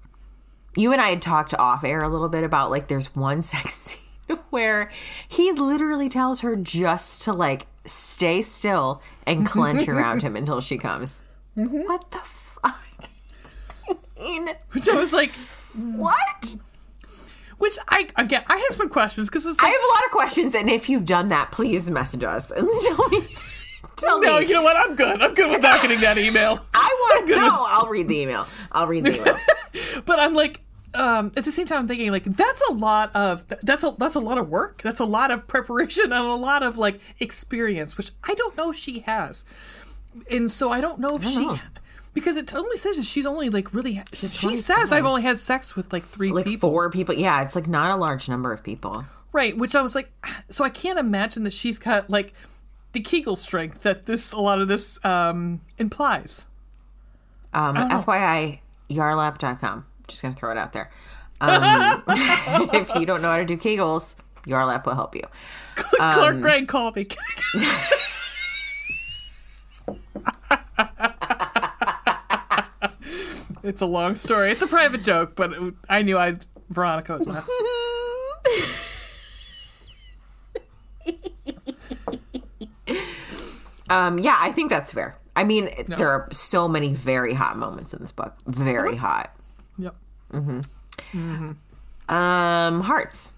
B: You and I had talked off air a little bit about like there's one sex scene where he literally tells her just to like stay still and clench around him until she comes. Mm-hmm. What the fuck?
A: Which I was like,
B: what?
A: which I again I have some questions because it's
B: I have a lot of questions, and if you've done that, please message us and tell me. Tell
A: no,
B: me.
A: you know what? I'm good. I'm good with not getting that email.
B: I want to know. I'll read the email. I'll read the email.
A: But I'm like, um, at the same time, I'm thinking like that's a lot of that's a that's a lot of work. That's a lot of preparation and a lot of like experience, which I don't know she has. And so I don't know if she.
B: know.
A: Because it only says that she's only like really. She says I've only had sex with like three
B: like
A: people,
B: four people. Yeah, it's like not a large number of people.
A: right? Which I was like, so I can't imagine that she's got like the Kegel strength that this a lot of this um implies.
B: Um. FYI, yarlap.com. Just going to throw it out there. Um, if you don't know how to do Kegels, Yarlap will help you. Um,
A: Clark Gregg called me. it's a long story. It's a private joke, but it- I knew I Veronica would laugh.
B: Um, yeah, I think that's fair. I mean, there are so many very hot moments in this book. Very hot.
A: Yep.
B: Um, hearts.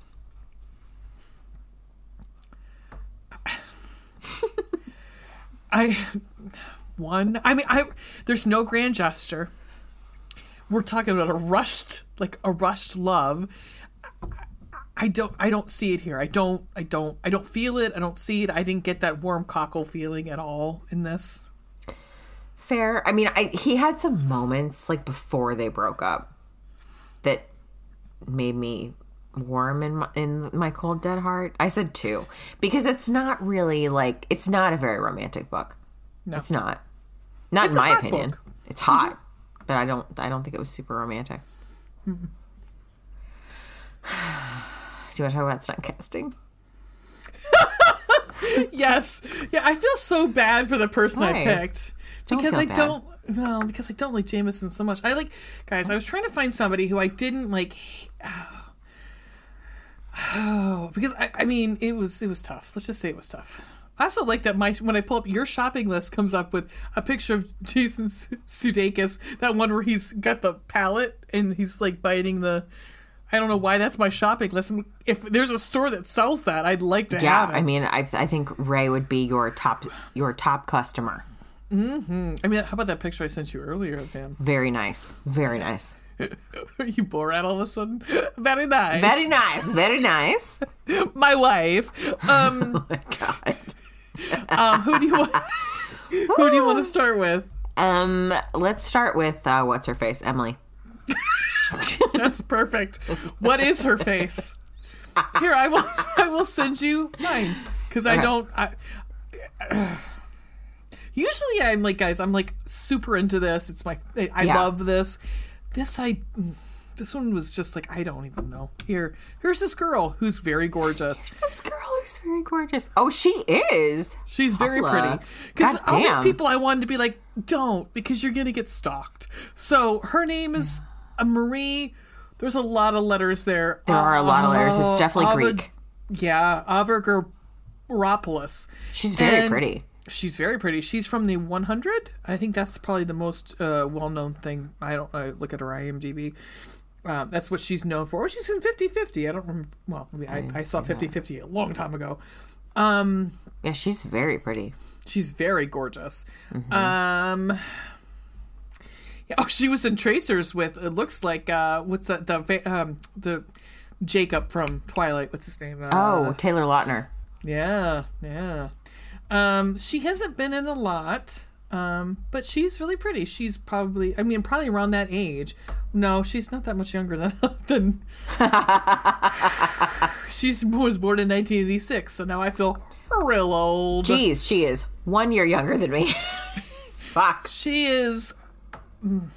A: I one. I mean, I there's no grand gesture. We're talking about a rushed, like a rushed love. I don't. I don't see it here. I don't. I don't. I don't feel it. I don't see it. I didn't get that warm cockle feeling at all in this.
B: Fair. I mean, I, he had some moments like before they broke up that made me warm in my, in my cold dead heart. I said two because it's not really like it's not a very romantic book.
A: No.
B: It's not. Not
A: It's
B: in my opinion.
A: book. Mm-hmm.
B: It's hot, but I don't I don't think it was super romantic.
A: Mm-hmm.
B: Do you want to talk about stunt casting?
A: Yes. Yeah, I feel so bad for the person I
B: Why?
A: picked
B: Don't
A: because I
B: bad.
A: don't. Well, because I don't like Jameson so much. I like guys. I was trying to find somebody who I didn't like. Oh, oh, because I, I mean, it was it was tough. Let's just say it was tough. I also like that my when I pull up your shopping list comes up with a picture of Jason Sudeikis, that one where he's got the palette and he's like biting the. I don't know why that's my shopping list. If there's a store that sells that, I'd like to
B: Yeah,
A: have it.
B: I mean, I, I think Ray would be your top your top customer.
A: I mean, how about that picture I sent you earlier of him?
B: Very nice, very nice,
A: Are you Borat all of a sudden? Very nice.
B: very nice, very nice.
A: my wife. Um,
B: Oh my god.
A: um, who do you want? who do you want to start with?
B: Um, let's start with uh, what's her face, Emily.
A: That's perfect. What is her face? Here, I will. I will send you mine because I
B: Okay.
A: don't. I, usually, I'm like, guys, I'm like super into this. It's my. I, I
B: Yeah.
A: love this. This I. This one was just like I don't even know. Here, here's this girl who's very gorgeous.
B: This girl who's very gorgeous. Oh, she is.
A: She's very pretty. Because all these people I wanted to be like, don't, because you're gonna get stalked. So her name is uh, Marie. There's a lot of letters there.
B: There are a lot of letters. It's definitely Greek.
A: Yeah, Avgeropoulos.
B: She's very
A: And
B: pretty.
A: She's very pretty. She's from the 100. I think that's probably the most uh, well-known thing. I don't I look at her IMDb. Um, that's what she's known for. Oh, she's in 50-50. I don't remember. Well, I, I, I saw 50-50 a long time ago. Um,
B: Yeah, she's very pretty.
A: She's very gorgeous.
B: Mm-hmm.
A: Um, yeah, oh, she was in Tracers with. It looks like uh, what's that? The um, the Jacob from Twilight. What's his name? Uh,
B: Oh, Taylor Lautner.
A: yeah, yeah. Um, she hasn't been in a lot, um, but she's really pretty. She's probably, I mean, probably around that age. No, she's not that much younger than. than she's was born in 1986, so now I feel real old.
B: Jeez, she is one year younger than me. Fuck.
A: She is. mm,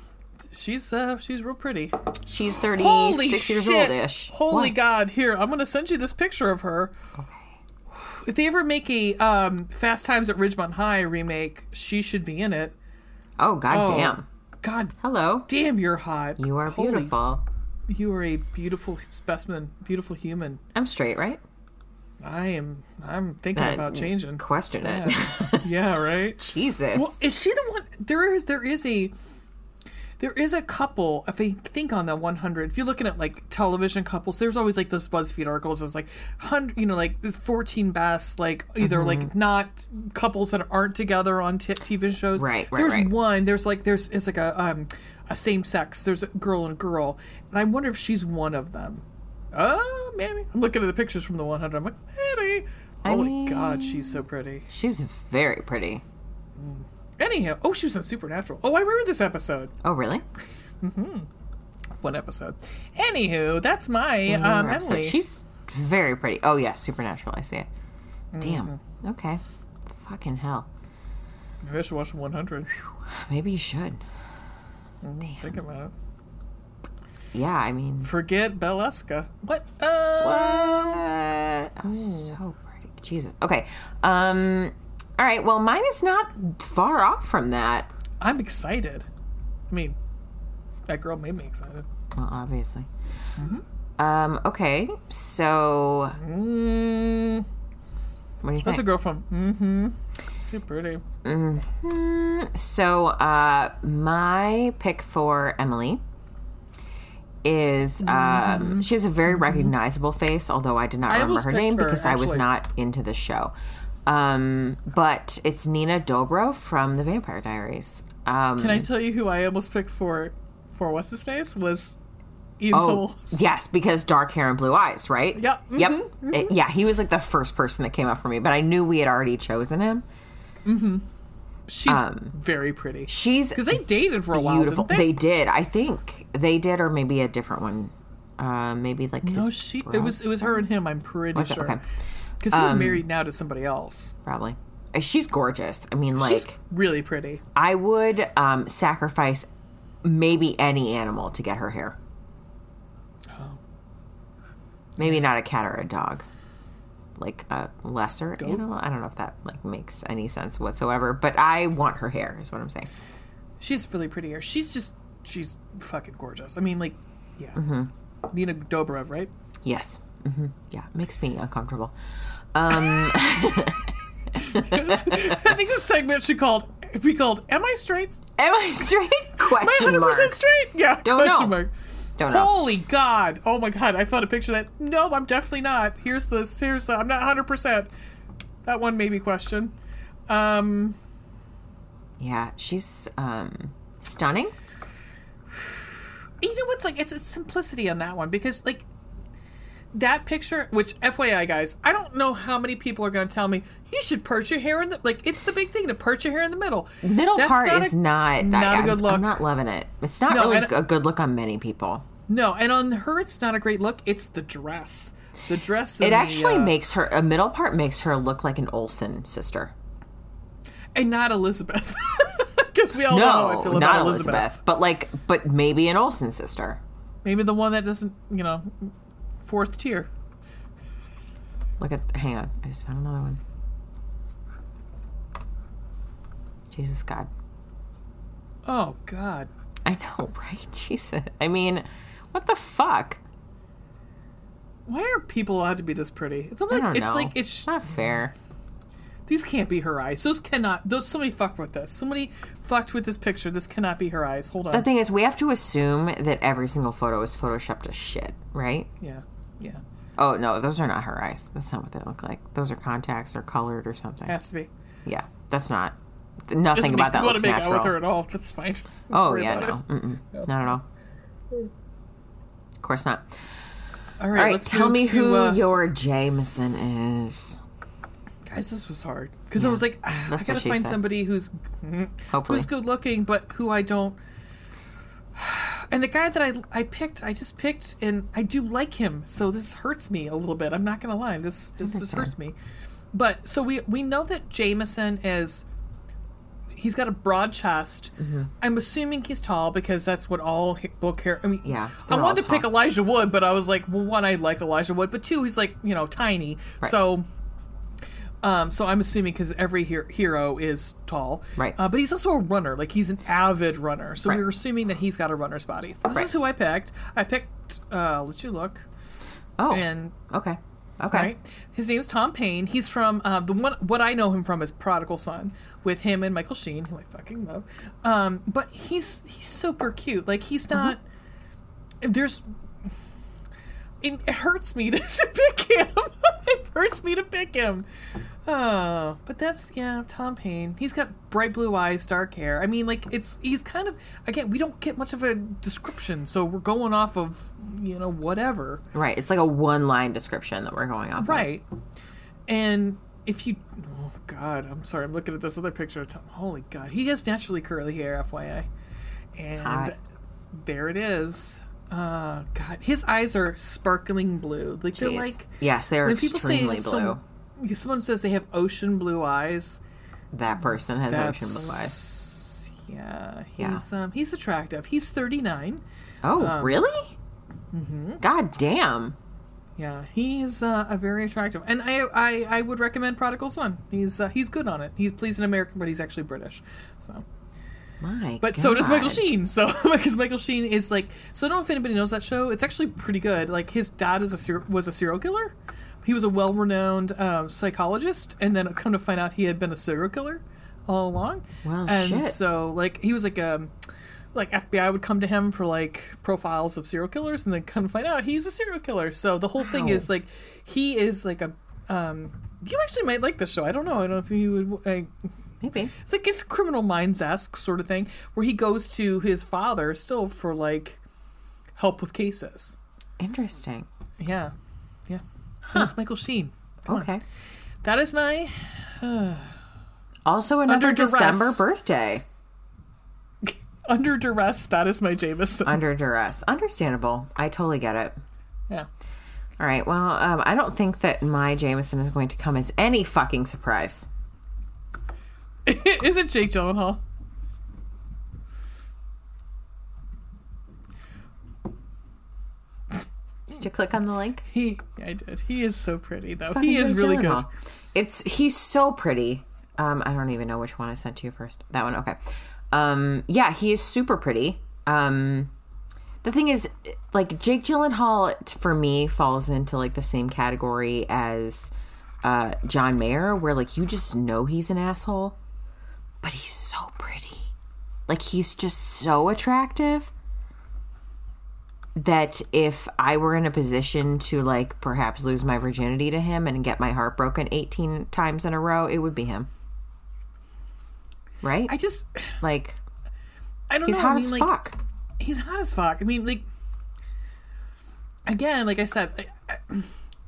A: She's uh, she's real pretty.
B: She's 36
A: Holy
B: years
A: shit!
B: old-ish.
A: Holy
B: What?
A: God! Here, I'm gonna send you this picture of her. If they ever make a um, Fast Times at Ridgemont High remake, she should be in it.
B: Oh, god
A: Oh,
B: damn.
A: God
B: Hello.
A: damn, you're hot.
B: You are
A: Holy-
B: beautiful.
A: You are a beautiful specimen, beautiful human.
B: I'm straight, right?
A: I am. I'm thinking
B: That-
A: about changing.
B: Question it.
A: Yeah, yeah right.
B: Jesus.
A: Well, is she the one? There is there is a there is a couple. If I think on the 100, if you're looking at like television couples, there's always like those BuzzFeed articles. It's like hundred, you know, like 14 best, like either
B: Mm-hmm.
A: like not couples that aren't together on t- TV shows.
B: Right, right,
A: There's
B: right.
A: one. There's like there's it's like a um a same sex. There's a girl and a girl, and I wonder if she's one of them. Oh, maybe. I'm looking at the pictures from the 100. I'm like, maybe.
B: I
A: my God, she's so pretty.
B: She's very pretty.
A: Anyhow, oh, she was in Supernatural. Oh, I remember this episode.
B: Oh, really?
A: One episode. Anywho, that's my um. Emily.
B: She's very pretty. Oh, yeah, Supernatural. I see it. Damn.
A: Mm-hmm.
B: Okay. Fucking hell.
A: Maybe I should watch 100.
B: Maybe you should.
A: Think about it.
B: Yeah, I mean,
A: Forget Belleska. What? Uh,
B: what? Oh, so pretty. Jesus. Okay. Um. All right. Well, mine is not far off from that.
A: I'm excited. I mean, that girl made me excited.
B: Well, obviously.
A: Mm-hmm.
B: Um. Okay. So,
A: Mm,
B: what do you
A: that's a
B: think?
A: girl from. Mm-hmm. You're pretty. Mm-hmm.
B: So, uh, my pick for Emily is um, she has a very recognizable face, although I did not
A: Mm-hmm. I
B: remember her name
A: her,
B: because I was not into the show. Um, but it's Nina Dobrev from The Vampire Diaries. Um,
A: Can I tell you who I almost picked for? For what's his face was Ian
B: Oh, yes, because dark hair and blue eyes, right?
A: Yep,
B: Yep.
A: mhm,
B: It- yeah, he was like the first person that came up for me, but I knew we had already chosen him. Mm-hmm.
A: She's
B: Um,
A: very pretty.
B: She's
A: Because they dated for a while.
B: beautiful.
A: Didn't
B: They?
A: they?
B: did. I think they did, or maybe a different one. Uh, maybe like
A: No, she. It was. It was her and him. I'm pretty
B: Was it?
A: sure.
B: Okay. Um,
A: Because he's married now to somebody else.
B: probably. Uh, She's gorgeous. I mean, like
A: She's really pretty.
B: I would um, sacrifice maybe any animal to get her hair.
A: Oh.
B: Maybe not a cat or a dog. Like a lesser
A: Goat?
B: animal. I don't know if that like makes any sense whatsoever. But I want her hair. Is what I'm saying.
A: She's really pretty here. She's just. She's fucking gorgeous. I mean, like, yeah.
B: Mm-hmm.
A: Nina Dobrev, right?
B: Yes. hmm Yeah, it makes me uncomfortable. Um,
A: I think this segment should called be called "Am I straight?
B: am I straight?
A: Am I
B: Question
A: 100
B: mark.
A: percent straight?" Yeah.
B: Don't
A: question
B: know.
A: mark.
B: Don't know.
A: Holy God! Oh my God! I found a picture that. No, I'm definitely not. Here's the. Here's the. I'm not 100. percent That one made me question. Um.
B: Yeah, she's um stunning.
A: You know what's like? It's, it's simplicity on that one because like that picture. Which FYI, guys, I don't know how many people are going to tell me you should perch your hair in the like. It's the big thing to perch your hair in the middle.
B: Middle
A: That's
B: part
A: not
B: is
A: a-
B: not
A: not
B: I,
A: a good
B: I'm-
A: look.
B: I'm not loving it. It's not
A: No,
B: really a good look on many people.
A: No, and on her, it's not a great look. It's the dress. The dress.
B: It
A: and the,
B: actually
A: uh,
B: makes her a middle part makes her look like an Olsen sister.
A: and not Elizabeth. Because we all know how I
B: No,
A: feel about
B: not
A: Elizabeth.
B: Elizabeth. but like, but maybe an Olsen sister.
A: Maybe the one that doesn't, you know, fourth tier.
B: Look at. Hang on, I just found another one. Jesus God,
A: Oh God.
B: I know, right? Jesus, I mean, what the fuck?
A: Why are people allowed to be this pretty? It's like it's
B: know.
A: like it's
B: not fair.
A: these can't be her eyes. Those cannot. Those somebody fucked with this. Somebody fucked with this picture. This cannot be her eyes. Hold on.
B: The thing is, we have to assume that every single photo is photoshopped to shit, right?
A: yeah, yeah.
B: Oh no, those are not her eyes. That's not what they look like. Those are contacts or colored or something.
A: Has to be.
B: Yeah, that's not. Nothing about that looks
A: to make
B: natural.
A: out with her at all. That's fine. Don't
B: Oh yeah, no. Mm-mm. not at all. Of course not.
A: All right.
B: All right, tell me
A: to,
B: who
A: uh,
B: your Jameson is.
A: guys. This was hard because I was like, ah, I gotta find
B: said.
A: somebody who's
B: Hopefully,
A: who's good looking, but who I don't. And the guy that I I picked, I just picked, and I do like him. So this hurts me a little bit. I'm not gonna lie. This just this hurts me. But so we we know that Jameson is. He's got a broad chest.
B: Mm-hmm.
A: I'm assuming he's tall because that's what all book hair. I mean,
B: Yeah,
A: I wanted to pick. Elijah Wood, but I was like, well, one, I like Elijah Wood, but two, he's like, you know, tiny.
B: Right.
A: So um, so I'm assuming because every her- hero is tall,
B: Right.
A: Uh, but he's also a runner. Like he's an avid runner. So we are assuming that he's got a runner's body. So this
B: Right.
A: is who I picked. I picked. Uh, let you look.
B: oh,
A: And
B: okay, okay,
A: right, his is Tom Payne. He's from uh, the one. What I know him from is Prodigal Son, with him and Michael Sheen, who I fucking love. Um, but he's he's super cute. Like he's not. There's. It, it hurts me to, pick him. it hurts me to pick him. Oh, but that's yeah, Tom Payne. He's got bright blue eyes, dark hair. I mean, like it's he's kind of again. We don't get much of a description, so we're going off of you know whatever.
B: right. It's like a one-line description that we're going off. of.
A: Right. And if you, oh God, I'm sorry, I'm looking at this other picture. of Tom. Holy God, he has naturally curly hair, FYI. And
B: Hot.
A: there it is. Uh, God, his eyes are sparkling blue. Like they're like
B: yes, they're
A: when people say
B: extremely blue.
A: some- someone says they have ocean blue eyes.
B: that person has ocean blue eyes.
A: yeah.
B: Yeah.
A: He's um he's attractive. He's 39.
B: Oh,
A: Um,
B: really?
A: mm-hmm.
B: God damn.
A: Yeah, he's uh, a very attractive, and I, I I would recommend Prodigal Son. He's uh, he's good on it. He's pleased an American, but he's actually British. So,
B: My
A: but so does Michael Sheen. So because Michael Sheen is like, so I don't know if anybody knows that show. It's actually pretty good. Like his dad is a ser- was a serial killer. He was a well renowned um, psychologist, and then come to find out he had been a serial killer all along.
B: Well,
A: and
B: shit.
A: so like he was like um like FBI would come to him for like profiles of serial killers, and then come to find out he's a serial killer. So the whole thing is like he is like a um. You actually might like this show. I don't know. I don't know if you would. I,
B: Maybe.
A: it's like it's Criminal Minds esque sort of thing, where he goes to his father still for like help with cases.
B: Interesting.
A: Yeah, yeah. And That's Michael Sheen. Come on.
B: Okay.
A: That is my
B: Also, another. December birthday.
A: under duress. That is my Jameson.
B: Under duress. Understandable. I totally get it.
A: yeah.
B: All right. Well, um, I don't think that my Jameson is going to come as any fucking surprise.
A: is it Jake Gyllenhaal?
B: Did you click on the link?
A: He, I did. He is so pretty though. He is
B: Jake
A: really good.
B: It's he's so pretty. Um, I don't even know which one I sent to you first. That one, okay. Um, yeah, he is super pretty. Um, the thing is, like Jake Gyllenhaal for me falls into like the same category as uh, John Mayer, where like you just know he's an asshole, but he's so pretty. Like he's just so attractive. that if I were in a position to like perhaps lose my virginity to him and get my heart broken 18 times in a row, it would be him. Right?
A: I just
B: like
A: I don't
B: he's
A: know.
B: hot
A: I mean,
B: as
A: like,
B: fuck.
A: He's hot as fuck. I mean, like again, like I said, I, I,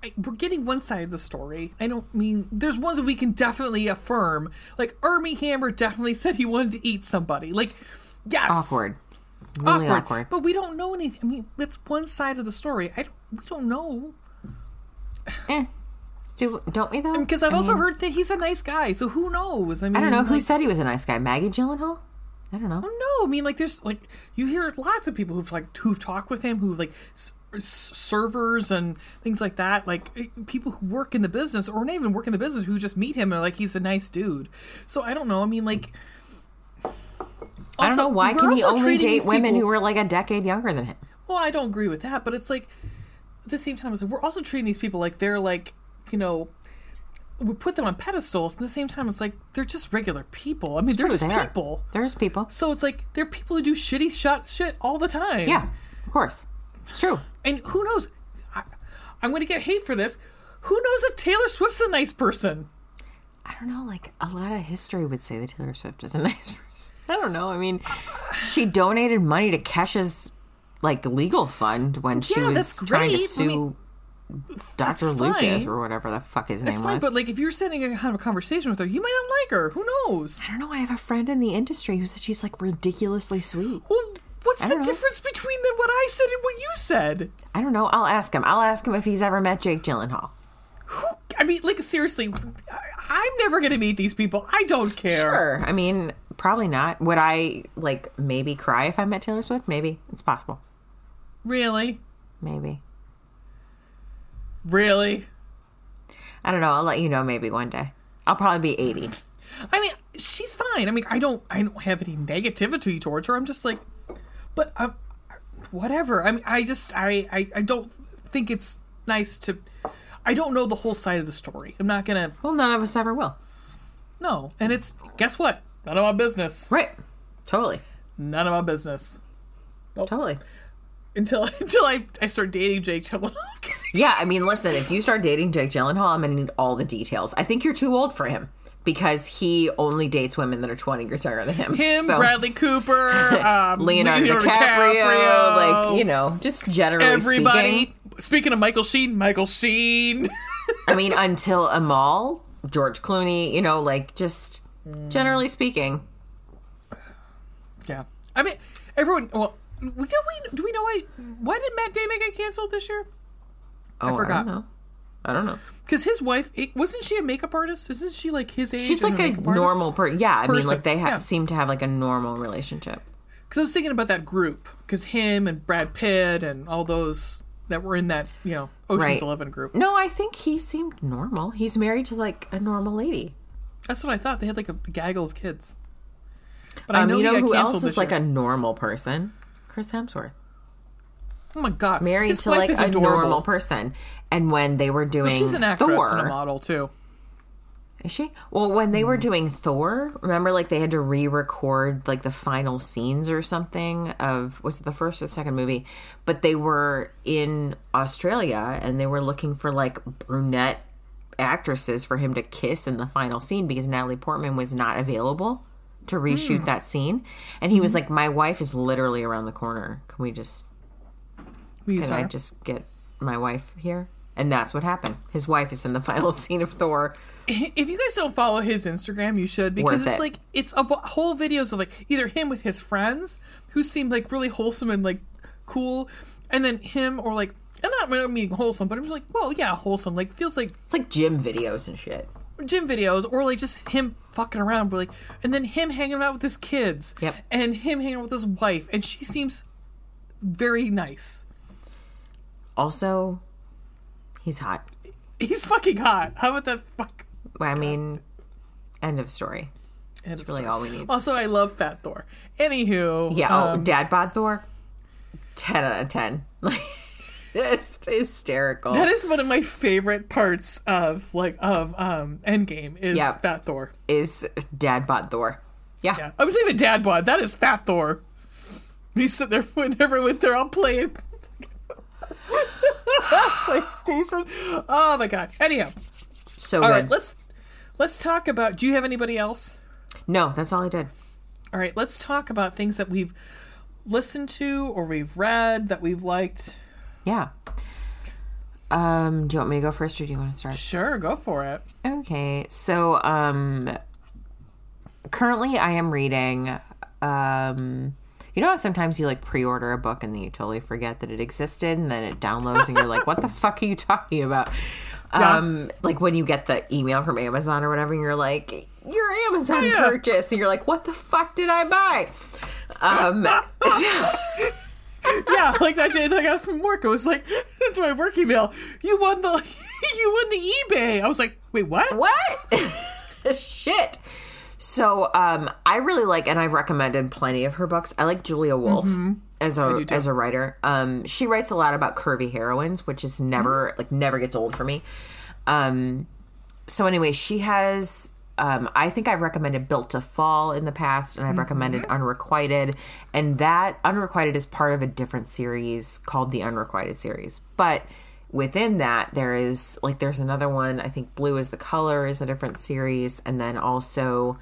A: I, we're getting one side of the story. I don't mean there's ones that we can definitely affirm. Like Armie Hammer definitely said he wanted to eat somebody. Like yes,
B: Awkward. Really awkward.
A: But we don't know anything. I mean, that's one side of the story. I don't. We don't know
B: Eh. Do don't we though?
A: because I've
B: I
A: also
B: mean,
A: heard that he's a nice guy. So who knows? I mean,
B: I don't know who said he was a nice guy. Maggie Gyllenhaal. I don't know.
A: No, I mean like there's like you hear lots of people who've like who've talked with him who like servers and things like that like eh, people who work in the business or not even work in the business who just meet him and are like he's a nice dude. So I don't know. I mean like
B: I don't know why can he only date women
A: people-
B: who were like a decade younger than him?
A: Well, I don't agree with that, but it's like at the same time, it's like, we're also treating these people like they're like, you know, we put them on pedestals. At the same time, it's like they're just regular people. I mean, they're
B: True,
A: just
B: they are.
A: people.
B: There's people.
A: So it's like they're people who do shitty shot shit all the time.
B: Yeah, of course. It's true.
A: And who knows? I, I'm going to get hate for this. Who knows if Taylor Swift's a nice person?
B: I don't know. Like a lot of history would say that Taylor Swift is a nice person. I don't know. I mean, she donated money to Kesha's like legal fund when she
A: Yeah,
B: was trying to
A: great. I
B: sue
A: mean,
B: Dr. Lucas or whatever the fuck his name
A: fine,
B: was.
A: but like if you're sitting and have a conversation with her, you might not like her. Who knows?
B: I don't know. I have a friend in the industry who said she's like ridiculously sweet.
A: Well, what's the
B: know.
A: difference between the, what I said and what you said?
B: I don't know. I'll ask him. I'll ask him if he's ever met Jake Gyllenhaal.
A: Who? I mean, like seriously, I'm never going to meet these people. I don't care.
B: Sure. I mean, probably not. Would I like maybe cry if I met Taylor Swift? Maybe. It's possible.
A: Really,
B: Maybe.
A: really.
B: I don't know. I'll let you know maybe one day. I'll probably be 80.
A: I mean, she's fine. I mean, I don't, I don't have any negativity towards her. I'm just like, but uh, whatever. I mean, I just, I, I, I don't think it's nice to. I don't know the whole side of the story. I'm not gonna.
B: Well, none of us ever will.
A: No, and it's guess what? None of my business.
B: Right. Totally.
A: None of my business.
B: Totally.
A: Until until I, I start dating Jake Gyllenhaal.
B: Yeah, I mean, listen, if you start dating Jake Gyllenhaal, I'm to need all the details. I think you're too old for him because he only dates women that are 20 years younger than him.
A: Him,
B: So,
A: Bradley Cooper, um,
B: Leonardo, DiCaprio, like, you know, just generally
A: everybody.
B: speaking.
A: Speaking of Michael Sheen, Michael Sheen.
B: I mean, until Amal, George Clooney, you know, like, just generally speaking.
A: yeah, I mean, everyone. Well, do we do we know why why did Matt Damon get canceled this year?
B: Oh, I,
A: forgot.
B: don't know. I don't know.
A: Because his wife it, wasn't she a makeup artist? Isn't she like his age?
B: She's like
A: a
B: a normal person. Yeah, I mean, like, they ha-
A: yeah.
B: seem to have, like, a normal relationship.
A: Because I was thinking about that group. Because him and Brad Pitt and all those that were in that you know Ocean's
B: Right.
A: Eleven group.
B: No, I think he seemed normal. He's married to, like, a normal lady.
A: That's what I thought. They had like a gaggle of kids. But I
B: Um,
A: know
B: you know who else is like a normal person? Chris Hemsworth.
A: Oh my god
B: Married
A: His
B: to like a
A: adorable.
B: normal person. And when they were doing
A: She's an actress
B: Thor,
A: and a model too.
B: is she? Well, when they were doing Thor, remember like they had to re-record like the final scenes or something of was it the first or second movie? But they were in Australia and they were looking for like brunette actresses for him to kiss in the final scene because Natalie Portman was not available to reshoot
A: Hmm.
B: that scene. And he was
A: Mm-hmm.
B: like, "My wife is literally around the corner. Can we just
A: We
B: can I
A: her.
B: just get my wife here?" And that's what happened. His wife is in the final scene of Thor.
A: if you guys don't follow his Instagram, you should because
B: Worth
A: it's
B: it.
A: like it's a whole videos of like either him with his friends who seem like really wholesome and like cool, and then him or like I'm not meaning wholesome, but I'm just like, well, yeah, wholesome. Like feels like
B: It's like gym videos and shit.
A: gym videos or like just him fucking around, but like, and then him hanging out with his kids,
B: Yep.
A: and him hanging out with his wife, and she seems very nice.
B: Also, he's hot.
A: He's fucking hot. How about that? Fuck.
B: I mean, end of story.
A: That's
B: really all we need.
A: Also, I love Fat Thor. Anywho,
B: Yeah. Oh,
A: um,
B: Dad bod Thor. Ten out of ten. Like, just hysterical.
A: That is one of my favorite parts of like of um Endgame is
B: Yeah.
A: Fat Thor.
B: is Dad bod Thor. Yeah.
A: Yeah, I was even Dad Bod. That is Fat Thor. He's sitting there whenever when they're all playing PlayStation. Oh my god. Anyhow,
B: So
A: all right, let's let's talk about. Do you have anybody else?
B: no, that's all I did.
A: All right, let's talk about things that we've listened to or we've read that we've liked.
B: Yeah. Um, do you want me to go first or do you want to start?
A: Sure, go for it.
B: Okay, so um currently I am reading um you know how sometimes you like pre-order a book and then you totally forget that it existed and then it downloads and you're like what the fuck are you talking about?
A: Yeah.
B: Um like when you get the email from Amazon or whatever and you're like your Amazon
A: Oh, yeah.
B: purchase and you're like what the fuck did I buy? Um
A: Yeah, like that day that I got from work. I was like, to my work email, you won the you won the eBay. I was like, wait, what?
B: what shit so um i really like and i've recommended plenty of her books. I like julia wolf as a as a writer. Um she writes a lot about curvy heroines which is never like never gets old for me. Um so anyway she has um, I think I've recommended Built to Fall in the past, and I've recommended Unrequited, and that Unrequited is part of a different series called the Unrequited series. But within that, there is like there's another one. I think Blue is the color is a different series, and then also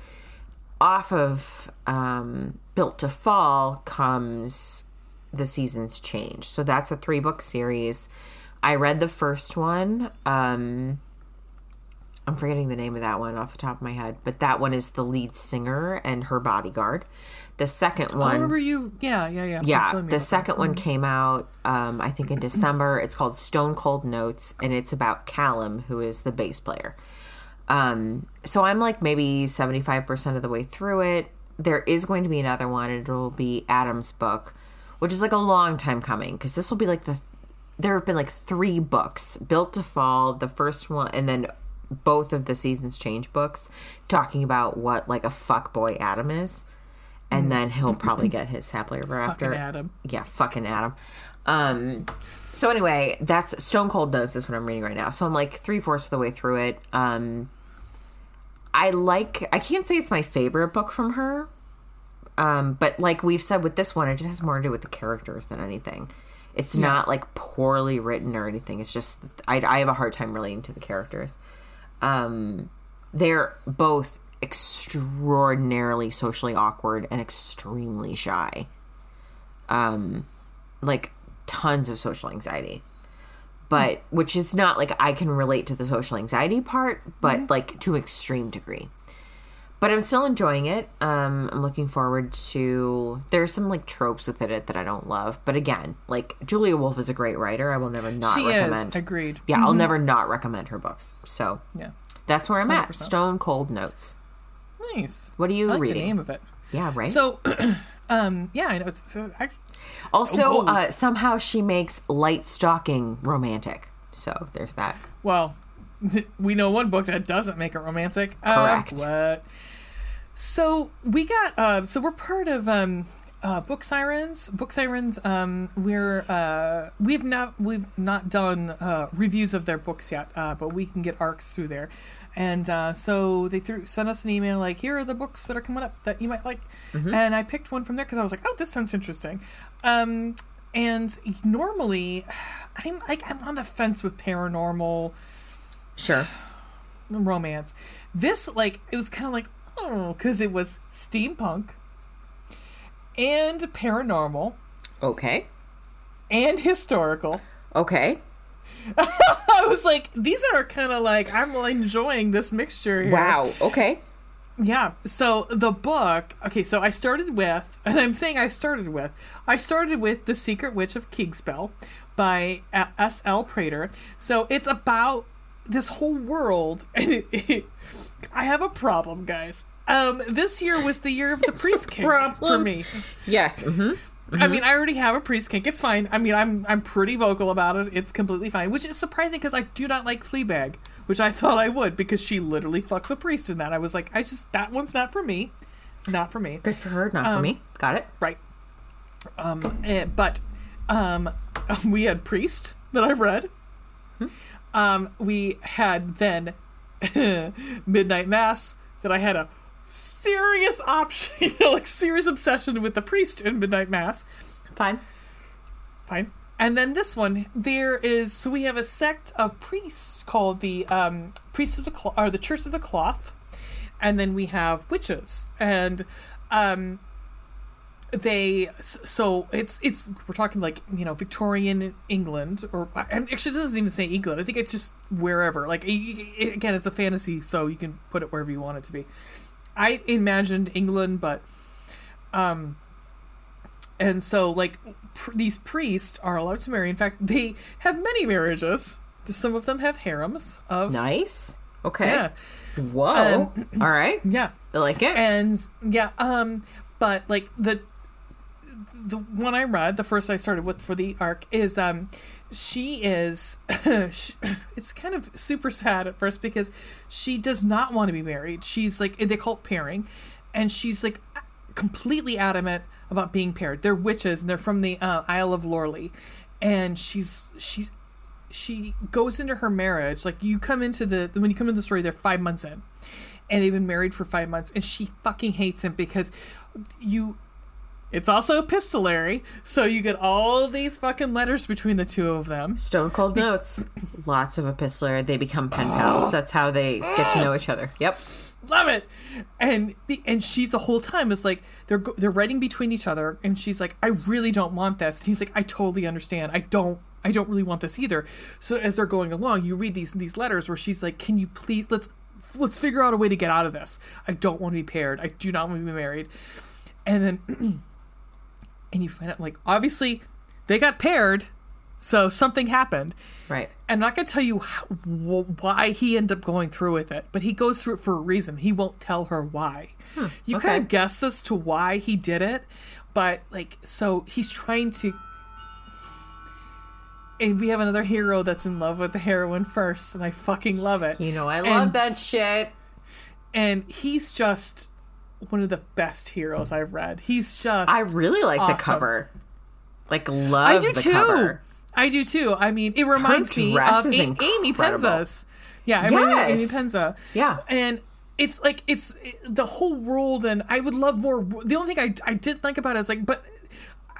B: off of um, Built to Fall comes the seasons change. So that's a three book series. I read the first one. Um, I'm forgetting the name of that one off the top of my head, but that one is the lead singer and her bodyguard. The second
A: I
B: one,
A: remember you. Yeah, yeah, yeah.
B: Yeah, the
A: about that.
B: second one came out, um, I think in December. It's called Stone Cold Notes, and it's about Callum, who is the bass player. Um, so I'm like maybe 75% of the way through it. There is going to be another one, and it'll be Adam's book, which is like a long time coming because this will be like the. There have been like three books built to fall, the first one, and then both of the seasons change books talking about what like a fuck boy Adam is. And then he'll probably get his happily ever after.
A: Fucking Adam.
B: Yeah, fucking Adam. Um, so anyway, that's Stone Cold Notes is what I'm reading right now. So I'm like three fourths of the way through it. Um, I like. I can't say it's my favorite book from her. Um, but like we've said with this one, it just has more to do with the characters than anything. It's not like poorly written or anything. It's just I, I have a hard time relating to the characters. Um, they're both extraordinarily socially awkward and extremely shy. Um, like tons of social anxiety. But which is not like I can relate to the social anxiety part, but like to extreme degree. But I'm still enjoying it. Um, I'm looking forward to. There's some like tropes within it that I don't love, but again, like Julia Wolf is a great writer. I will never not
A: She
B: recommend.
A: is. Agreed.
B: Yeah, I'll never not recommend her books. So
A: Yeah.
B: that's where I'm at.
A: 100%.
B: Stone Cold Notes.
A: Nice.
B: What are you
A: like
B: reading?
A: the name of it.
B: Yeah, right.
A: So, um, yeah, I know. It's, so I,
B: also, uh, somehow she makes light stalking romantic. So there's that.
A: well, we know one book that doesn't make it romantic. Uh,
B: Correct.
A: what? So we got. Uh, so we're part of um, uh, Book Sirens. Book Sirens. Um, we're uh, we've not we've not done uh, reviews of their books yet, uh, but we can get arcs through there. And uh, so they threw sent us an email like, here are the books that are coming up that you might like. And I picked one from there because I was like, oh, this sounds interesting. Um, and normally, I'm like I'm on the fence with paranormal
B: Sure.
A: romance. This like it was kind of like oh because it was steampunk and paranormal
B: Okay.
A: and historical.
B: Okay.
A: I was like, these are kind of like I'm enjoying this mixture here.
B: Wow. Okay.
A: Yeah. So the book, okay, so I started with, and I'm saying I started with, I started with The Secret Witch of Kingspell by uh, S.L. Prater. So it's about this whole world, and it, it, I have a problem, guys. Um, this year was the year of the priest king for me.
B: Yes. Hmm
A: I mean, I already have a priest kink. It's fine. I mean, I'm I'm pretty vocal about it. It's completely fine, which is surprising because I do not like Fleabag, which I thought I would because she literally fucks a priest in that. I was like, I just that one's not for me, not for me,
B: Good for her, not for me. Got it.
A: right? Um, eh, but um, we had priest that I've read. Um, we had then midnight mass that I had a serious option, you know, like serious obsession with the priest in midnight mass
B: Fine.
A: fine. And then this one, there is so we have a sect of priests called the um, priests of the Cloth, or the Church of the Cloth, and then we have witches, and um, they so it's it's we're talking like you know Victorian England or and actually it doesn't even say England. I think it's just wherever. Like again, it's a fantasy, so you can put it wherever you want it to be. I imagined England, but um, and so like pr- these priests are allowed to marry. In fact, they have many marriages. Some of them have harems of
B: Nice. Okay.
A: yeah,
B: Whoa. All right.
A: yeah,
B: I like it.
A: and yeah. Um, but like the the one I read, the first I started with for the arc is um, she is it's kind of super sad at first because she does not want to be married. She's like they call it pairing, and she's like completely adamant about being paired. They're witches and they're from the uh, Isle of Lorley, and she's she's she goes into her marriage like you come into the when you come into the story they're five months in and they've been married for five months and she fucking hates him because you it's also epistolary so you get all these fucking letters between the two of them
B: Stone Cold Notes. Lots of epistolary. They become pen pals. That's how they get to know each other. Yep.
A: love it and the, and she's the whole time is like they're they're writing between each other and she's like i really don't want this and he's like i totally understand i don't i don't really want this either so as they're going along you read these these letters where she's like can you please let's let's figure out a way to get out of this i don't want to be paired i do not want to be married and then and you find out like obviously they got paired so something happened
B: Right.
A: I'm not going to tell you how, wh- why he ended up going through with it, but he goes through it for a reason. He won't tell her why. Hmm, you
B: okay.
A: kind of guess as to why he did it, but like, so he's trying to. And we have another hero that's in love with the heroine first, and I fucking love it.
B: You know, I love
A: And-
B: that shit.
A: And he's just one of the best heroes I've read. He's just.
B: I really like
A: awesome.
B: the cover. Like, love
A: I do too.
B: cover.
A: I do too. I mean, it reminds me of A- Amy. Pennza's. Yeah, it reminds me Amy Pennza.
B: Yeah.
A: and it's like it's the whole world, and I would love more. The only thing I I did think about it is like, but.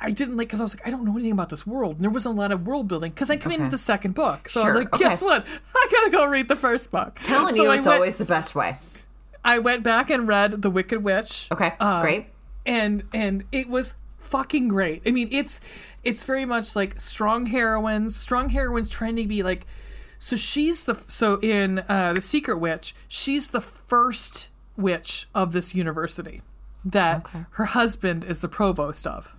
A: I didn't like because I was like I don't know anything about this world. And there wasn't a lot of world building because I came into
B: Okay.
A: the second book, so I was
B: Sure,
A: like,
B: okay.
A: guess what? I gotta go read the first book.
B: Telling
A: so
B: you,
A: I
B: it's
A: went,
B: always the best way.
A: I went back and read The Wicked Witch.
B: Okay,
A: Uh,
B: great.
A: and and it was fucking great. I mean, it's it's very much like strong heroines, strong heroines trying to be like. So she's the so in uh, the Secret Witch, she's the first witch of this university that
B: Okay.
A: her husband is the provost of.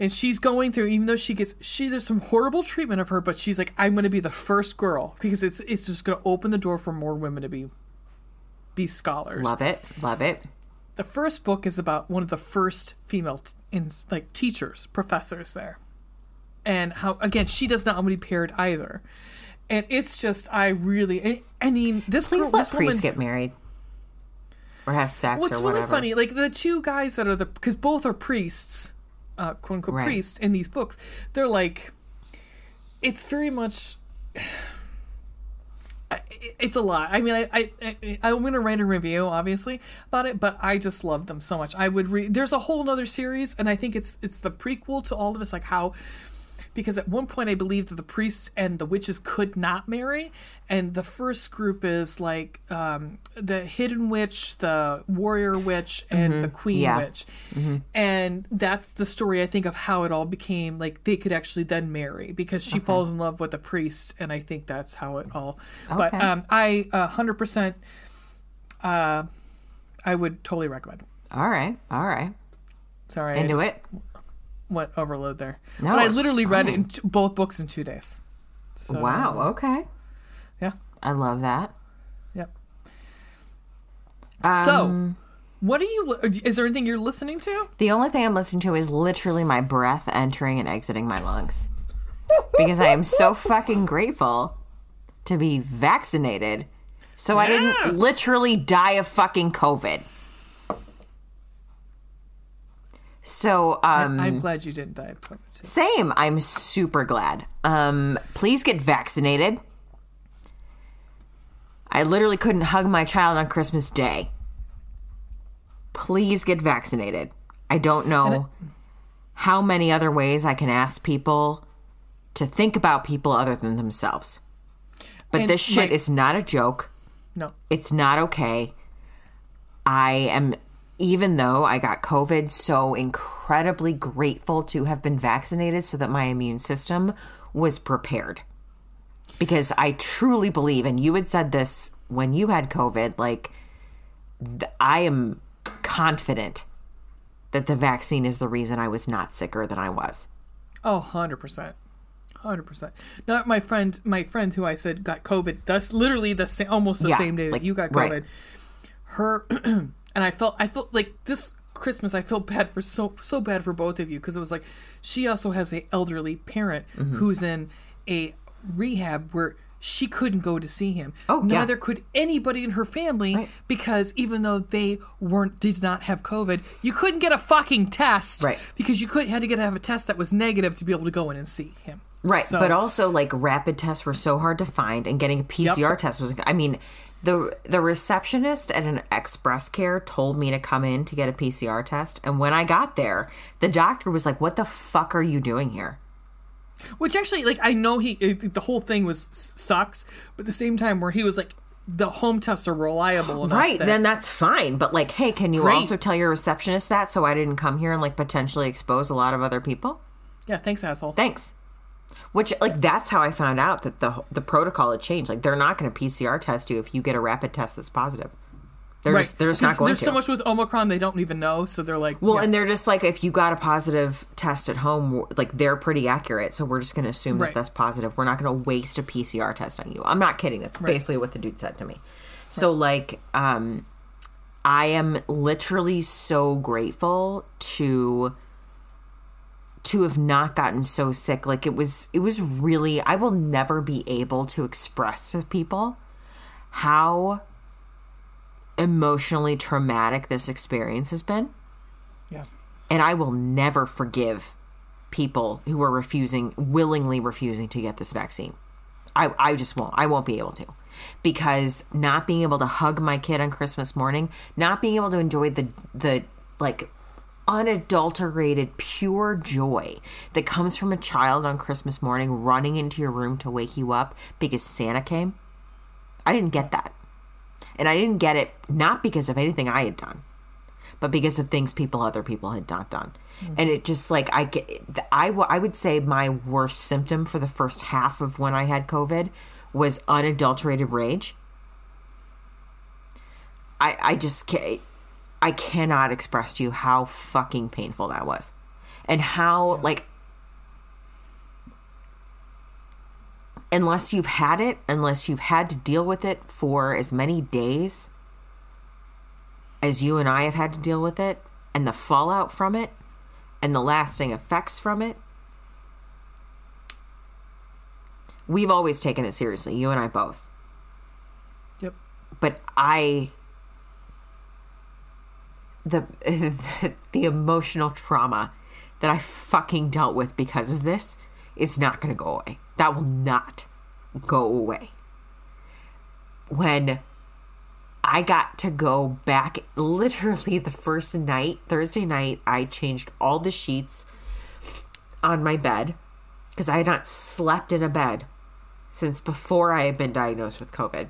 A: And she's going through, even though she gets she there's some horrible treatment of her, but she's like, I'm gonna be the first girl because it's it's just gonna open the door for more women to be be scholars
B: Love it. Love it.
A: the first book is about one of the first female t- in like teachers professors there and how again she does not want to be paired either and it's just i really i, I mean this
B: Please
A: girl,
B: let
A: this woman,
B: priests get married. Or have sex
A: what's really
B: whatever.
A: funny like the two guys that are the because both are priests uh quote unquote
B: Right.
A: priests in these books they're like it's very much it's a lot. I mean, I, I, I I'm gonna write a review, obviously, about it, but I just love them so much. I would read. There's a whole other series, and I think it's it's the prequel to all of this, like how. Because at one point I believe that the priests and the witches could not marry, and the first group is like um, the hidden witch, the warrior witch, and the queen
B: Yeah.
A: witch, and that's the story I think of how it all became like they could actually then marry because she falls in love with the priest, and I think that's how it all. But
B: Okay.
A: um, I a hundred percent, uh, I would totally recommend.
B: All right. All right.
A: Sorry, I
B: Into
A: just
B: it.
A: Went overload there.
B: No,
A: but I literally read it in t- both books in two days. So,
B: Wow. Okay.
A: Yeah.
B: I love that.
A: Yep.
B: Um,
A: so, what are you? Is there anything you're listening to?
B: The only thing I'm listening to is literally my breath entering and exiting my lungs. Because I am so fucking grateful to be vaccinated. So I didn't literally die of fucking COVID. So um
A: I'm glad you didn't die of COVID. too.
B: same, I'm super glad. Um please get vaccinated. I literally couldn't hug my child on Christmas Day. Please get vaccinated. I don't know how many other ways I can ask people to think about people other than themselves. But this shit
A: my-
B: is not a joke.
A: No.
B: It's not okay. I am, even though I got COVID, so incredibly grateful to have been vaccinated so that my immune system was prepared. Because I truly believe, and you had said this when you had COVID, like, th- I am confident that the vaccine is the reason I was not sicker than I was.
A: Oh, 100%. 100%. No, my friend, my friend who I said got COVID, that's literally the same, almost the
B: Yeah,
A: same day
B: like,
A: that you got
B: right.
A: COVID. Her, and I felt, I felt like this Christmas, I felt bad for so, so bad for both of you because it was like, she also has a elderly parent
B: Mm-hmm.
A: who's in a rehab where she couldn't go to see him.
B: Oh, yeah.
A: Neither could anybody in her family
B: Right.
A: because even though they weren't, did not have COVID, you couldn't get a fucking test.
B: Right.
A: Because you could had to get have a test that was negative to be able to go in and see him.
B: Right,
A: So-
B: but also like rapid tests were so hard to find, and getting a PCR test was. I mean, the the receptionist at an Express Care told me to come in to get a PCR test, and when I got there, the doctor was like, "What the fuck are you doing here?"
A: Which actually, like, I know he the whole thing was sucks, but at the same time, where he was like, the home tests are reliable enough.
B: Right,
A: that-
B: then that's fine. But like, hey, can you
A: Great.
B: also tell your receptionist that so I didn't come here and like potentially expose a lot of other people?
A: yeah, thanks, asshole.
B: Thanks. Which like that's how I found out that the the protocol had changed. Like they're not going to PCR test you if you get a rapid test that's positive. They're
A: right,
B: just they're just not going
A: There's
B: to.
A: so much with Omicron they don't even know, so they're like,
B: Well,
A: yeah.
B: and they're just like, if you got a positive test at home, like they're pretty accurate. So we're just going to assume
A: Right.
B: that that's positive. We're not going to waste a PCR test on you. I'm not kidding. That's basically what the dude said to me. So, like, um, I am literally so grateful to to have not gotten so sick like it was it was really i will never be able to express to people how emotionally traumatic this experience has been
A: yeah,
B: and I will never forgive people who are refusing, willingly refusing to get this vaccine. I, I just won't. I won't be able to. Because not being able to hug my kid on Christmas morning, not being able to enjoy the, the like, unadulterated, pure joy that comes from a child on Christmas morning running into your room to wake you up because Santa came, I didn't get that. And I didn't get it not because of anything I had done but because of things people other people had not done. Mm-hmm. And it just like i get I, w- I would say my worst symptom for the first half of when i had covid was unadulterated rage. I i just can't i cannot express to you how fucking painful that was and how like unless you've had it unless you've had to deal with it for as many days as you and I have had to deal with it and the fallout from it and the lasting effects from it. We've always taken it seriously, you and I both.
A: yep,
B: But I the the emotional trauma that I fucking dealt with because of this is not going to go away. That will not go away. When I got to go back literally the first night, Thursday night, I changed all the sheets on my bed because I had not slept in a bed since before I had been diagnosed with COVID.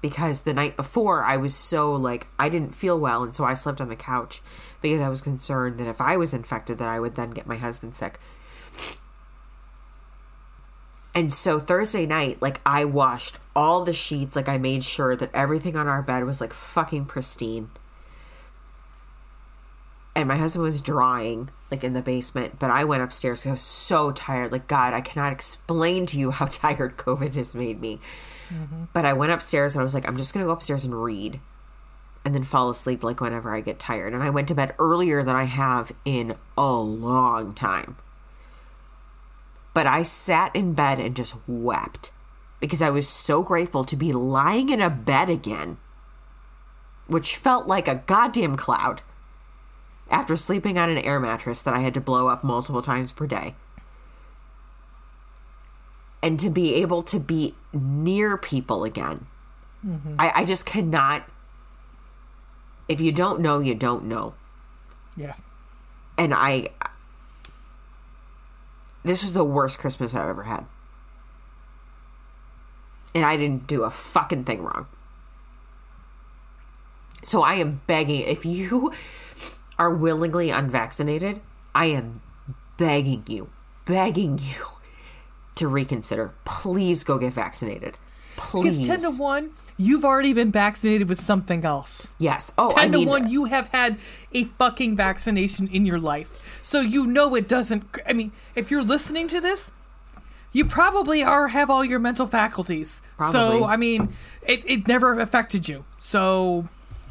B: Because the night before, I was so like, I didn't feel well, and so I slept on the couch because I was concerned that if I was infected, that I would then get my husband sick. And so Thursday night, like I washed all the sheets, like I made sure that everything on our bed was like fucking pristine. And my husband was drawing like in the basement, but I went upstairs I was so tired. Like God, I cannot explain to you how tired COVID has made me. Mm-hmm. But I went upstairs and I was like, I'm just gonna go upstairs and read, and then fall asleep like whenever I get tired. And I went to bed earlier than I have in a long time but I sat in bed and just wept because I was so grateful to be lying in a bed again, which felt like a goddamn cloud after sleeping on an air mattress that I had to blow up multiple times per day. And to be able to be near people again. Mm-hmm. I, I just cannot. If you don't know, you don't know
A: yeah,
B: and I this was the worst Christmas I've ever had. And I didn't do a fucking thing wrong. So I am begging if you are willingly unvaccinated, I am begging you, begging you to reconsider. Please go get vaccinated. Please.
A: Because 10 to 1, you've already been vaccinated with something else.
B: Yes. Oh,
A: 10
B: I mean,
A: to 1, you have had a fucking vaccination in your life. So you know it doesn't. I mean, if you're listening to this, you probably are have all your mental faculties.
B: Probably.
A: So, I mean, it, it never affected you. So,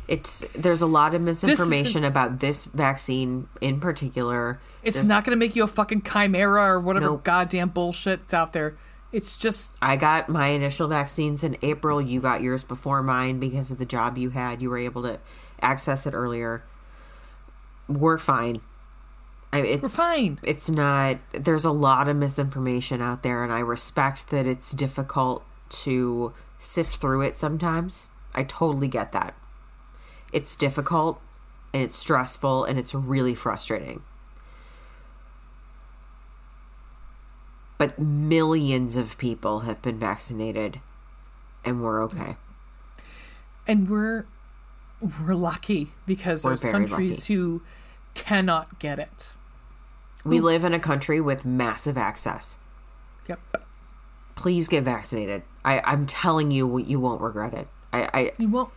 B: it's there's a lot of misinformation about this vaccine in particular.
A: it's
B: There's-
A: not going to make you a fucking chimera or whatever
B: Nope.
A: goddamn bullshit's out there. It's just
B: I got my initial vaccines in April. You got yours before mine because of the job you had. You were able to access it earlier. We're fine. I, it's,
A: We're fine.
B: It's not. There's a lot of misinformation out there, and I respect that it's difficult to sift through it sometimes. I totally get that. It's difficult, and it's stressful, and it's really frustrating. But millions of people have been vaccinated, and we're okay.
A: and we're we're lucky because
B: We're
A: there's countries
B: lucky.
A: who cannot get it.
B: We live in a country with massive access.
A: Yep.
B: Please get vaccinated. I, I'm telling you, you won't regret it. I, I
A: You won't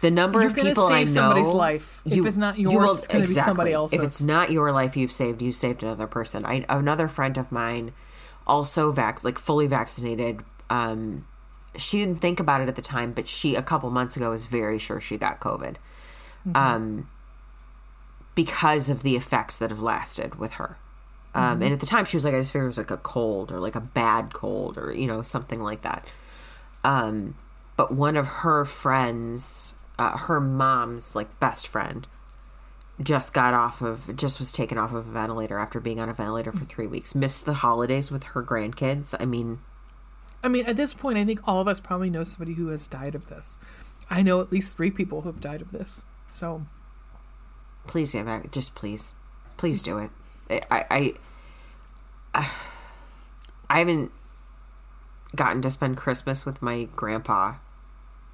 B: the number
A: You're
B: of people I know.
A: save somebody's life. If it's not
B: you
A: yours, it's gonna be somebody else's.
B: If it's not your life you've saved, you saved another person. I another friend of mine, also vac like fully vaccinated. Um, she didn't think about it at the time, but she a couple months ago was very sure she got COVID,
A: Mm-hmm.
B: um, because of the effects that have lasted with her. Um,
A: Mm-hmm.
B: And at the time, she was like, I just figured it was like a cold or like a bad cold or you know something like that. Um, but one of her friends, uh, her mom's like best friend, just got off of, just was taken off of a ventilator after being on a ventilator for three weeks. Missed the holidays with her grandkids. I mean,
A: I mean, at this point, I think all of us probably know somebody who has died of this. I know at least three people who have died of this. So
B: please get back. Just please, please do it. I, I, I, I haven't gotten to spend Christmas with my grandpa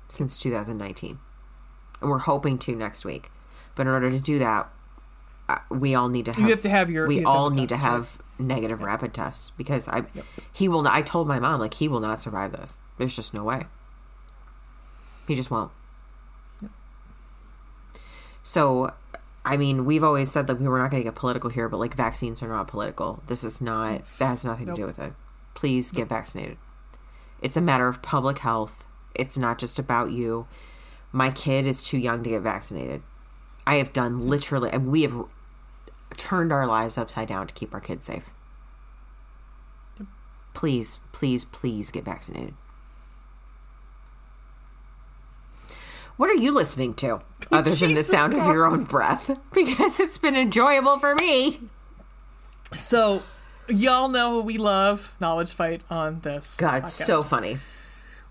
B: since 2019, and we're hoping to next week. But in order to do that, uh, we all need to have.
A: you have to have your.
B: we
A: you have to have
B: all need to have negative rapid tests because I he will not, I told my mom like he will not survive this. There's just no way. He just won't. So I mean, we've always said that we were not going to get political here, but like vaccines are not political. This is not that has nothing to do with it. Please get vaccinated. It's a matter of public health. It's not just about you. My kid is too young to get vaccinated. I have done literally, and we have turned our lives upside down to keep our kids safe. Please, please, please get vaccinated. What are you listening to other than the
A: Jesus
B: sound of your own breath? Because it's been enjoyable for me.
A: So, y'all know we love Knowledge Fight on this.
B: God, it's
A: podcast.
B: so funny.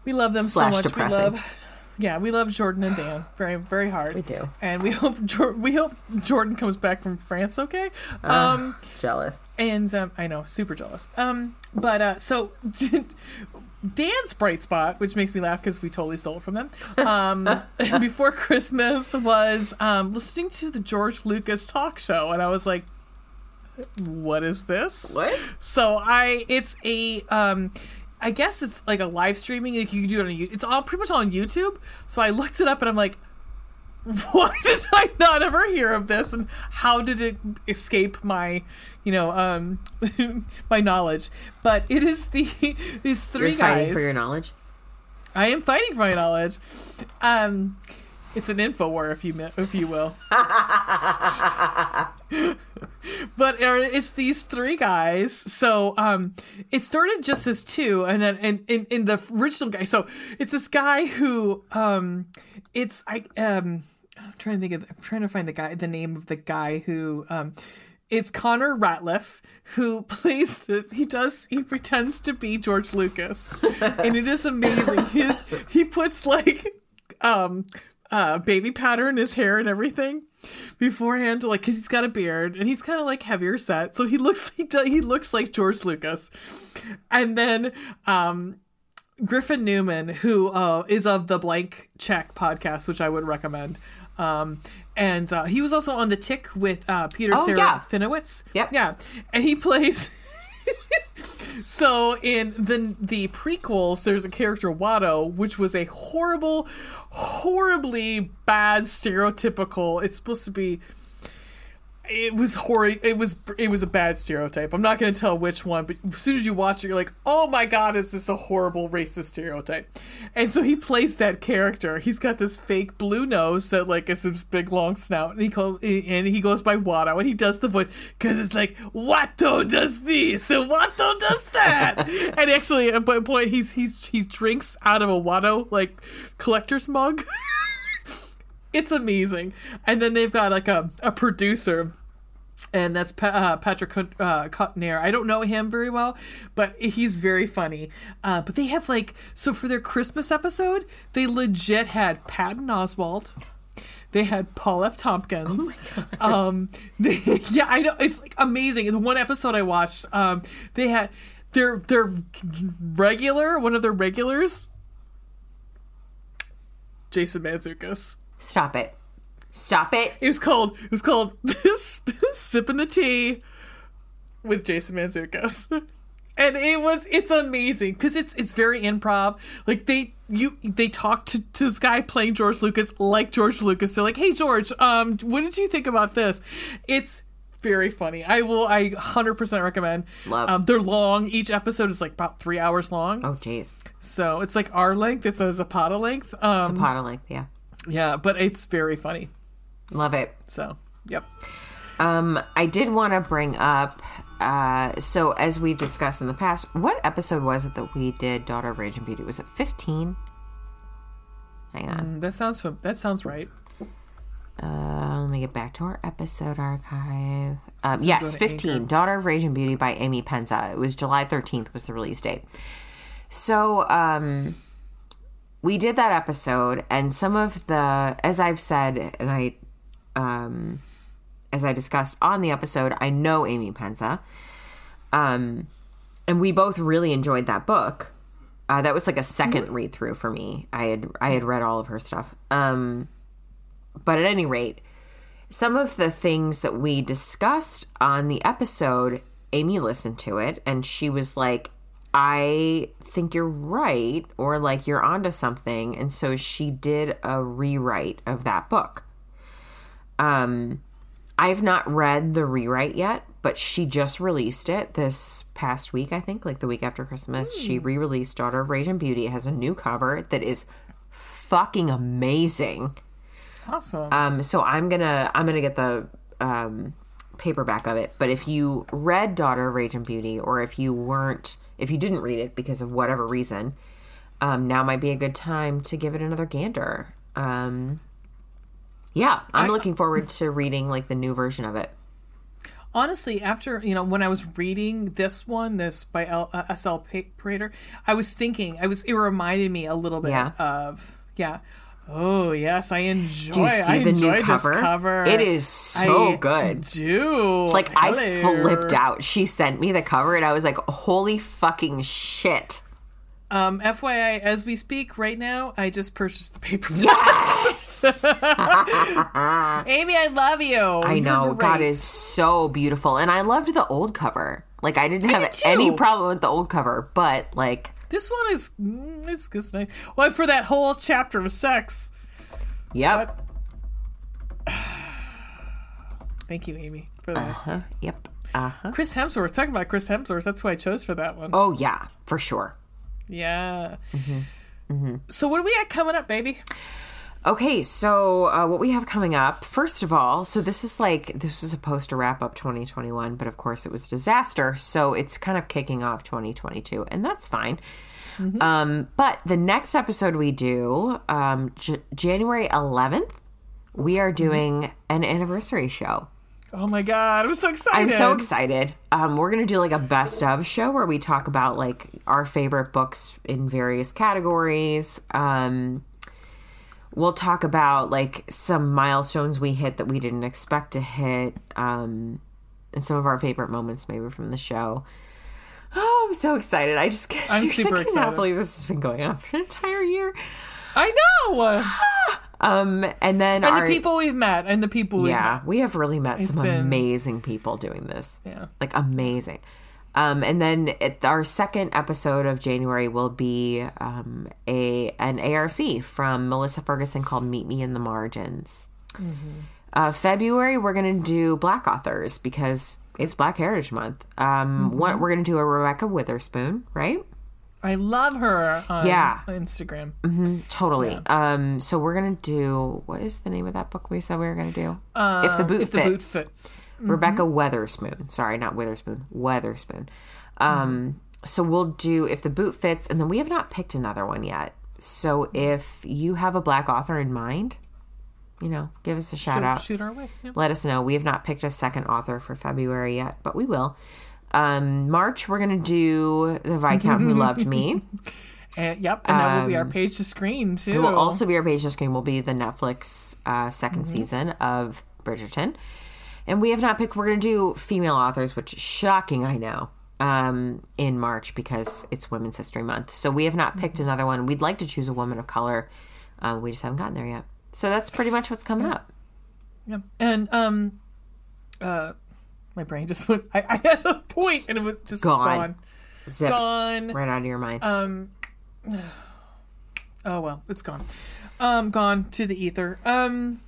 A: We love them
B: slash
A: so much.
B: depressing.
A: We love, yeah, we love Jordan and Dan very, very hard.
B: We do.
A: and we hope we hope Jordan comes back from France. Okay.
B: Ah.
A: Um,
B: Jealous.
A: and um, I know, super jealous. Um, but uh, so Dan's bright spot, which makes me laugh because we totally stole it from them. Um, before Christmas was um, listening to the George Lucas talk show, and I was like, "What is this?"
B: What?
A: So I, it's a, um, I guess it's like a live streaming. Like you can do it on YouTube. It's all pretty much all on YouTube. So I looked it up and I'm like, why did I not ever hear of this? And how did it escape my, you know, um, my knowledge? But it is the these 3
B: You're fighting
A: guys.
B: for your knowledge.
A: I am fighting for my knowledge. Um, it's an info war, if you if you will. but it's these three guys. So um, it started just as two, and then in, in in the original guy. So it's this guy who um, it's I um, I'm trying to think of I'm trying to find the guy the name of the guy who um. It's Connor Ratliff who plays this. He does. He pretends to be George Lucas, and it is amazing. His he puts like um uh, baby powder in his hair and everything beforehand, like because he's got a beard and he's kind of like heavier set, so he looks he he looks like George Lucas, and then um, Griffin Newman, who uh, is of the Blank Check podcast, which I would recommend. Um, and uh, he was also on the Tick with uh, Peter
B: Oh,
A: Sarah
B: yeah.
A: Finowitz.
B: Yep.
A: Yeah, and he plays. so in the the prequels, there's a character Watto, which was a horrible, horribly bad stereotypical. It's supposed to be. It was horrid. It was it was a bad stereotype. I'm not going to tell which one, but as soon as you watch it, you're like, "Oh my god, is this a horrible racist stereotype?" And so he plays that character. He's got this fake blue nose that like is this big long snout, and he call, and he goes by Watto, and he does the voice because it's like Watto does this and Watto does that, and actually at one point he's he's he drinks out of a Watto like collector's mug. it's amazing. And then they've got like a, a producer, and that's pa- uh, Patrick uh. I don't know him very well, but he's very funny. Uh, but they have like so for their Christmas episode, they legit had Patton Oswalt. They had Paul F. Tompkins. Um, they, yeah, I know it's like amazing. In the one episode I watched, um, they had their their regular one of their regulars, Jason Mantzoukas.
B: Stop it. Stop it.
A: It was called it was called sipping the tea with Jason Mantzoukas. And it was it's amazing because it's it's very improv. Like they you they talk to, to this guy playing George Lucas like George Lucas. They're like, "Hey George, um, what did you think about this?" It's very funny. I will I hundred percent recommend.
B: Love.
A: Um, they're long. Each episode is like about three hours long.
B: Oh, jeez.
A: So it's like our length. It's a Zapata length. Um,
B: Zapata length, yeah.
A: yeah, but it's very funny.
B: Love it.
A: So yep.
B: Um, I did want to bring up. Uh, so as we've discussed in the past, what episode was it that we did Daughter of Rage and Beauty? Was it fifteen? Hang on.
A: That sounds that sounds right.
B: Uh, let me get back to our episode archive. Um, yes, 15.
A: Anchor.
B: Daughter of Rage and Beauty by Amy Pennza. It was July 13th was the release date. So, um, we did that episode and some of the, as I've said, and I, um, as I discussed on the episode, I know Amy Pennza. Um, and we both really enjoyed that book. Uh, that was like a second read through for me. I had I had read all of her stuff. Um, but at any rate, some of the things that we discussed on the episode, Amy listened to it and she was like, I think you're right, or like you're onto something. And so she did a rewrite of that book. Um, I've not read the rewrite yet, but she just released it this past week, I think, like the week after Christmas. She re released Daughter of Rage and Beauty. It has a new cover that is fucking amazing.
A: Awesome.
B: Um, so I'm gonna I'm gonna get the um, paperback of it. But if you read Daughter of Rage and Beauty, or if you weren't, if you didn't read it because of whatever reason, um, now might be a good time to give it another gander. Um, yeah, I'm
A: I-
B: looking forward to reading like the new version of it.
A: Honestly, after you know, when I was reading this one, this by L, uh, S.L. Prater, I was thinking, I was it reminded me a little bit
B: Yeah.
A: of yeah. Oh yes, I enjoy.
B: Do you see
A: I
B: the new cover?
A: This cover.
B: It is so
A: I
B: good.
A: Do
B: Like I flipped out. She sent me the cover, and I was like, "Holy fucking shit!"
A: Um, FYI, as we speak right now, I just purchased the paper.
B: Yes.
A: Amy, I love you.
B: I
A: You're
B: know. God is so beautiful. And I loved the old cover. Like I didn't have
A: did
B: any problem with the old cover, but like
A: This one is mm, it's just nice. Well, for that whole chapter of sex.
B: yep.
A: Thank you, Amy, for that.
B: Uh-huh. Yep. Uh-huh.
A: Chris Hemsworth. Talking about Chris Hemsworth, that's who I chose for that one.
B: Oh yeah, for sure.
A: Yeah.
B: Mm-hmm.
A: So what do we got coming up, baby?
B: Okay, so uh, what we have coming up, first of all, so this is like, this was supposed to wrap up 2021, but of course it was a disaster. So it's kind of kicking off 2022, and that's fine. Um, but the next episode we do, um, J- January 11th, we are doing an anniversary show.
A: Oh my god, I'm so excited.
B: I'm so excited. Um, we're gonna do like a best of show where we talk about like our favorite books in various categories. Um, we'll talk about like some milestones we hit that we didn't expect to hit, um, and some of our favorite moments maybe from the show. Oh, I'm so excited! I just
A: I'm super
B: cannot
A: excited.
B: believe this has been going on for an entire year.
A: I know.
B: Um, and then
A: And
B: our,
A: the people we've met, and the people we've
B: yeah, we have really met
A: It's
B: some
A: been-
B: amazing people doing this.
A: Yeah.
B: like amazing. Um, and then it, our second episode of January will be um, a an ARC from Melissa Ferguson called "Meet Me in the Margins." Uh, February we're gonna do Black authors because it's Black Heritage Month. Um, one, we're gonna do a Rebecca Witherspoon, right?
A: I love her on
B: Yeah.
A: Instagram.
B: Totally. Um, so we're gonna do what is the name of that book we said we were gonna do? if the boot
A: Uh, If the
B: fits.
A: boot fits.
B: Rebekah Weatherspoon. Sorry, not Witherspoon. Weatherspoon. Um, So we'll do if the boot fits, and then we have not picked another one yet. So if you have a black author in mind, you know, give us a shout
A: Shoot,
B: out.
A: shoot our way. Yeah.
B: Let us know. We have not picked a second author for February yet, but we will. Um, March, we're gonna do the Viscount Who Loved Me.
A: And, yep, and that will be our page to screen too.
B: It will also be our page to screen. Will be the Netflix uh, 2nd season of Bridgerton, and we have not picked. We're going to do female authors, which is shocking, I know, um, in March because it's Women's History Month. So we have not picked another one. We'd like to choose a woman of color. Uh, we just haven't gotten there yet. So that's pretty much what's coming up.
A: Yeah. And um, uh, my brain just went. I, I had a point and it was just
B: Gone.
A: gone.
B: Zip
A: Gone.
B: right out of your mind.
A: Um. Oh well, it's gone. Um, gone to the ether. Um.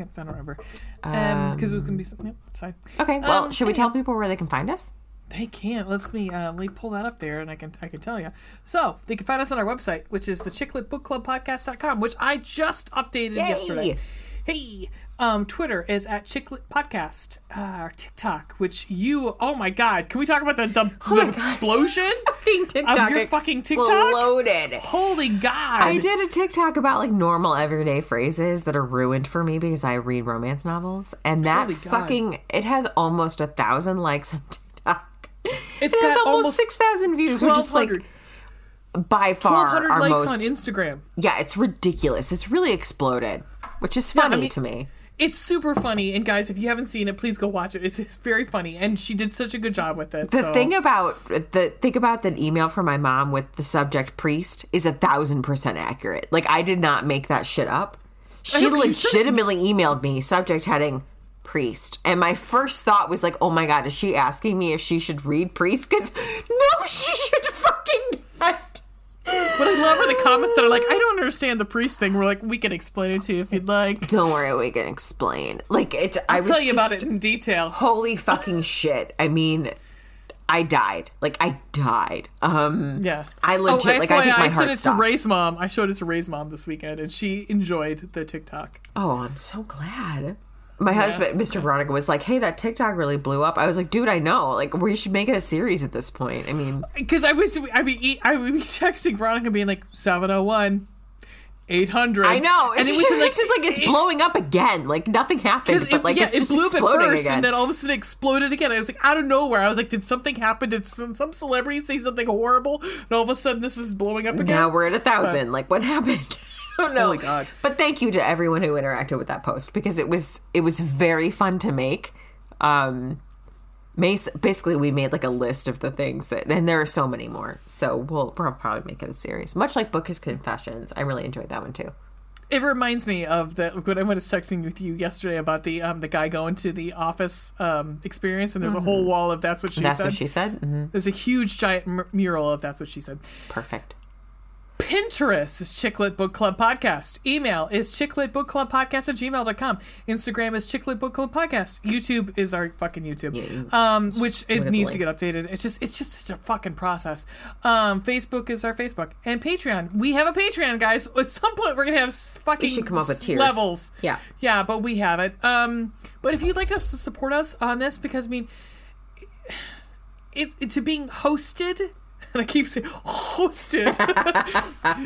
A: Yep, I don't remember. Um, because it was gonna be. Some, yep, it's fine.
B: okay, well,
A: um,
B: should we tell people where they can find us?
A: They can't. Let's me uh, let me pull that up there, and I can I can tell you. So they can find us on our website, which is the chickletbookclubpodcast.com, which I just updated
B: Yay!
A: yesterday. Hey, um, Twitter is at Chicklet Podcast. Uh, our TikTok, which you, oh my God, can we talk about the the, the explosion?
B: Fucking TikTok
A: your fucking TikTok?
B: exploded.
A: Holy God!
B: I did a TikTok about like normal everyday phrases that are ruined for me because I read romance novels, and that fucking it has almost a thousand likes on TikTok.
A: It's
B: it has almost,
A: almost
B: six thousand views, which is like
A: 1,200
B: by far
A: 1,200
B: our
A: likes
B: most.
A: on Instagram.
B: yeah, it's ridiculous. It's really exploded, which is funny
A: mean-
B: to me.
A: It's super funny, and guys, if you haven't seen it, please go watch it. It's, it's very funny, and she did such a good job with it.
B: The
A: so-
B: thing about the think about that email from my mom with the subject priest is a thousand percent accurate. Like I did not make that shit up. She
A: know, 'cause you said it.
B: legitimately emailed me subject heading priest, and my first thought was like, "Oh my god, is she asking me if she should read priest?" Because no, she should fucking.
A: But I love her the comments that are like, I don't understand the priest thing. We're like, we can explain it to you if you'd like.
B: Don't worry, we can explain. Like it, I
A: I'll
B: was
A: tell you about
B: just-
A: it in detail.
B: Holy fucking shit! I mean. I died. Like I died. Um
A: Yeah.
B: I legit
A: oh,
B: like I think my
A: sent
B: heart
A: it
B: stopped.
A: to Ray's mom. I showed it to Ray's mom this weekend, and she enjoyed the TikTok.
B: Oh, I'm so glad. My husband, Mr. Veronica, was like, "Hey, that TikTok really blew up." I was like, "Dude, I know. Like, we should make it a series at this point." I mean,
A: Because I was, I be, I would be texting Veronica, being like, 701, 800.
B: I know.
A: and it
B: just,
A: was
B: it's just like it's
A: it-
B: blowing up again. Like nothing happened, but
A: it,
B: like
A: yeah,
B: it's
A: it blew up at first,
B: again.
A: and then all of a sudden it exploded again. I was like, out of nowhere, I was like, did something happen? Did some, some celebrity say something horrible? And all of a sudden, this is blowing up again.
B: now we're at a thousand. Like, what happened? I don't know.
A: Holy God.
B: But thank you to everyone who interacted with that post because it was it was very fun to make. Um, mas- basically, we made like a list of the things that, and there are so many more. So we'll, we'll probably make it a series, much like Book His Confessions. I really enjoyed that one too.
A: It reminds me of the when I was texting with you yesterday about the um the guy going to the office um experience, and there's a whole wall of that's what she
B: Mm-hmm. That's
A: said.
B: what she said. hmm
A: There's a huge giant m- mural of that's what she said.
B: Perfect.
A: Pinterest is Chicklet Book Club Podcast. Email is chicletbookclubpodcast at gmail.com. Instagram is Chicklet Book Club Podcast. YouTube is our fucking YouTube.
B: Yeah.
A: Um, which it
B: Look at the
A: needs to get updated. It's just it's just it's a fucking process. Um, Facebook is our Facebook. And Patreon. We have a Patreon, guys. At some point we're gonna have fucking
B: should come up with tiers.
A: levels.
B: Yeah.
A: Yeah, but we have it. Um, but if you'd like us to support us on this, because I mean it's to being hosted and i keep saying hosted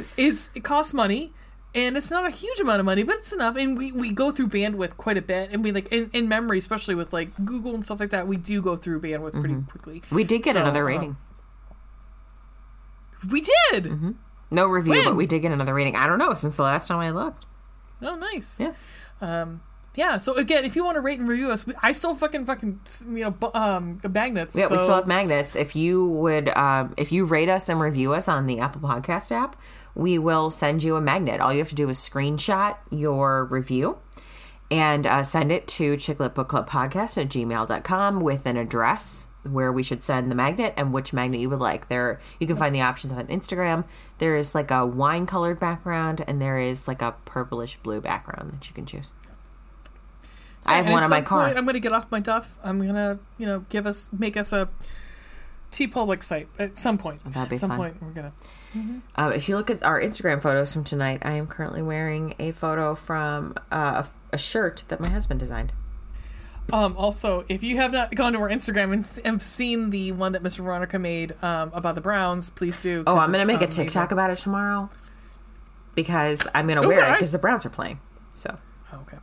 A: is it costs money and it's not a huge amount of money but it's enough and we, we go through bandwidth quite a bit and we like in, in memory especially with like google and stuff like that we do go through bandwidth pretty quickly
B: We did get
A: So,
B: another
A: uh,
B: rating.
A: we did
B: Mm-hmm. No review,
A: When?
B: but we did get another rating. I don't know since the last time I looked.
A: Oh, nice.
B: Yeah.
A: Um, yeah. So again, if you want to rate and review us, we, I still fucking fucking you know um magnets.
B: Yeah, we still have magnets. If you would, um, if you rate us and review us on the Apple Podcast app, we will send you a magnet. All you have to do is screenshot your review and uh, send it to chicletbookclubpodcast at gmail.com with an address where we should send the magnet and which magnet you would like. There, you can find the options on Instagram. There is like a wine colored background and there is like a purplish blue background that you can choose. I have
A: And
B: one on my car.
A: point, I'm gonna get off my duff. I'm gonna you know give us make us a T Public site at some point.
B: That'd be
A: at some
B: fun.
A: point we're gonna.
B: Uh, if you look at our Instagram photos from tonight, I am currently wearing a photo from uh, a, a shirt that my husband designed.
A: Um, also, if you have not gone to our Instagram and, and seen the one that Mr. Veronica made um, about the Browns, please do.
B: Oh, I'm going to
A: it's
B: make a
A: amazing.
B: TikTok about it tomorrow because I'm going to wear it because the Browns are playing. So,
A: Oh, okay.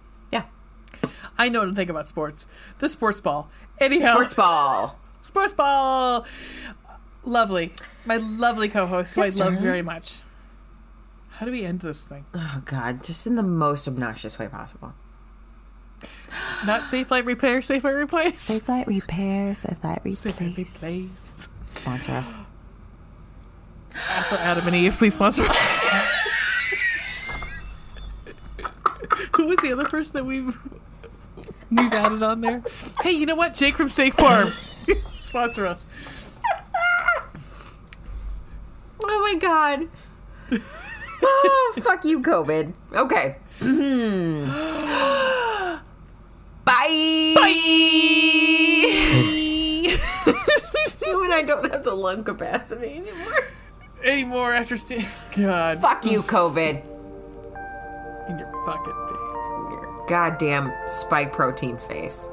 B: Yeah.
A: I know what to think about sports. The sports ball. Anyhow,
B: Sports ball.
A: Sports ball. Lovely. My lovely co-host, who
B: Yes,
A: I love very much. How do we end this thing?
B: Oh, God. Just in the most obnoxious way possible.
A: Not Safelite repair, Safelite replace.
B: Safelite Repair, Safelite
A: Safe light
B: Replace.
A: replace.
B: Sponsor us.
A: Also, Adam and Eve, please sponsor us. Who was the other person that we've we've added on there? Hey, you know what? Jake from Steak Farm, sponsor us.
B: Oh, my God. oh, fuck you, COVID. Okay. Mhm. Bye. when I don't have the lung capacity anymore.
A: Anymore after st- God
B: Fuck you, COVID.
A: in your fucking face.
B: Goddamn spike protein face.